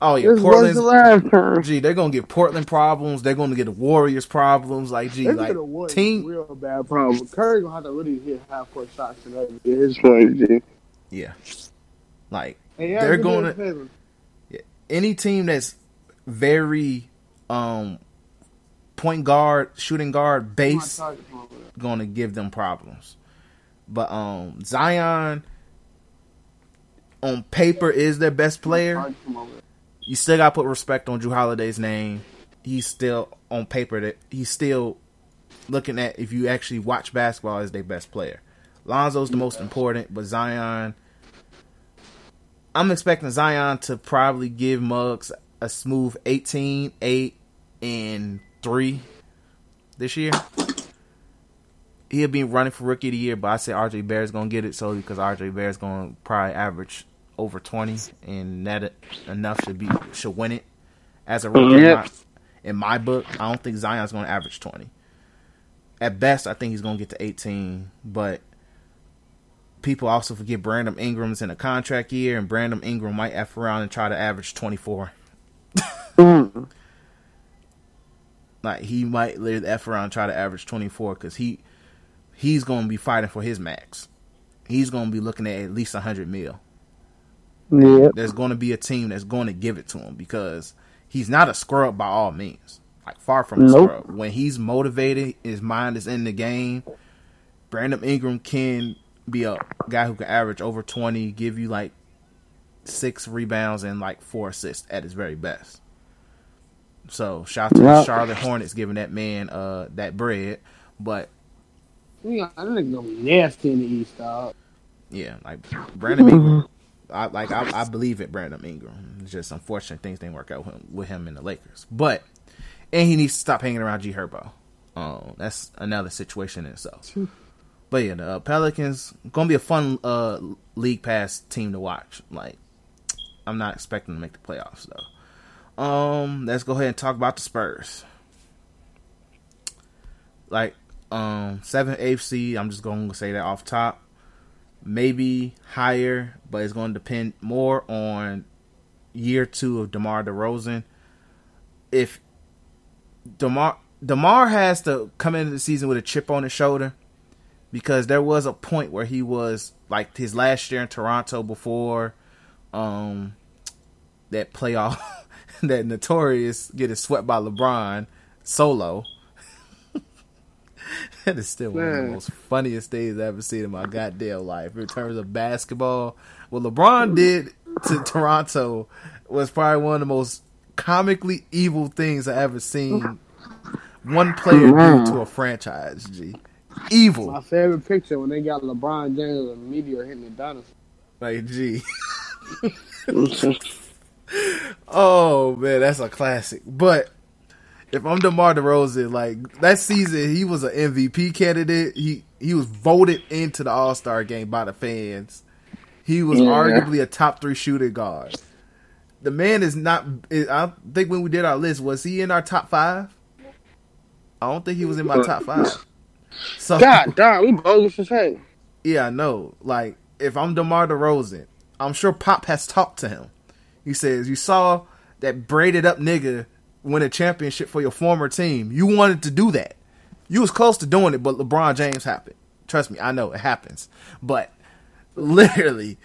Oh yeah, Portland's the last time. Gee, they're gonna get Portland problems. They're gonna get the Warriors problems. Like, gee, they're like team real bad problem. Curry gonna have to really hit half court shots and everything. His point, Yeah, like hey, yeah, they're going to yeah, any team that's very um point guard, shooting guard base, going to give them problems. But um Zion on paper is their best player you still got to put respect on Jrue Holiday's name. He's still on paper that he's still looking at if you actually watch basketball as their best player. Lonzo's the most important, but Zion. I'm expecting Zion to probably give Muggs a smooth 18, 8, and 3 this year. He'll be running for rookie of the year, but I say RJ Barrett's gonna get it solely because RJ Barrett's gonna probably average over 20, and that enough should be should win it as a rookie. Yep. In, my, in my book, I don't think Zion's going to average 20. At best, I think he's going to get to 18, but people also forget Brandon Ingram's in a contract year, and Brandon Ingram might F around and try to average 24. mm. Like, he might F around try to average 24 because he he's going to be fighting for his max. He's going to be looking at at least 100 mil. Yeah. There's going to be a team that's going to give it to him because he's not a scrub by all means. Like far from a nope. scrub. When he's motivated, his mind is in the game. Brandon Ingram can be a guy who can average over 20, give you like six rebounds and like four assists at his very best. So shout out to yep. the Charlotte Hornets giving that man uh that bread, but yeah, I think gonna be nasty in the East, dog. Yeah, like Brandon Ingram I like I, I believe it, Brandon Ingram. It's just unfortunate things didn't work out with him, with him in the Lakers. But and he needs to stop hanging around G Herbo. Um, that's another situation in itself. But yeah, the uh, Pelicans gonna be a fun uh, league pass team to watch. Like, I'm not expecting to make the playoffs though. Um, let's go ahead and talk about the Spurs. Like, um, seven seed. I'm just going to say that off top maybe higher, but it's going to depend more on year two of DeMar DeRozan. If DeMar DeMar has to come into the season with a chip on his shoulder because there was a point where he was like his last year in Toronto before um that playoff *laughs* *laughs* that notorious getting swept by LeBron solo *laughs* that is still Man. one of the most funniest things I've ever seen in my goddamn life in terms of basketball. What LeBron did to Toronto was probably one of the most comically evil things I've ever seen one player do to a franchise. G, evil. My favorite picture when they got LeBron James and meteor hitting the dinosaur. Like, G. *laughs* oh man, that's a classic. But if I'm DeMar DeRozan, like that season, he was an MVP candidate. He he was voted into the All Star game by the fans. He was Yeah. arguably a top three shooting guard. The man is not. I think when we did our list, was he in our top five? I don't think he was in my top five. So God damn, we bogus as heck. yeah, I know. Like, if I'm DeMar DeRozan, I'm sure Pop has talked to him. He says, You saw that braided up nigga win a championship for your former team. You wanted to do that. You was close to doing it, but LeBron James happened. Trust me, I know it happens. But literally,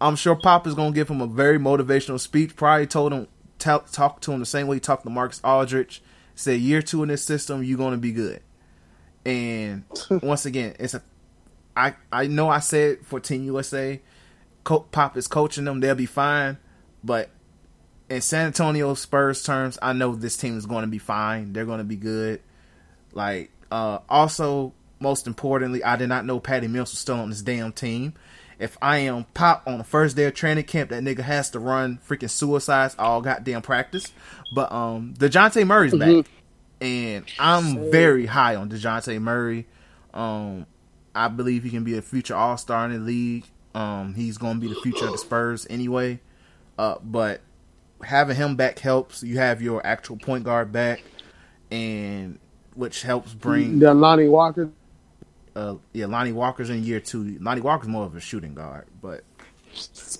I'm sure Pop is going to give him a very motivational speech. Probably told him, tell, talk to him the same way he talked to Marcus Aldridge. Said, Year two in this system, you're going to be good. And *laughs* once again, it's a I I know I said for Team USA, Pop is coaching them; they'll be fine. But in San Antonio Spurs terms, I know this team is going to be fine. They're going to be good. Like uh also, most importantly, I did not know Patty Mills was still on this damn team. If I am Pop on the first day of training camp, that nigga has to run freaking suicides all goddamn practice. But um, Dejounte Murray's back, and I'm very high on Dejounte Murray. Um, I believe he can be a future All Star in the league. Um, he's going to be the future of the Spurs anyway. Uh, but having him back helps. You have your actual point guard back, and which helps bring The Lonnie Walker. uh, yeah Lonnie Walker's in year two. Lonnie Walker's more of a shooting guard, but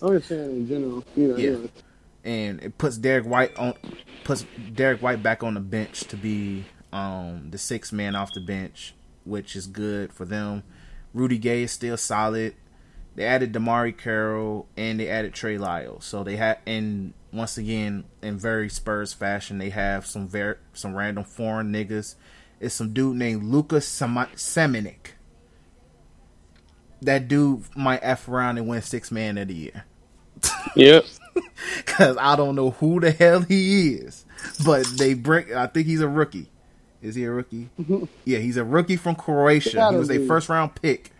I'm just saying in general. You know, Yeah. know. and it puts Derrick White on puts Derrick White back on the bench to be um the sixth man off the bench, which is good for them. Rudy Gay is still solid. They added DeMarre Carroll and they added Trey Lyles. So they had and once again in very Spurs fashion, they have some very some random foreign niggas. It's some dude named Luka Samanic. That dude might f around and win six man of the year. Yep. *laughs* Cause I don't know who the hell he is, but they bring. I think he's a rookie. Is he a rookie? Mm-hmm. yeah, he's a rookie from Croatia. He Gotta was a first round pick.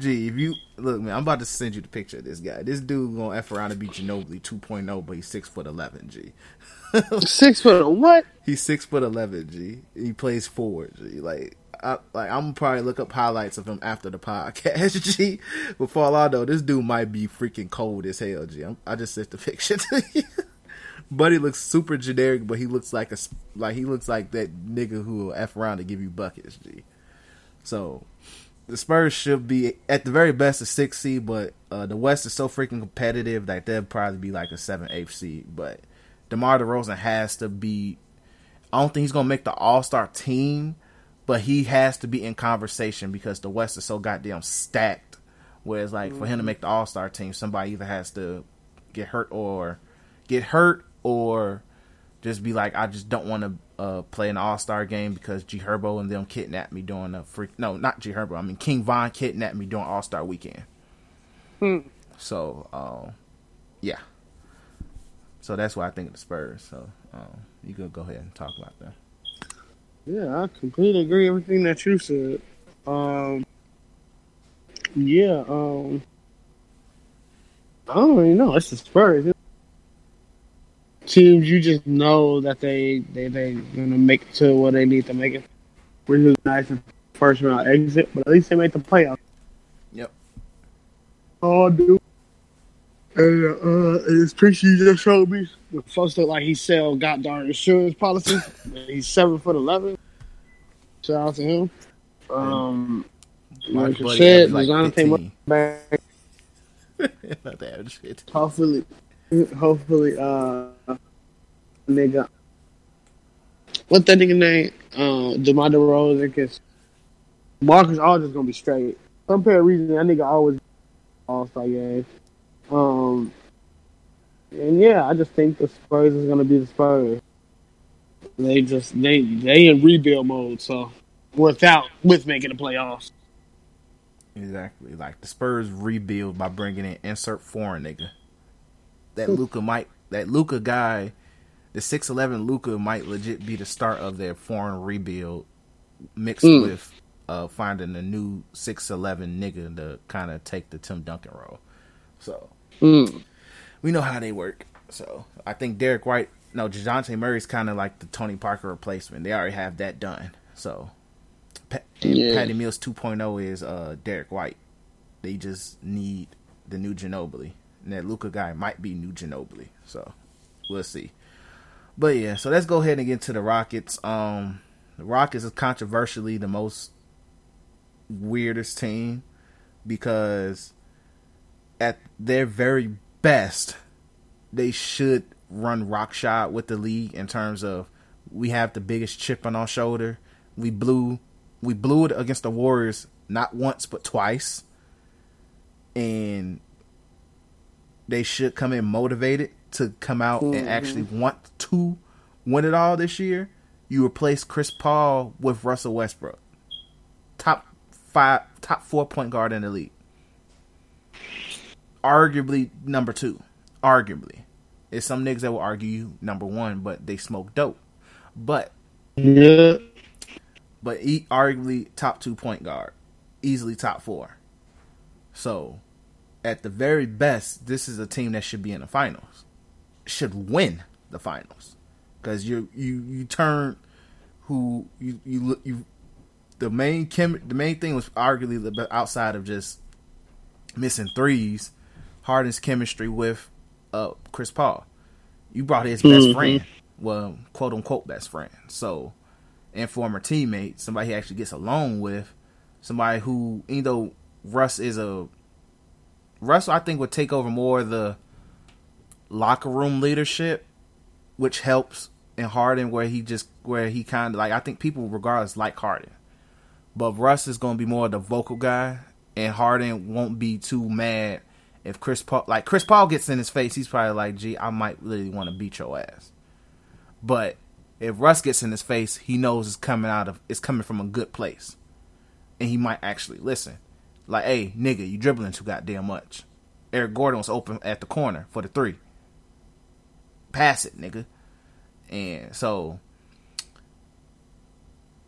Gee, if you look, man, I'm about to send you the picture of this guy. This dude gonna f around and beat Ginobili 2.0, but he's six foot eleven. G, *laughs* Six foot what? he's six foot eleven. G, he plays forward. G, like. I, like I'm probably look up highlights of him after the podcast. *laughs* G, but for all I know, this dude might be freaking cold as hell. G, I'm, I just sent the *laughs* picture to you. Buddy looks super generic, but he looks like a like he looks like that nigga who will f around to give you buckets. G. So the Spurs should be at the very best a six seed, but uh, the West is so freaking competitive that they'll probably be like a seven, eighth seed. But DeMar DeRozan has to be. I don't think he's gonna make the All Star team, but he has to be in conversation because the West is so goddamn stacked. Whereas, like for him to make the All Star team, somebody either has to get hurt or get hurt or just be like, I just don't want to uh, play an All Star game because G Herbo and them kidnapped me during a freak. No, not G Herbo. I mean King Von kidnapped me during All Star weekend. Hmm. So, um, yeah. So that's why I think of the Spurs. So um, you could go ahead and talk about that. Yeah, I completely agree with everything that you said. Um, yeah, um, I don't really know. It's the Spurs. Teams, you just know that they they they gonna make it to where they need to make it. Which is nice in first round exit, but at least they made the playoffs. Yep. Oh, dude. And uh, this picture you just showed me, the folks look like he sell goddamn insurance policies. He's seven foot eleven. Shout out to him. Um, My like you buddy said, averaged like Dejounte 15. back. *laughs* Not the average shit. Hopefully, hopefully, uh, nigga, what that nigga name? Uh, DeMar DeRozan, cause Marcus Aldridge gonna be straight. Some pair of reason that nigga always All Star game. Um, and yeah, I just think the Spurs is gonna be the Spurs. They just they they in rebuild mode, so without with making the playoffs. Exactly. Like the Spurs rebuild by bringing in insert foreign nigga. That Luka might that Luka guy, the six eleven Luka might legit be the start of their foreign rebuild, mixed Mm. with uh finding a new six eleven nigga to kind of take the Tim Duncan role. So Mm. we know how they work. So I think Derrick White no, Dejounte Murray's kind of like the Tony Parker replacement. They already have that done. So, Pat, yeah. Patty Mills 2.0 is uh, Derrick White. They just need the new Ginobili. And that Luka guy might be new Ginobili. So, we'll see. But yeah, so let's go ahead and get to the Rockets. Um, the Rockets is controversially the most weirdest team because at their very best, they should run rock shot with the league in terms of we have the biggest chip on our shoulder. We blew we blew it against the Warriors not once but twice. And they should come in motivated to come out mm-hmm. and actually want to win it all this year. You replace Chris Paul with Russell Westbrook. Top five top four point guard in the league. Arguably number two. Arguably. it's some niggas that will argue you number one, but they smoke dope. But yeah, but he arguably top two point guard, easily top four. So, at the very best, this is a team that should be in the finals, should win the finals, because you you you turn who you you you the main chem the main thing was arguably the outside of just missing threes, Harden's chemistry with uh, Chris Paul. You brought his best mm-hmm. friend, well, quote unquote best friend. So, and former teammate, somebody he actually gets along with, somebody who, even though Russ is a Russ, I think would take over more of the locker room leadership, which helps in Harden, where he just where he kind of like I think people regardless like Harden, but Russ is going to be more the vocal guy, and Harden won't be too mad if Chris Paul like Chris Paul gets in his face, he's probably like, "Gee, I might really want to beat your ass." But if Russ gets in his face, he knows it's coming out of it's coming from a good place, and he might actually listen. Like, "Hey, nigga, you dribbling too goddamn much." Eric Gordon was open at the corner for the three. Pass it, nigga. And so,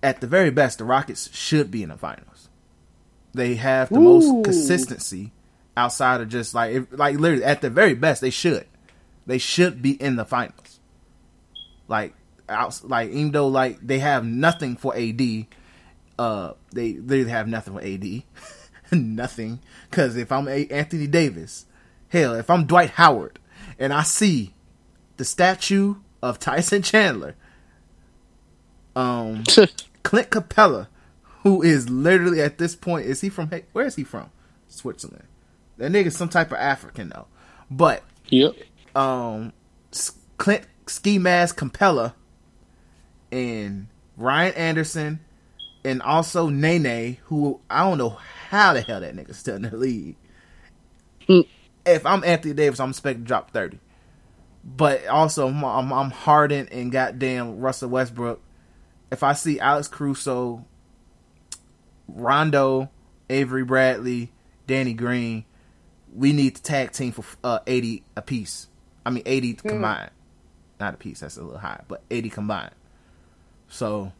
at the very best, the Rockets should be in the finals. They have the Ooh. most consistency outside of just like if, like literally at the very best they should they should be in the finals like out like even though like they have nothing for AD uh they they have nothing for AD *laughs* *laughs* nothing cuz if I'm a- Anthony Davis hell if I'm Dwight Howard and I see the statue of Tyson Chandler um *laughs* Clint Capela, who is literally at this point is he from hey, where is he from Switzerland that nigga's some type of African though. But yep. Um, Clint Ski Mask Capela and Ryan Anderson and also Nene, who I don't know how the hell that nigga's still in the league. Mm. If I'm Anthony Davis, I'm expecting to drop thirty. But also, I'm, I'm, I'm Harden and goddamn Russell Westbrook. If I see Alex Caruso, Rondo, Avery Bradley, Danny Green, we need the tag team for uh, 80 a piece. I mean 80 hmm. combined. Not a piece, that's a little high, but 80 combined. So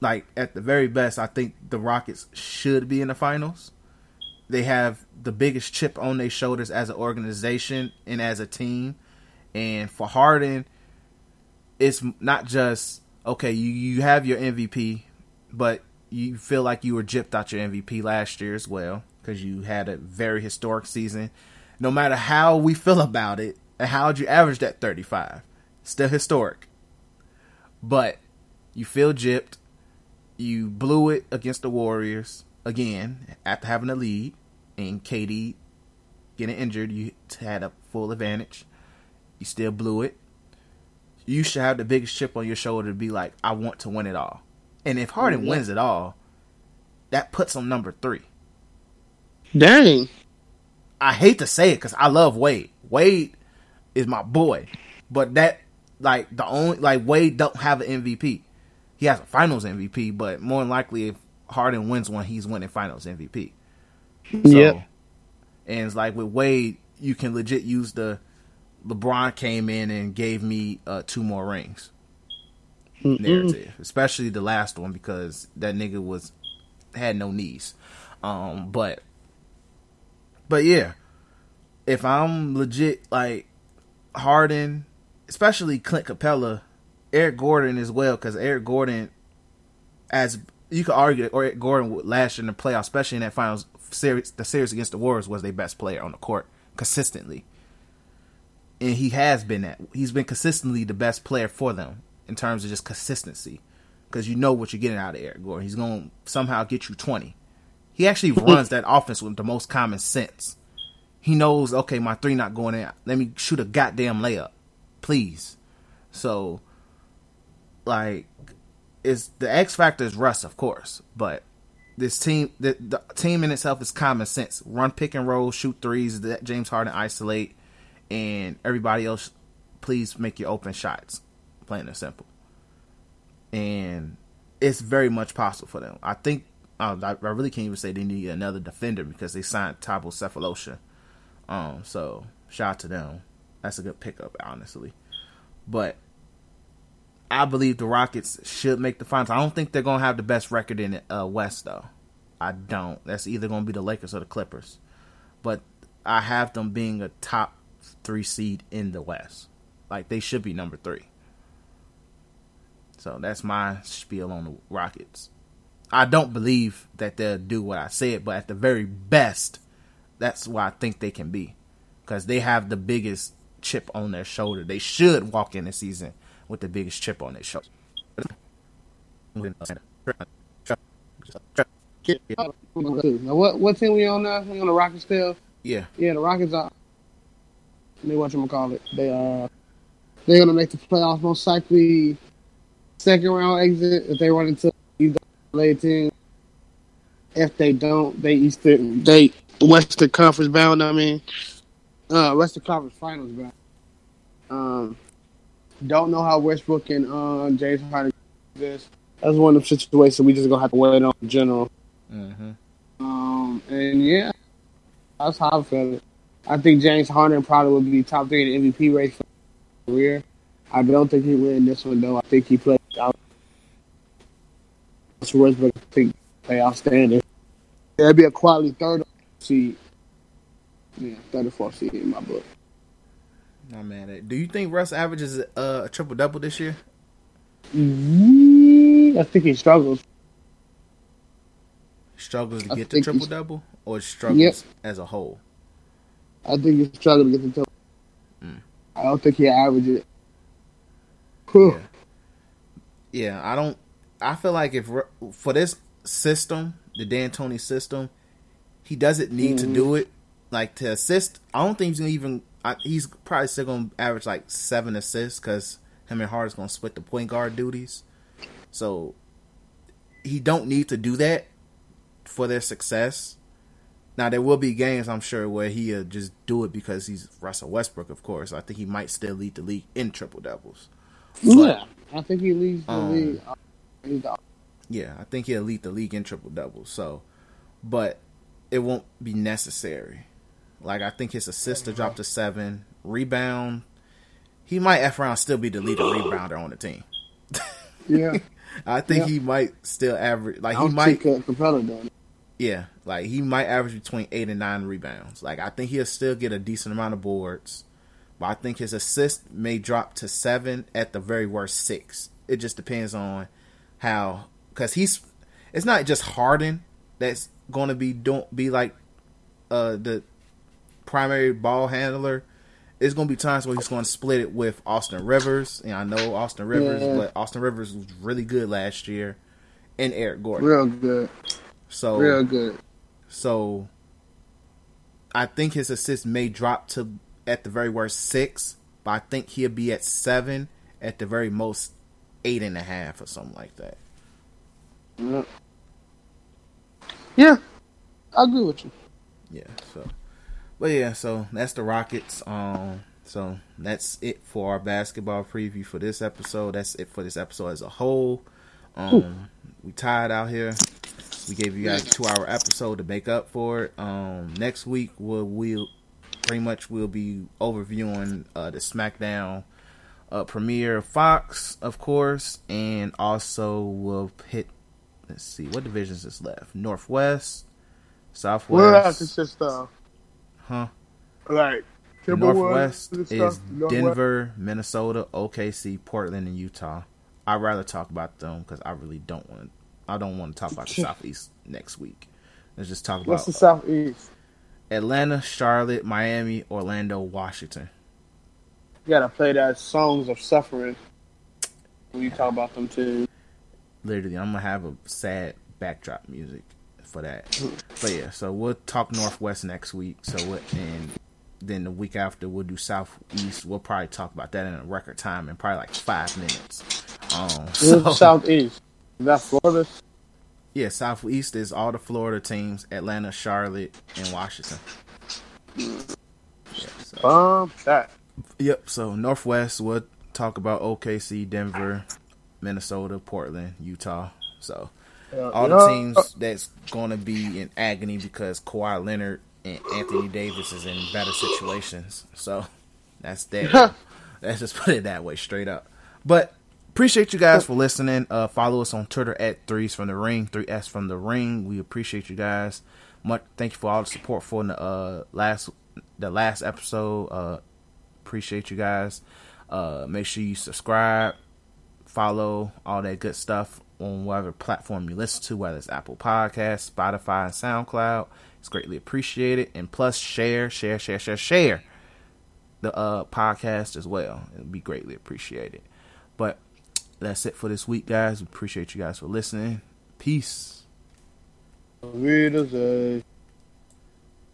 like at the very best, I think the Rockets should be in the finals. They have the biggest chip on their shoulders as an organization and as a team. And for Harden, it's not just okay, you, you have your MVP, but you feel like you were gypped out your MVP last year as well because you had a very historic season. No matter how we feel about it, how'd you average that 35? Still historic. But you feel gypped. You blew it against the Warriors again after having a lead, and KD getting injured. You had a full advantage. You still blew it. You should have the biggest chip on your shoulder to be like, I want to win it all. And if Harden wins it all, that puts him number three. Dang. I hate to say it because I love Wade. Wade is my boy, but that like the only like Wade don't have an MVP. He has a Finals MVP, but more than likely, if Harden wins one, he's winning Finals MVP. So, yep. And it's like with Wade, you can legit use the LeBron came in and gave me uh, two more rings Mm-mm. narrative, especially the last one because that nigga was had no knees. Um, but but yeah, if I'm legit like Harden, especially Clint Capela, Eric Gordon as well, because Eric Gordon, as you could argue, Eric Gordon last year in the playoffs, especially in that finals series, the series against the Warriors, was their best player on the court consistently, and he has been that. He's been consistently the best player for them in terms of just consistency, because you know what you're getting out of Eric Gordon. He's going to somehow get you twenty. He actually runs that offense with the most common sense. He knows, okay, my three not going in. Let me shoot a goddamn layup, please. So, like, is the X factor is Russ, of course, but this team, the, the team in itself is common sense. Run pick and roll, shoot threes, that James Harden isolate, and everybody else, please make your open shots. Plain and simple. And it's very much possible for them. I think I, I, really can't even say they need another defender because they signed Thabo Sefolosha um, so shout out to them. That's a good pickup, honestly. But I believe the Rockets should make the finals. I don't think they're gonna have the best record in the uh, West though. I don't. That's either gonna be the Lakers or the Clippers. But I have them being a top three seed in the West. Like they should be number three. So that's my spiel on the Rockets. I don't believe that they'll do what I said, but at the very best, that's what I think they can be because they have the biggest chip on their shoulder. They should walk in the season with the biggest chip on their shoulder. Now, what what team we on now? We on the Rockets still? Yeah. Yeah, the Rockets are. They what you call it? They are. They're gonna make the playoffs most likely second round exit if they run into either late team. If they don't, they Eastern they Western Conference bound. I mean, uh, Western Conference Finals bound. Um, don't know how Westbrook and uh, James Harden this. That's one of the situations we just gonna have to wait on in general. Mm-hmm. Um, and yeah, that's how I feel it. I think James Harden probably would be top three in the MVP race for his career. I don't think he win this one though. I think he played out. Westbrook I think play outstanding. That'd be a quality third seed. Yeah, 34th seed in my book. Not mad at. Do you think Russ averages uh, a triple double this year? Mm, I think he struggles. Struggles to I get the triple double, or struggles yep. as a whole. I think he struggles to get the triple. Mm. I don't think he averages it. Yeah. yeah, I don't. I feel like if for this system, the D'Antoni system, he doesn't need mm-hmm. to do it. Like to assist, I don't think he's gonna even. I, he's probably still gonna average like seven assists because him and Harden's gonna split the point guard duties. So he don't need to do that for their success. Now there will be games I'm sure where he'll just do it because he's Russell Westbrook, of course. I think he might still lead the league in triple doubles. Yeah, I think he leads the um, league. Yeah, I think he'll lead the league in triple doubles. So, but it won't be necessary. Like I think his assist to drop to seven, rebound. He might f around still be the leader *gasps* rebounder on the team. Yeah, *laughs* I think yeah. he might still average. Like he might. Capela done. Yeah, like he might average between eight and nine rebounds. Like I think he'll still get a decent amount of boards, but I think his assist may drop to seven at the very worst six. It just depends on how because he's. It's not just Harden that's going to be don't be like uh, the primary ball handler. It's going to be times where he's going to split it with Austin Rivers, and I know Austin Rivers, yeah. but Austin Rivers was really good last year, and Eric Gordon, real good. So real good. So I think his assist may drop to at the very worst six, but I think he'll be at seven at the very most eight and a half or something like that. Yeah. Yeah, I agree with you. Yeah. So, but yeah, so that's the Rockets. Um, so that's it for our basketball preview for this episode. That's it for this episode as a whole. Um, we tied out here. We gave you guys a two hour episode to make up for it. Um, next week we'll, we'll pretty much we'll be overviewing uh, the SmackDown uh, premiere Fox, of course, and also we'll hit Let's see what divisions is left. Northwest, Southwest. What else is just uh, huh? Like Northwest is Denver, Minnesota, OKC, Portland, and Utah. I'd rather talk about them because I really don't want. I don't want to talk about the *laughs* Southeast next week. Let's just talk about what's the Southeast. Atlanta, Charlotte, Miami, Orlando, Washington. You gotta play that songs of suffering when you talk about them too. Literally, I'm gonna have a sad backdrop music for that. But yeah, so we'll talk Northwest next week. So what and then the week after we'll do Southeast. We'll probably talk about that in a record time in probably like five minutes. Um, so, Southeast. Is that Florida? Yeah, Southeast is all the Florida teams: Atlanta, Charlotte, and Washington. Yeah, so. Um, that. Yep. So Northwest, we'll talk about OKC, Denver, Minnesota, Portland, Utah. So all the teams that's going to be in agony because Kawhi Leonard and Anthony Davis is in better situations. So that's that. *laughs* Let's just put it that way, straight up. But appreciate you guys for listening. Uh, follow us on Twitter at Threes from the Ring, Three S from the Ring. We appreciate you guys. Much thank you for all the support for the uh, last the last episode. Uh, appreciate you guys. Uh, make sure you subscribe, follow all that good stuff on whatever platform you listen to, whether it's Apple Podcasts, Spotify, and SoundCloud. It's greatly appreciated. And plus, share, share, share, share, share the uh, podcast as well. It'll be greatly appreciated. But that's it for this week, guys. We appreciate you guys for listening. Peace.